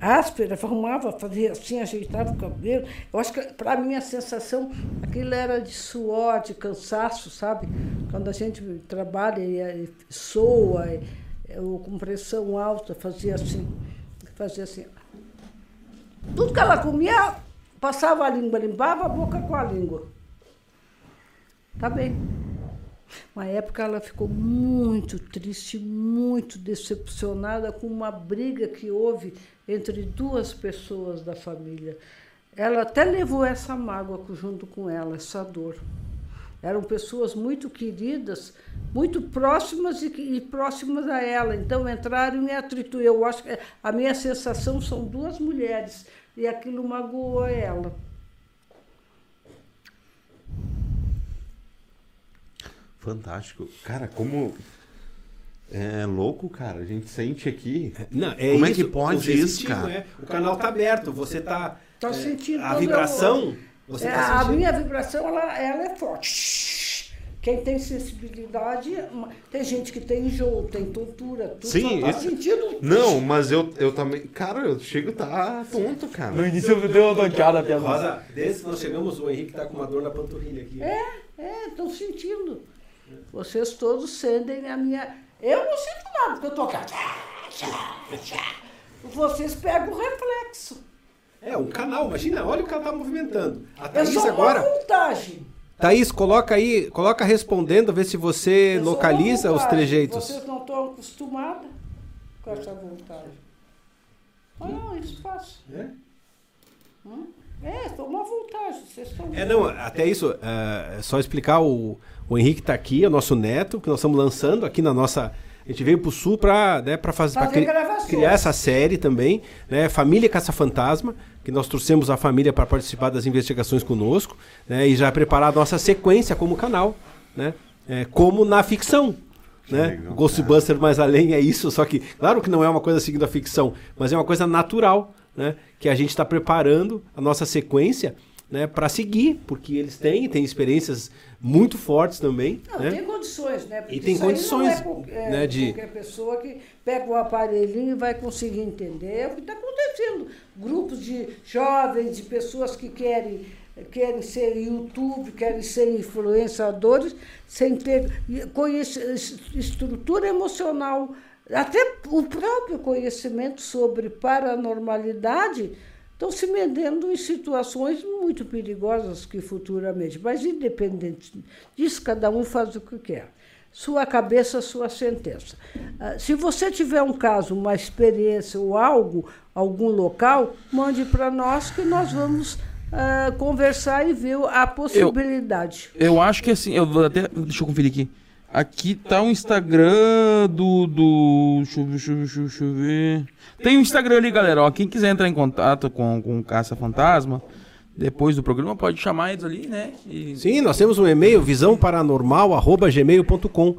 áspera, arrumava, fazia assim, ajeitava o cabelo. Eu acho que, para mim, a sensação, aquilo era de suor, de cansaço, sabe? Quando a gente trabalha e, e soa, e, ou com pressão alta, fazia assim, fazia assim. Tudo que ela comia, passava a língua, limpava a boca com a língua. Tá bem. Uma época ela ficou muito triste, muito decepcionada com uma briga que houve entre duas pessoas da família. Ela até levou essa mágoa junto com ela, essa dor. Eram pessoas muito queridas, muito próximas e, e próximas a ela. Então entraram em atrito. Eu acho que a minha sensação são duas mulheres e aquilo magoou ela. Fantástico. Cara, como. É louco, cara. A gente sente aqui. Não, é Como é isso, que pode isso, cara? é. O canal tá aberto, você tá. Tá é, sentindo A vibração, você É, tá a sentindo. minha vibração ela, ela é forte. Quem tem sensibilidade, tem gente que tem enjoo, tem tontura, tudo Sim, tá esse- sentindo. Não, mas eu, eu também. Cara, eu chego tá tonto, cara. No início eu dei uma donkeada pela Rosa, desde que nós chegamos, o Henrique tá com uma dor na panturrilha aqui. É, estão sentindo. Vocês todos sentem a minha. Eu não sinto nada, porque eu tô aqui. Vocês pegam o reflexo. É, um canal, imagina, olha o que ela tá movimentando. A É Thaís só uma agora. voltagem. Thaís, coloca aí, coloca respondendo, vê se você É só localiza os trejeitos. Vocês não estão acostumados com essa voltagem. Ah, não, isso faz. É? Hum? É, só uma voltagem. Vocês estão É, não, até isso, é só explicar, o, o Henrique tá aqui, é o nosso neto, que nós estamos lançando aqui na nossa... A gente veio pro Sul para né, pra fazer, criar essa série também, né? Família Caça-Fantasma, que nós trouxemos a família para participar das investigações conosco, né? E já preparar a nossa sequência como canal, né? É, como na ficção, né? legal, Ghostbuster mais além é isso, só que, claro que não é uma coisa seguindo a ficção, mas é uma coisa natural, né? Que a gente está preparando a nossa sequência, né? Para seguir, porque eles têm, têm experiências muito fortes também, Não, né? tem condições, né? Porque E tem condições, não é, é, né, de- qualquer pessoa que pega o aparelhinho e vai conseguir entender o que está acontecendo. Grupos de jovens, de pessoas que querem, querem ser YouTube, querem ser influenciadores, sem ter estrutura emocional. Até o próprio conhecimento sobre paranormalidade estão se metendo em situações muito perigosas que futuramente. Mas, independente disso, cada um faz o que quer. Sua cabeça, sua sentença. Ah, Se você tiver um caso, uma experiência ou algo, algum local, mande para nós que nós vamos ah, conversar e ver a possibilidade. Eu acho que assim, eu vou até. Deixa eu conferir aqui. Aqui tá o Instagram do. do deixa eu ver, deixa eu ver, deixa eu ver. Tem o Instagram ali, galera. Ó, quem quiser entrar em contato com, com o Caça Fantasma, depois do programa, pode chamar eles ali, né? E- Sim, nós temos um e-mail, visãoparanormal.gmail.com.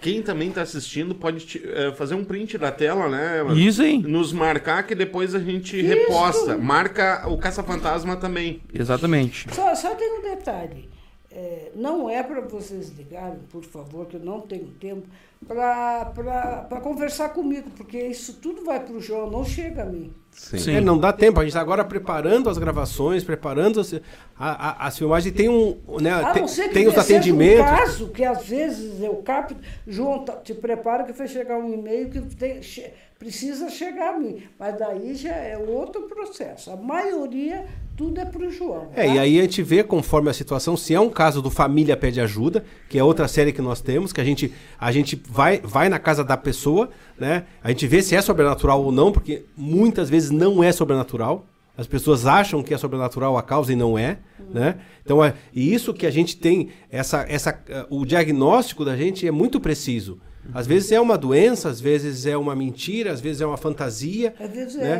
Quem também tá assistindo pode ti- eh, fazer um print da tela, né? Isso aí. Nos marcar que depois a gente reposta. Marca o Caça-Fantasma também. Exatamente. Só, só tem um detalhe. É, não é para vocês ligarem, por favor, que eu não tenho tempo, para conversar comigo, porque isso tudo vai para o João, não chega a mim. Sim. Sim. É, não dá tempo, a gente está agora preparando as gravações, preparando as, a- a- as filmagens. Tem um. Né, A tem, não ser que tem os seja um atendimentos. caso que às vezes eu capto, João, tá- te prepara que vai chegar um e-mail que tem- che- precisa chegar a mim. Mas daí já é outro processo. A maioria, tudo é para o João. É, tá? e aí a gente vê conforme a situação, se é um caso do Família Pede Ajuda, que é outra série que nós temos, que a gente, a gente vai, vai na casa da pessoa, né? A gente vê se é sobrenatural ou não, porque muitas vezes não é sobrenatural. As pessoas acham que é sobrenatural a causa e não é, né? Então é e isso que a gente tem essa essa eh, o diagnóstico da gente é muito preciso. Às vezes é uma doença, às vezes é uma mentira, às vezes é uma fantasia. Às vezes né?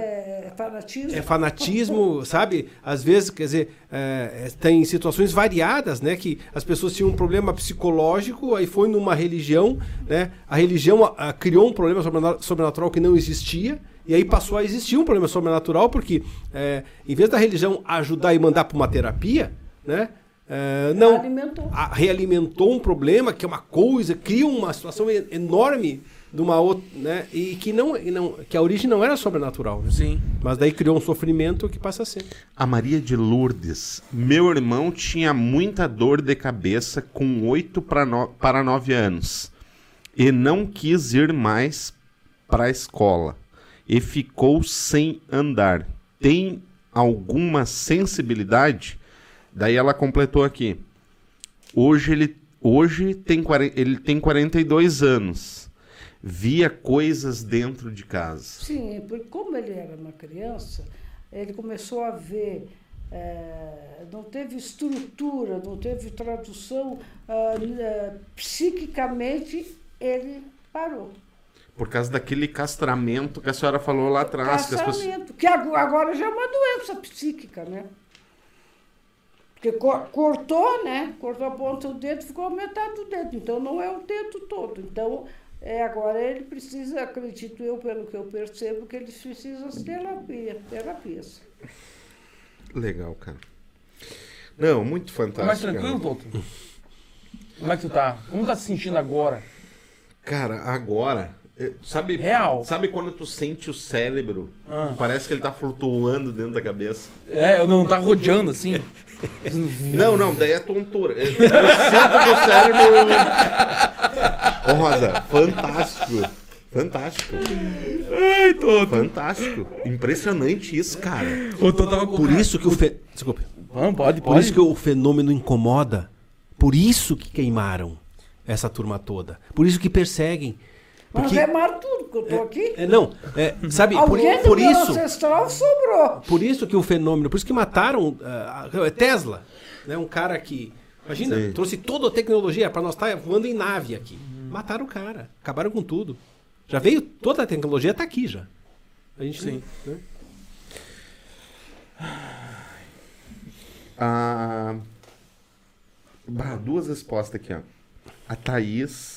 é fanatismo. É fanatismo, sabe? Às vezes, quer dizer, é, é, tem situações variadas, né? Que as pessoas tinham um problema psicológico, aí foi numa religião, né? A religião a- a criou um problema sobrena- sobrenatural que não existia, e aí passou a existir um problema sobrenatural, porque é, em vez da religião ajudar e mandar para uma terapia, né? É, não, Alimentou. a- realimentou um problema que é uma coisa, cria uma situação enorme de uma outra, né? E que não, e não que a origem não era sobrenatural, né? Sim. Mas daí criou um sofrimento que passa a ser. A Maria de Lourdes. Meu irmão tinha muita dor de cabeça com 8 para 9 anos e não quis ir mais para a escola e ficou sem andar. Tem alguma sensibilidade? Daí ela completou aqui. Hoje ele, hoje tem, ele tem 42 anos. Via coisas dentro de casa. Sim, porque como ele era uma criança, ele começou a ver, eh, não teve estrutura, não teve tradução, eh, psiquicamente ele parou. Por causa daquele castramento que a senhora falou lá atrás. Que as pessoas... Que ago- agora já é uma doença psíquica, né? Porque co- cortou, né? Cortou a ponta do dedo, ficou a metade do dedo. Então não é o dedo todo. Então é, agora ele precisa, acredito eu, pelo que eu percebo, que ele precisa de terapia, terapias. Legal, cara. Não, muito Tá mais fantástico. tranquilo, cara. Toto? Como é que tu tá? Como tá se sentindo agora? Cara, agora. eh, Sabe, Real. sabe quando tu sente o cérebro? Ah. Parece que ele tá flutuando dentro da cabeça. É, eu não tá rodeando assim. Não, não, daí é tontura. Eu, sinto que o cérebro. Ô, Rosa, fantástico. Fantástico. Ai, tô. Fantástico. Impressionante isso, cara. Eu tô tava Por isso que o fe... Desculpe. Não, pode, Por isso que o fenômeno incomoda. Por isso que queimaram essa turma toda. Por isso que perseguem. Mas Porque queimaram tudo, que eu tô aqui. é, não, é, sabe, por, Alguém por meu isso, ancestral sobrou. por isso que o fenômeno, por isso que mataram ah, Tesla, né, um cara que, imagina, Sim. trouxe toda a tecnologia para nós estar voando em nave aqui. Mataram o cara, acabaram com tudo. Já veio toda a tecnologia tá aqui já. A gente Sim. né? Ah, duas respostas aqui, ó. A Thaís,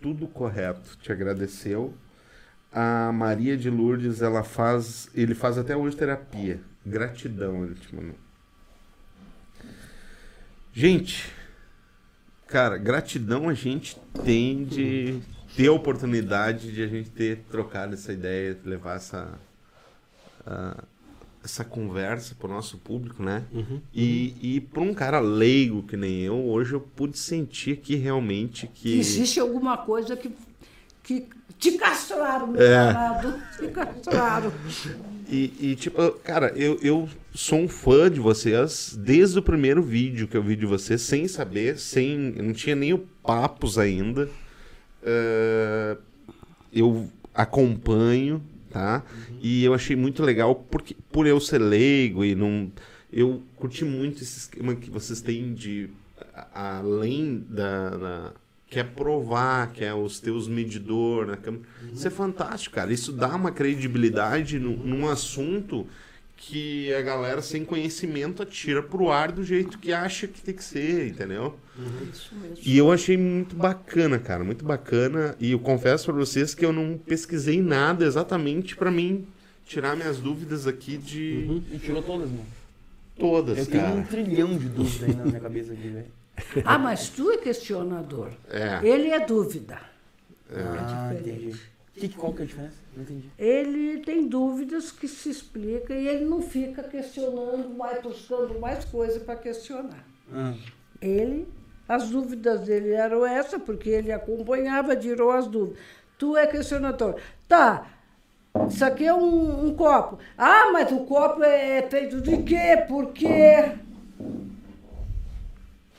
tudo correto, te agradeceu. A Maria de Lourdes, ela faz. Ele faz até hoje terapia. Gratidão, ele te mandou. Gente, cara, gratidão a gente tem de ter a oportunidade de a gente ter trocado essa ideia, levar essa. ah, essa conversa pro nosso público, né? E, e para um cara leigo que nem eu, hoje eu pude sentir que realmente que Existe alguma coisa que, que te castraram, meu É. Te castraram. E, e, tipo, cara, eu, eu sou um fã de vocês desde o primeiro vídeo que eu vi de vocês, sem saber, sem. Não tinha nem o papos ainda. Eh, eu acompanho, tá? E eu achei muito legal porque, por eu ser leigo e não. Eu curti muito esse esquema que vocês têm de. além da. da quer provar, quer os teus medidor na câmera. Isso é fantástico, cara. Isso dá uma credibilidade num, num assunto que a galera sem conhecimento atira pro ar do jeito que acha que tem que ser, entendeu? Isso mesmo. E eu achei muito bacana, cara, muito bacana. E eu confesso pra vocês que eu não pesquisei nada exatamente pra mim tirar minhas dúvidas aqui de E tirou todas, mano. todas, Eu tenho um cara. trilhão de dúvidas aí na minha cabeça aqui, velho. Ah, mas tu é questionador. É. Ele é dúvida. Ah, diferente. entendi. Que, qual que é a diferença? Não entendi. Ele tem dúvidas que se explica e ele não fica questionando mais, buscando mais coisa para questionar. Ah, Ele, as dúvidas dele eram essa, porque ele acompanhava, tirou as dúvidas. Tu é questionador. Tá, isso aqui é um, um copo. Ah, mas o copo é feito de quê? Por quê?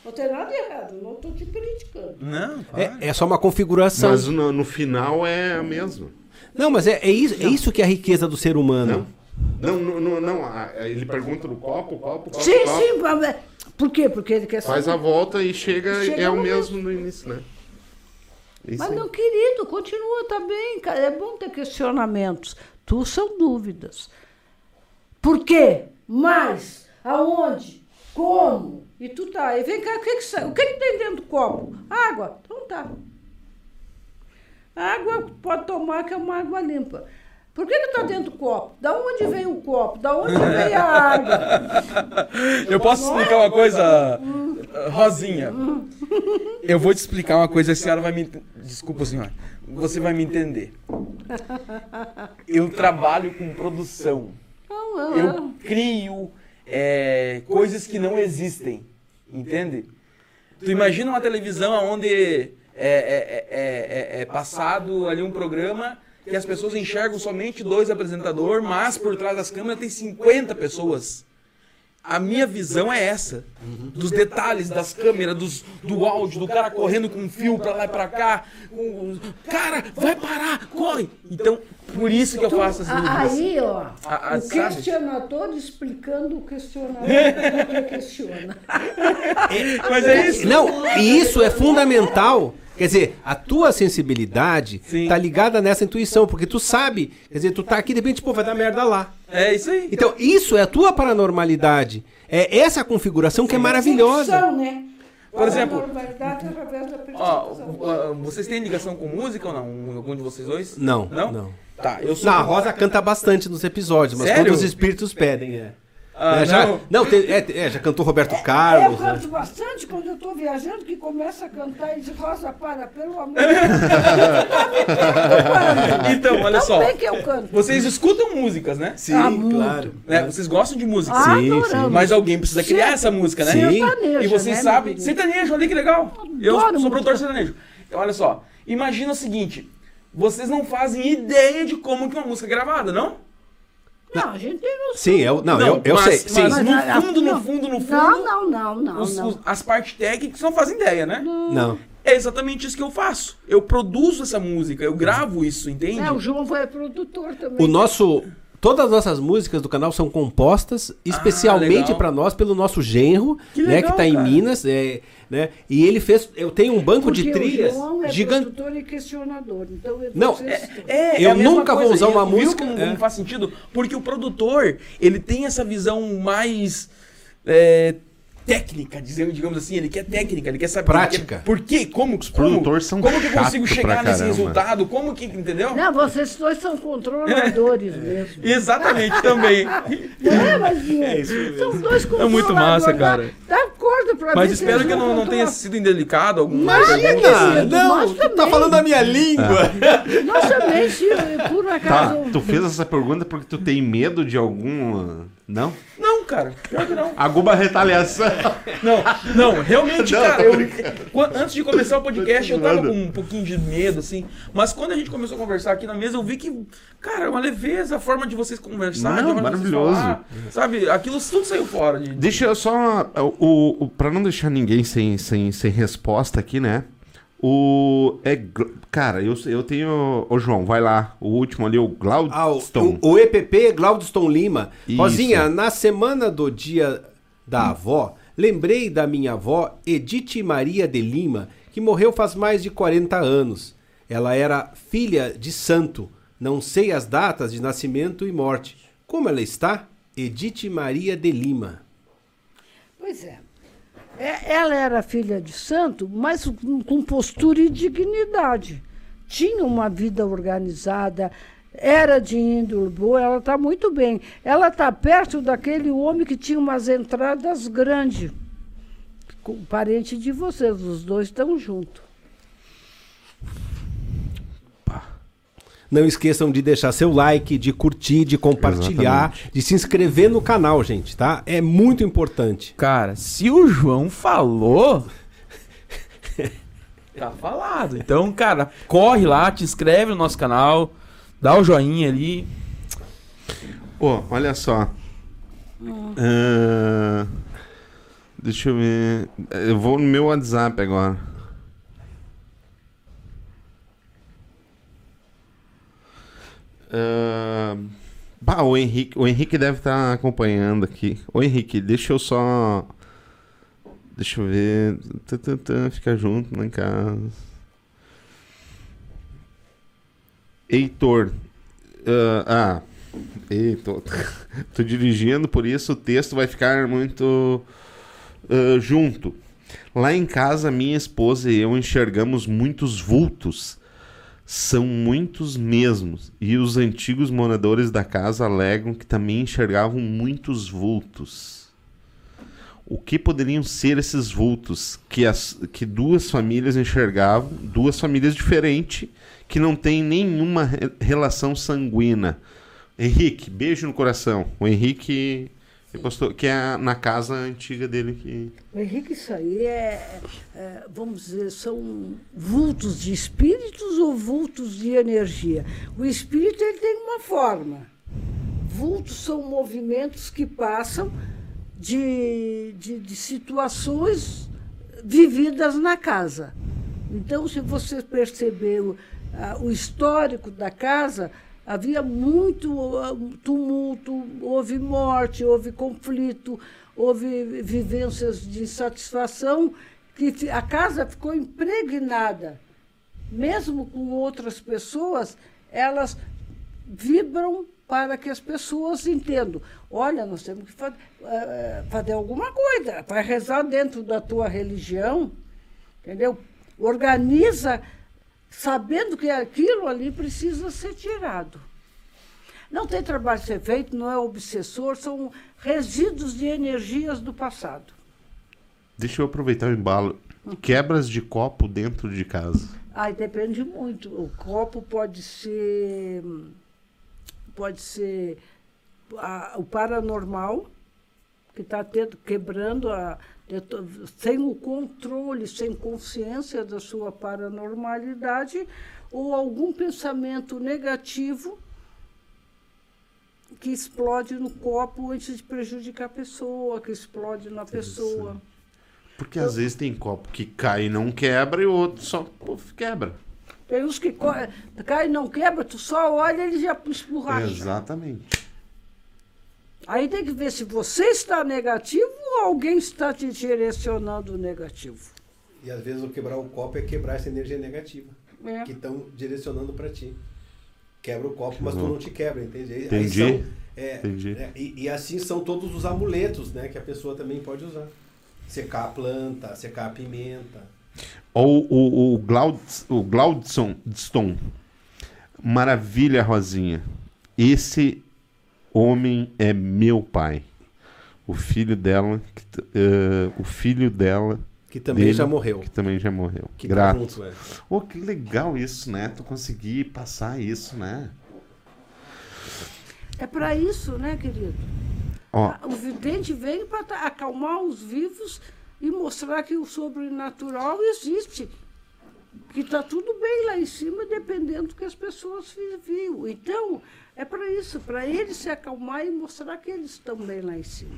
Não tem nada errado, não estou te criticando. não. É, é só uma configuração. Mas no, no final é a mesma. Não, mas é, é isso, é isso que é a riqueza do ser humano. Não? Não, não, não, não. Ele pergunta no copo, copo, copo, Sim, copo. sim, mas- por quê? Porque ele quer Faz a saber. volta e chega, Chega é o mesmo no início, né? Isso Mas, aí. meu querido, continua também, cara. É bom ter questionamentos. Tu são dúvidas. Por quê? Mas, aonde? Como? E tu tá. E vem cá, o que, que, sa- o que, que tem dentro do copo? Água. Então tá. Água pode tomar, que é uma água limpa. Por que, que tá dentro do copo? Da onde veio o copo? Da onde veio a água? Eu posso explicar uma coisa, Rosinha? Eu vou te explicar uma coisa, a senhora vai me. Desculpa, senhora. Você vai me entender. Eu trabalho com produção. Não, não, Eu não. crio é, coisas que não existem. Entende? Tu imagina uma televisão onde é, é- é- é- é passado ali um programa que as pessoas enxergam somente dois apresentadores, mas por trás das câmeras tem 50 pessoas. A minha visão é essa. Dos detalhes das câmeras, dos, do áudio, do cara correndo com um fio pra lá e pra cá. com- cara, vai parar, corre! Então, por isso que eu faço essas dúvidas. Aí, ó, A- a- o sabe? questionador explicando o questionador que questiona. Mas é isso. Não, e isso é fundamental. Quer dizer, a tua sensibilidade Sim. tá ligada nessa intuição, porque tu sabe, quer dizer, tu tá aqui de repente, pô, vai dar merda lá. É isso aí. Então, isso é a tua paranormalidade. É essa configuração que é maravilhosa. Né? Por exemplo- Ó, vocês têm ligação com música ou não? Um- Algum de vocês dois? Não, Não? não. Tá, eu sou. Não, a Rosa canta bastante nos episódios, mas Sério? quando os espíritos pedem, é. Ah, É, já, não. não, tem- é, é, já cantou Roberto Eu Carlos. né? canto bastante quando eu estou viajando, que começa a cantar e diz, Rosa, para, pelo amor de Deus. Então, olha só. bem que eu canto. Vocês escutam músicas, né? Sim, Ah, claro. Né? Vocês gostam de música. Ah, Sim, adoramos. Mas alguém precisa criar essa música, né? Sim. Sertaneja, E vocês né, sabem. Sertanejo, olha que legal. Eu Adoro sou produtor sertanejo. Então, olha só. Imagina o seguinte: vocês não fazem ideia de como que uma música é gravada, não? Não, a gente noção. Sim, eu, não, eu, eu mas, sei. Sim. Mas no fundo, no não. fundo, no fundo. Não, não, não, não. os- não. os- as partes técnicas não fazem ideia, né? Não. É exatamente isso que eu faço. Eu produzo essa música, eu gravo isso, entende? É, o João foi produtor também. O nosso. Todas as nossas músicas do canal são compostas especialmente legal. para nós pelo nosso genro, Que né, legal, que tá em cara. Minas, é, né? E ele fez, eu tenho um banco Porque de trilhas é gigante. produtor e questionador. Então, eu Não, vocês estão- É, Eu mesma nunca vou coisa. usar uma música- Como, é. como faz sentido? Porque o produtor, ele tem essa visão mais é, técnica, dizendo, digamos assim, ele quer técnica, ele quer saber. Prática. quer- por quê? Como, Os produtores são Como que eu consigo chegar nesse caramba. resultado? Como que, entendeu? Não, vocês dois são controladores mesmo. Exatamente, também. Não é, Mazinho? São dois É muito massa, cara. Dá, dá corda pra Mas ver se espero que não, não tenha sido indelicado alguma Imagina! Não, tu tá falando a minha língua. Nós também, se por Tá, acaso... tu fez essa pergunta porque tu tem medo de algum. Não? Não, cara, pior que não. Alguma retaliação. Não, não, realmente, Não, cara, eu, antes de começar o podcast, eu tava com um pouquinho de medo, assim. Mas quando a gente começou a conversar aqui na mesa, eu vi que, cara, é uma leveza, a forma de vocês conversar, Não, maravilhoso. falar, sabe? Aquilo tudo saiu fora de. Deixa eu só. O, o, pra não deixar ninguém sem, sem, sem resposta aqui, né? O. É, cara, eu, eu tenho. Ô, João, vai lá. O último ali, o Ah, o, Glaudston. o, EPP Glaudston Lima. Isso. Rosinha, na semana do dia da avó, lembrei da minha avó Edith Maria de Lima, que morreu faz mais de 40 anos. Ela era filha de santo. Não sei as datas de nascimento e morte. Como ela está? Edith Maria de Lima. Pois é. É, Ela era filha de santo, mas com postura e dignidade. Tinha uma vida organizada, era de índole boa, ela está muito bem. Ela está perto daquele homem que tinha umas entradas grandes. Parente de vocês, os dois estão juntos. Não esqueçam de deixar seu like, de curtir, de compartilhar, de se inscrever no canal, gente, tá? É muito importante. Cara, se o João falou. tá falado. Então, cara, corre lá, te inscreve no nosso canal, dá o joinha ali. Ô, olha só. Ah, deixa eu ver. Eu vou no meu WhatsApp agora. Ah, bah, o Henrique, o Henrique deve estar acompanhando aqui. Ô Henrique, deixa eu só. Deixa eu ver. Tã, tã, tã, Fica junto lá em casa. Heitor. ah, ah, Eita, tô dirigindo, por isso o texto vai ficar muito ah, junto. Lá em casa, minha esposa e eu enxergamos muitos vultos. São muitos mesmos. E os antigos moradores da casa alegam que também enxergavam muitos vultos. O que poderiam ser esses vultos que, as, que duas famílias enxergavam, duas famílias diferentes, que não têm nenhuma re- relação sanguínea? Henrique, beijo no coração. O Henrique ele postou que é na casa antiga dele que. Henrique, isso aí é, é, vamos dizer, são vultos de espíritos ou vultos de energia. O espírito ele tem uma forma. Vultos são movimentos que passam de, de, de situações vividas na casa. Então, se você perceber o histórico da casa, havia muito ah, tumulto, houve morte, houve conflito, houve vivências de insatisfação, que a casa ficou impregnada. Mesmo com outras pessoas, elas vibram para que as pessoas entendam. Olha, nós temos que fa- eh, fazer alguma coisa, vai rezar dentro da tua religião, entendeu? Organiza sabendo que aquilo ali precisa ser tirado. Não tem trabalho a ser feito, não é obsessor, são resíduos de energias do passado. Deixa eu aproveitar o embalo. Quebras de copo dentro de casa. Aí depende muito. O copo pode ser. Pode ser a- o paranormal, que está quebrando a. deto- sem o controle, sem consciência da sua paranormalidade, ou algum pensamento negativo que explode no copo antes de prejudicar a pessoa, que explode na pessoa. Porque às vezes tem copo que cai e não quebra e o outro só quebra. Tem uns que cai e não quebra, tu só olha ele já esborracha. Exatamente. Aí tem que ver se você está negativo ou alguém está te direcionando negativo. E às vezes o quebrar o copo é quebrar essa energia negativa. É. Que estão direcionando para ti. Quebra o copo, mas tu bom. não te quebra, entende? Aí- aí Entendi. são- é, Entendi. é, e, e assim são todos os amuletos, né? Que a pessoa também pode usar. Secar a planta, secar a pimenta. Ou o, o, Glaud, o Glaudson Stone. Maravilha, Rosinha. Esse homem é meu pai. O filho dela, que eh, o filho dela, Que também Dele, já morreu. que também já morreu. Que tá Grato. junto, é. Oh, que legal isso, né? Tu conseguir passar isso, né? É para isso, né, querido? Ó, O vidente vem para acalmar os vivos e mostrar que o sobrenatural existe. Que está tudo bem lá em cima, dependendo do que as pessoas vi- viam. Então, é para isso, para eles se acalmar e mostrar que eles estão bem lá em cima.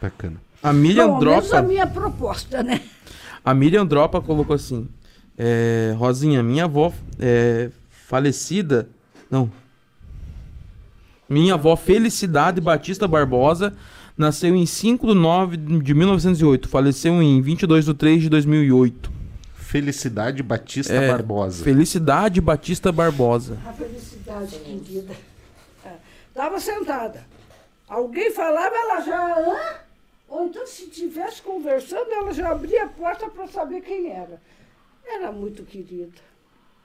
bacana. A Miriam Bom, Dropa. a minha proposta, né? A Miriam Dropa colocou assim: é, Rosinha, minha avó é, falecida. Não. Minha avó Felicidade Batista Barbosa nasceu em 5 de 9 de 1908. Faleceu em 22 de 3 de 2008. Felicidade Batista É, Barbosa. Felicidade Batista Barbosa. A felicidade, querida. Estava sentada. Alguém falava, ela já. Hã? Ou então, se estivesse conversando, ela já abria a porta para saber quem era. Era muito querida.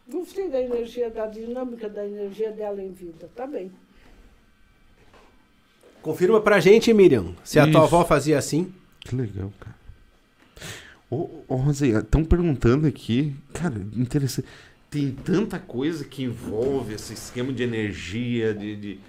Gostei da energia, da dinâmica da energia dela em vida. Tá bem. Confirma pra gente, Miriam, se a tua Isso. avó fazia assim. Que legal, cara. Ô, ô Rosinha, estão perguntando aqui, cara, interessante. Tem tanta coisa que envolve esse esquema de energia, de. de-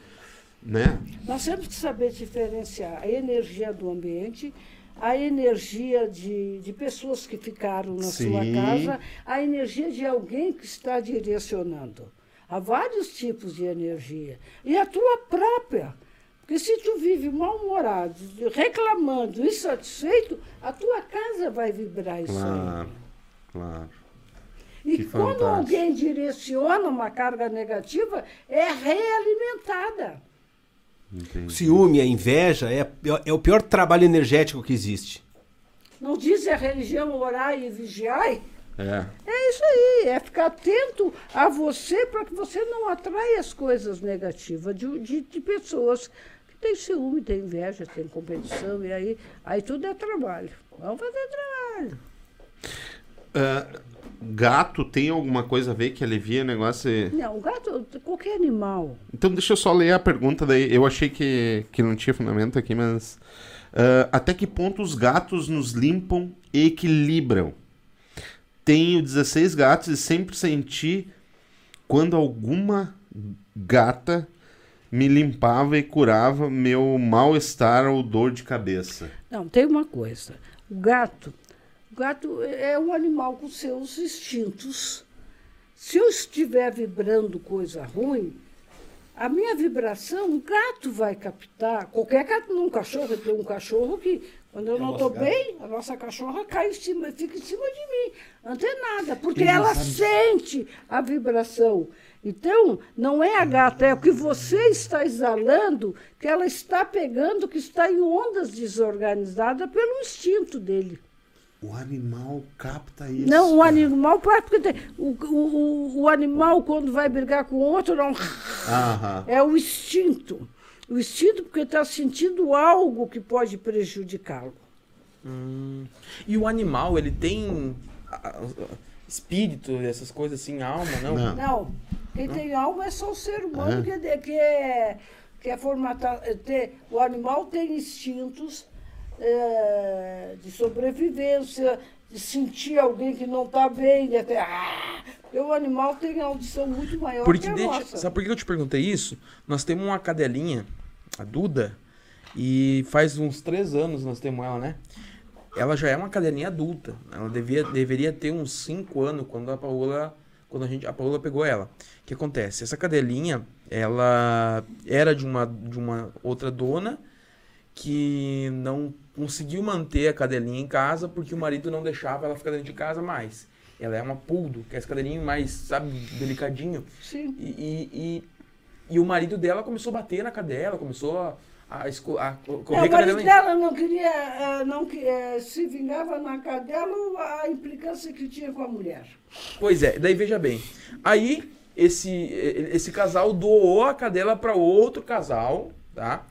né? Nós temos que saber diferenciar a energia do ambiente, a energia de, de pessoas que ficaram na sua Sim. casa, a energia de alguém que está direcionando. Há vários tipos de energia. E a tua própria. Porque se tu vive mal-humorado, reclamando, insatisfeito, a tua casa vai vibrar isso Claro, aí. claro. E Que quando fantástico. alguém direciona uma carga negativa, é realimentada. Entendi. Ciúme, a inveja é, é o pior trabalho energético que existe. Não diz a religião orar e vigiar? É. É isso aí, é ficar atento a você para que você não atraia as coisas negativas de, de, de pessoas têm ciúme, têm inveja, têm competição, e aí, aí tudo é trabalho. Vamos fazer trabalho. Ah, gato tem alguma coisa a ver que alivia o negócio? e- Não, o gato, qualquer animal. Então deixa eu só ler a pergunta daí. Eu achei que, que não tinha fundamento aqui, mas. ah, até que ponto os gatos nos limpam e equilibram? Tenho 16 gatos e sempre senti quando alguma gata me limpava e curava meu mal-estar ou dor de cabeça. Não, tem uma coisa. O gato, o gato é um animal com seus instintos. Se eu estiver vibrando coisa ruim, a minha vibração, o gato vai captar. Qualquer gato, não um cachorro, tem um cachorro que, quando eu É não estou bem, a nossa cachorra cai em cima, fica em cima de mim, antenada, porque ela sente a vibração. Então, não é a gata, é o que você está exalando, que ela está pegando, que está em ondas desorganizadas pelo instinto dele. O animal capta isso. Não, o animal, porque tem, o, o, o- animal, quando vai brigar com o outro, não. Aham. É o instinto. O instinto porque está sentindo algo que pode prejudicá-lo. E o animal, ele tem espírito, essas coisas assim, alma, não? Não. Não. Quem tem alma é só o ser humano que, é, que é, que é formatado. Ter, o animal tem instintos é, de sobrevivência, de sentir alguém que não está bem, de até. Ah, o animal tem audição muito maior Porque que a deixa, nossa. sabe por que eu te perguntei isso? Nós temos uma cadelinha, a Duda, e faz uns três anos nós temos ela, né? Ela já é uma cadelinha adulta. Ela devia, deveria ter uns cinco anos quando a Paola, quando a gente, a Paola pegou ela. O que acontece? Essa cadelinha, ela era de uma, de uma outra dona que não conseguiu manter a cadelinha em casa porque o marido não deixava ela ficar dentro de casa mais. Ela é uma puldo, que é esse cadelinho mais, sabe, delicadinho. Sim. E, e, e, e o marido dela começou a bater na cadela, começou a, a, esco- a co- É, correr dela não queria, eh, não, que- eh, se vingava na cadela a implicância que tinha com a mulher. Pois é, daí veja bem. Aí esse, esse casal doou a cadela para outro casal, tá?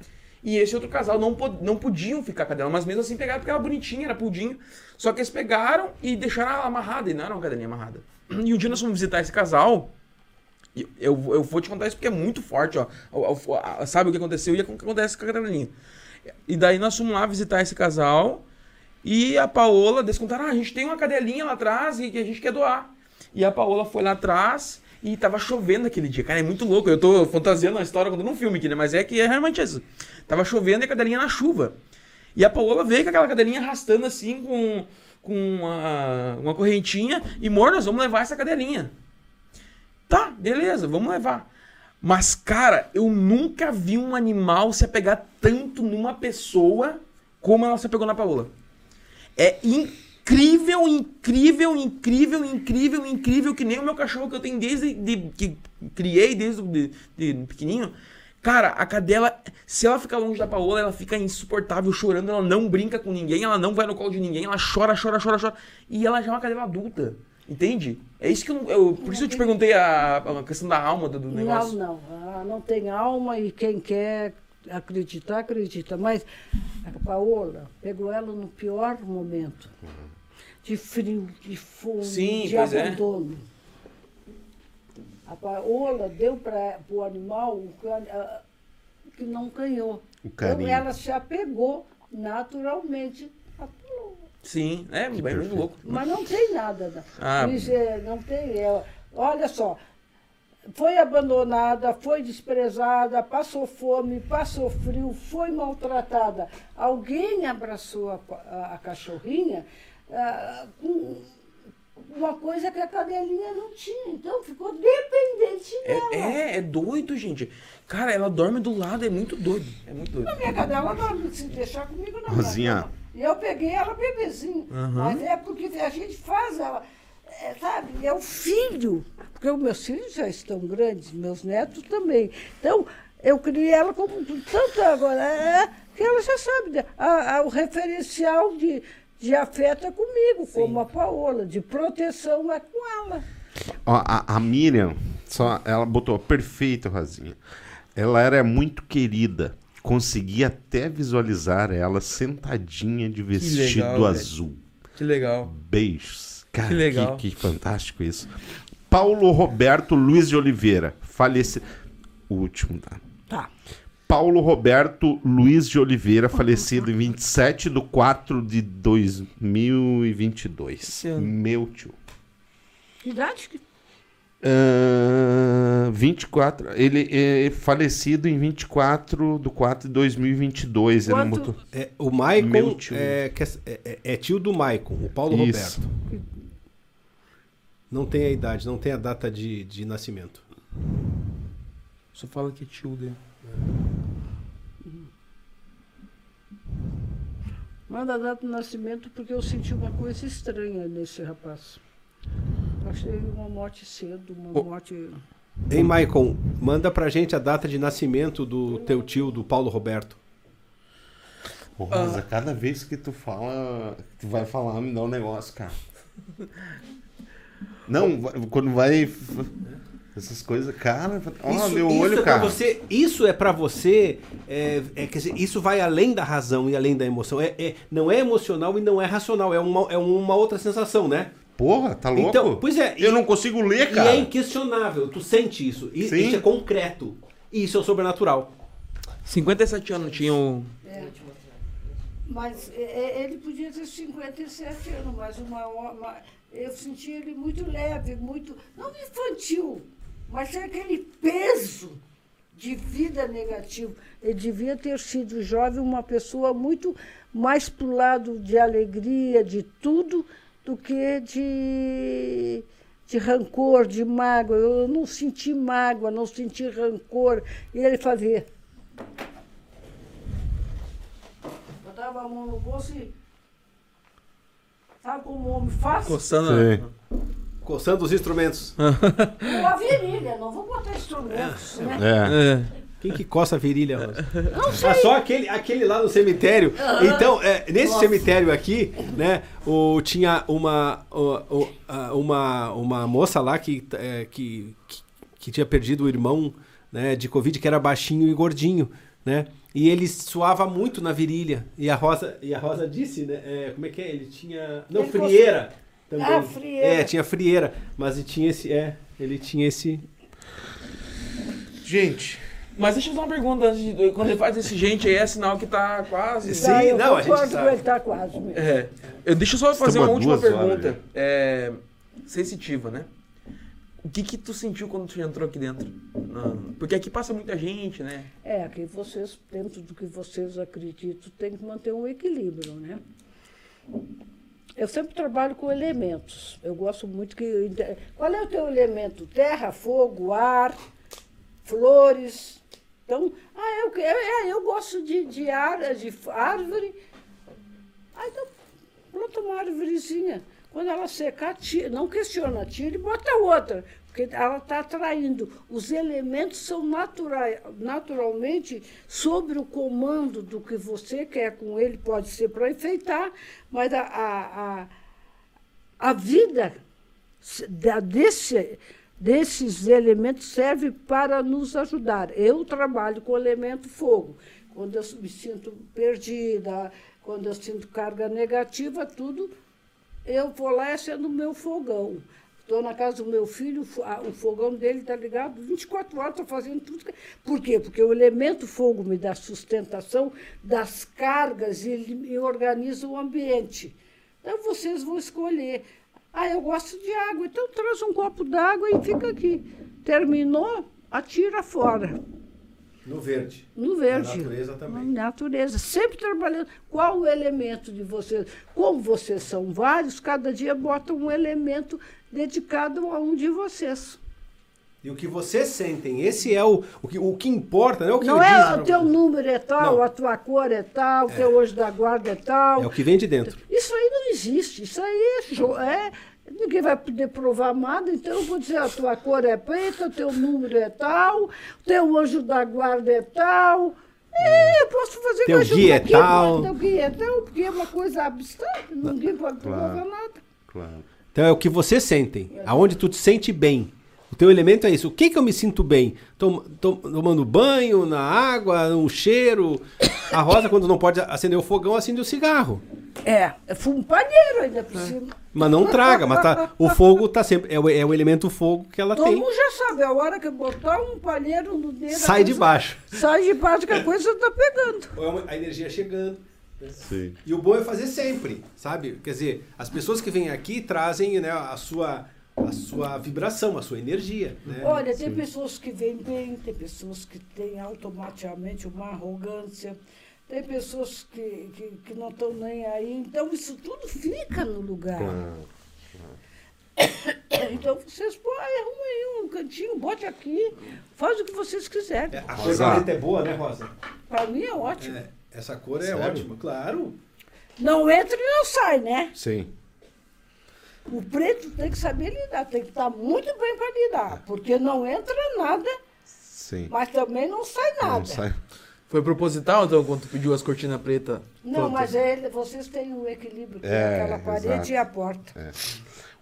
E esse outro casal não, não podiam ficar com a cadela, mas mesmo assim pegaram porque ela era bonitinha, era pudim. Só que eles pegaram e deixaram ela amarrada, e não era uma cadelinha amarrada. E um dia nós fomos visitar esse casal. Eu, eu vou te contar isso porque é muito forte, ó. Sabe o que aconteceu e o que acontece com a cadelinha. E daí nós fomos lá visitar esse casal. E a Paola, eles contaram, ah, a gente tem uma cadelinha lá atrás e a gente quer doar. E a Paola foi lá atrás e tava chovendo aquele dia. Cara, é muito louco. Eu tô fantasiando a história contando um filme aqui, né? Mas é que é realmente isso. Tava chovendo e a cadelinha na chuva. E a Paola veio com aquela cadelinha arrastando assim com, com uma, uma correntinha. E, amor, nós vamos levar essa cadelinha. Tá, beleza, vamos levar. Mas, cara, eu nunca vi um animal se apegar tanto numa pessoa como ela se apegou na Paola. É incrível, incrível, incrível, incrível, incrível, que nem o meu cachorro que eu tenho desde de- que criei, desde de, de pequenininho. Cara, a cadela, se ela ficar longe da Paola, ela fica insuportável, chorando, ela não brinca com ninguém, ela não vai no colo de ninguém, ela chora, chora, chora, chora. E ela já é uma cadela adulta, entende? É isso que eu, não- eu por isso eu te perguntei a, a questão da alma do, do Não, negócio. não. Ela não tem alma e quem quer acreditar, acredita. Mas a Paola pegou ela no pior momento. De frio, de fome, Sim, de é. abandono. A Paola deu para o animal o que, a- que não ganhou. Então ela se apegou naturalmente à Paola. Sim, é, é muito louco. Mas não tem nada. Não, Ah. Isso é, não tem. é, olha só, foi abandonada, foi desprezada, passou fome, passou frio, foi maltratada. Alguém abraçou a, a- a cachorrinha ah, com uma coisa que a cadelinha não tinha. Então ficou dependente dela. É, é, é doido, gente. Cara, ela dorme do lado, é muito doido. É muito doido. A minha cadela não se deixar comigo minha Rosinha. E eu peguei ela bebezinho. Mas é porque a gente faz ela, é, sabe? É o filho. Porque os meus filhos já estão grandes, meus netos também. Então, eu criei ela como tanto agora, é, que ela já sabe. né? A- a- o referencial de, de afeto é comigo, como a Paola, de proteção é com ela. Ó, a, a Miriam, só, ela botou perfeito, Rosinha. Ela era muito querida. Consegui até visualizar ela sentadinha de vestido legal, velho. azul. Que legal. Beijos. Cara, Que legal. Que, que fantástico isso. Paulo Roberto Luiz de Oliveira. Falece... O último, tá? Tá. Paulo Roberto Luiz de Oliveira, falecido em 27 de 4 de 2022. Esse ano. Meu tio. Que idade que. Ah, 24. Ele é falecido em 24 de 4 de 2022. Ele Quanto- botou- É, o Maicon Meu tio. é, que é- é- é tio do Maicon, o Paulo Isso. Roberto. Não tem a idade, não tem a data de, de nascimento. Só fala que é tio dele. Manda a data do nascimento porque eu senti uma coisa estranha nesse rapaz. Achei uma morte cedo, uma morte. Hein, Maicon, manda pra gente a data de nascimento do teu tio, do Paulo Roberto. Ô, Rosa, cada vez que tu fala, tu vai falar, me dá um negócio, cara. Não, quando vai. Essas coisas, cara. Ó, meu olho, é pra cara. você, isso é pra você. É, é, quer dizer, isso vai além da razão e além da emoção. É, é- não é emocional e não é racional. É uma, é uma outra sensação, né? Porra, tá louco? Então, pois é, Eu e- não consigo ler, E cara. é inquestionável, tu sente isso. E, Sim. isso é concreto. E isso é o sobrenatural. 57 anos tinha o. Mas é, é, ele podia ter 57 anos, mas uma, uma- eu senti ele muito leve, muito. não infantil, mas tem aquele peso de vida negativo. Ele devia ter sido jovem, uma pessoa muito mais para o lado de alegria, de tudo, do que de, de rancor, de mágoa. Eu não senti mágoa, não senti rancor. E ele fazia. Botava a mão no bolso e. Sabe como o homem faz? Coçando. Sim. Coçando os instrumentos. A virilha, não vou botar instrumentos, né? É. É. Quem que coça a virilha, Rosa? Não sei. Ah, só aquele, aquele lá no cemitério. Então, é, nesse Nossa. cemitério aqui, né, o, tinha uma, o- o- a- uma, uma moça lá que, é, que, que, que tinha perdido o irmão né, de Covid, que era baixinho e gordinho, né? E ele suava muito na virilha. E a Rosa, e a Rosa disse, né? é, como é que é? Ele tinha. Não, Ele frieira. Também. Ah, frieira. É, tinha frieira. Mas ele tinha esse. É, ele tinha esse. Gente, Mas deixa eu fazer uma pergunta antes de. Quando ele faz esse gente aí, é sinal que tá quase. Sim, Tá, eu não, a gente concordo sabe. com ele, tá quase mesmo. É. Eu, deixa eu só fazer Estamos uma última horas pergunta. É, sensitiva, né? O que que tu sentiu quando tu entrou aqui dentro? Não, porque aqui passa muita gente, né? É, que vocês, dentro do que vocês acreditam, tem que manter um equilíbrio, né? Eu sempre trabalho com elementos. Eu gosto muito que. Qual é o teu elemento? Terra, fogo, ar, flores. Então, ah, eu, é, eu gosto de, de, ar, de árvore. Ah, então, planta uma árvorezinha. Quando ela secar, tira, não questiona, tira e bota outra. Porque ela está atraindo. Os elementos são natura, naturalmente sobre o comando do que você quer com ele, pode ser para enfeitar, mas a, a, a, a vida se- da- desse, desses elementos serve para nos ajudar. Eu trabalho com o elemento fogo. Quando eu me sinto perdida, quando eu sinto carga negativa, tudo, eu vou lá e acendo o meu fogão. Estou na casa do meu filho, o fo- a- o fogão dele está ligado 24 horas, estou fazendo tudo. Por quê? Porque o elemento fogo me dá sustentação das cargas e me organiza o ambiente. Então vocês vão escolher. Ah, eu gosto de água, então traz um copo d'água e fica aqui. Terminou, atira fora. No verde. No verde. Na natureza também. Na natureza. Sempre trabalhando. Qual o elemento de vocês? Como vocês são vários, cada dia bota um elemento dedicado a um de vocês. E o que vocês sentem, esse é o, o, que, o que importa, não é o que Não é o teu número é tal, Não. a tua cor é tal, o teu hoje da guarda é tal. É o que vem de dentro. Isso aí não existe. Isso aí é, é- Ninguém vai poder provar nada, então eu vou dizer, a tua cor é preta, o teu número é tal, o teu anjo da guarda é tal. É, eu posso fazer Teu guia é tal. Teu guia é tal, porque é uma coisa abstrata, ninguém pode provar Claro. nada. claro. Então é o que vocês sentem, aonde tu te sente bem. O teu elemento é isso. O que que eu me sinto bem? Tom, tom- tomando banho, na água, no cheiro. A Rosa, quando não pode acender o fogão, acende o cigarro. É, é palheiro ainda por cima. Mas não traga, mas tá, o fogo tá sempre. É o, é o elemento fogo que ela Todo tem. mundo já sabe, a hora que botar um palheiro no dedo. Sai de baixo. Sai de baixo que a coisa tá pegando. A energia chegando. Sim. E o bom é fazer sempre, sabe? Quer dizer, as pessoas que vêm aqui trazem né, a, sua, a sua vibração, a sua energia. Né? Olha, tem pessoas que vêm bem, tem pessoas que têm automaticamente uma arrogância, tem pessoas que, que, que não estão nem aí. Então, isso tudo fica no lugar. Claro. Então, vocês pô, arrumam aí um cantinho, bote aqui, faz o que vocês quiserem. É, a coisa preta é boa, né, Rosa? Para mim é ótimo. É, essa cor é Sério? ótima, claro. Não entra e não sai, né? Sim. O preto tem que saber lidar, tem que estar muito bem para lidar, porque não entra nada, Sim. mas também não sai nada. Não sai. Foi proposital, então, quando tu pediu as cortinas pretas? Não, mas ele, vocês têm o equilíbrio entre É, aquela parede exato. e a porta.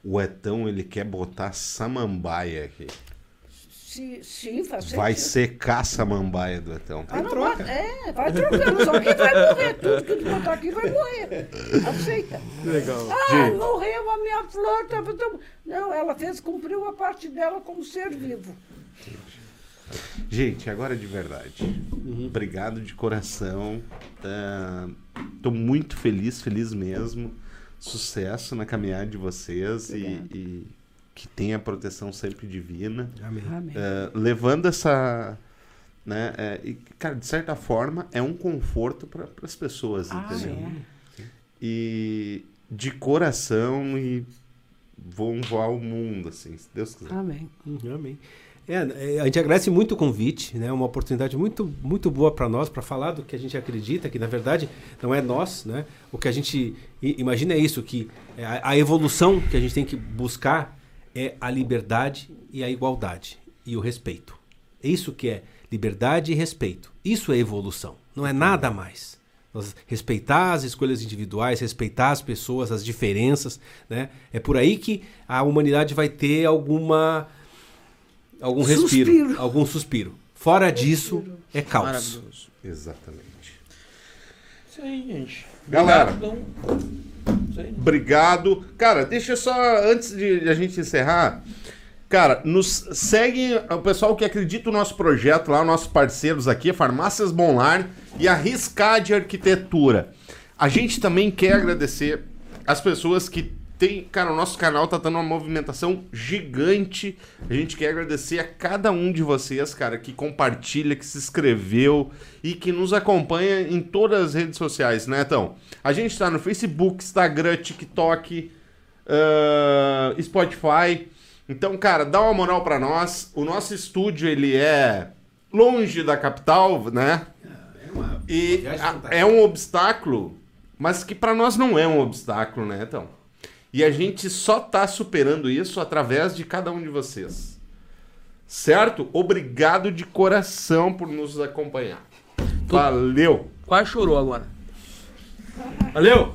O Etão, ele quer botar samambaia aqui. Se, sim, faz Vai sentido. ser caça-mambaia do Etão. Ah, não, troca. vai- É, vai trocando. Só quem vai morrer. Tudo que tu botar aqui vai morrer. Aceita. Legal. Ah, Gente. morreu a minha flor. tava tão- Não, ela fez, cumpriu a parte dela como ser vivo. Gente, agora de verdade. Obrigado de coração. Ah, tô muito feliz, feliz mesmo. Sucesso na caminhada de vocês e, e que tenha a proteção sempre divina. Amém. Amém. Ah, levando essa. Né, é, e, cara, de certa forma, é um conforto para as pessoas, Ah, entendeu? é. E de coração e vão voar o mundo, assim, se Deus quiser. Amém. Uhum, Amém. É, é, a gente agradece muito o convite, né? Uma oportunidade muito, muito boa para nós para falar do que a gente acredita, que na verdade não é nós, né? O que a gente imagina é isso, que é a, evolução que a gente tem que buscar é a liberdade e a igualdade e o respeito. É isso que é liberdade e respeito. Isso é evolução, não é nada mais. Respeitar as escolhas individuais, respeitar as pessoas, as diferenças, né? É por aí que a humanidade vai ter alguma algum respiro, Suspiro. algum suspiro. Fora disso é caos. Maravilhoso. Exatamente. Isso aí, gente. Galera. Obrigado, Isso aí. Obrigado. Cara, deixa eu só, antes de a gente encerrar, cara, nos segue o pessoal que acredita no nosso projeto lá, nossos parceiros aqui, Farmácias Bonlar e a Riscade Arquitetura. A gente também quer agradecer as pessoas que tem, cara, o nosso canal tá dando uma movimentação gigante. A gente quer agradecer a cada um de vocês, cara, que compartilha, que se inscreveu e que nos acompanha em todas as redes sociais, né, então? A gente tá no Facebook, Instagram, TikTok, ah, Spotify. Então, cara, dá uma moral pra nós. O nosso estúdio, ele é longe da capital, né? E viagem a- fantástica. é um obstáculo, mas que pra nós não é um obstáculo, né, então? E a gente só tá superando isso através de cada um de vocês. Certo? Obrigado de coração por nos acompanhar. Valeu! Quase chorou agora. Valeu!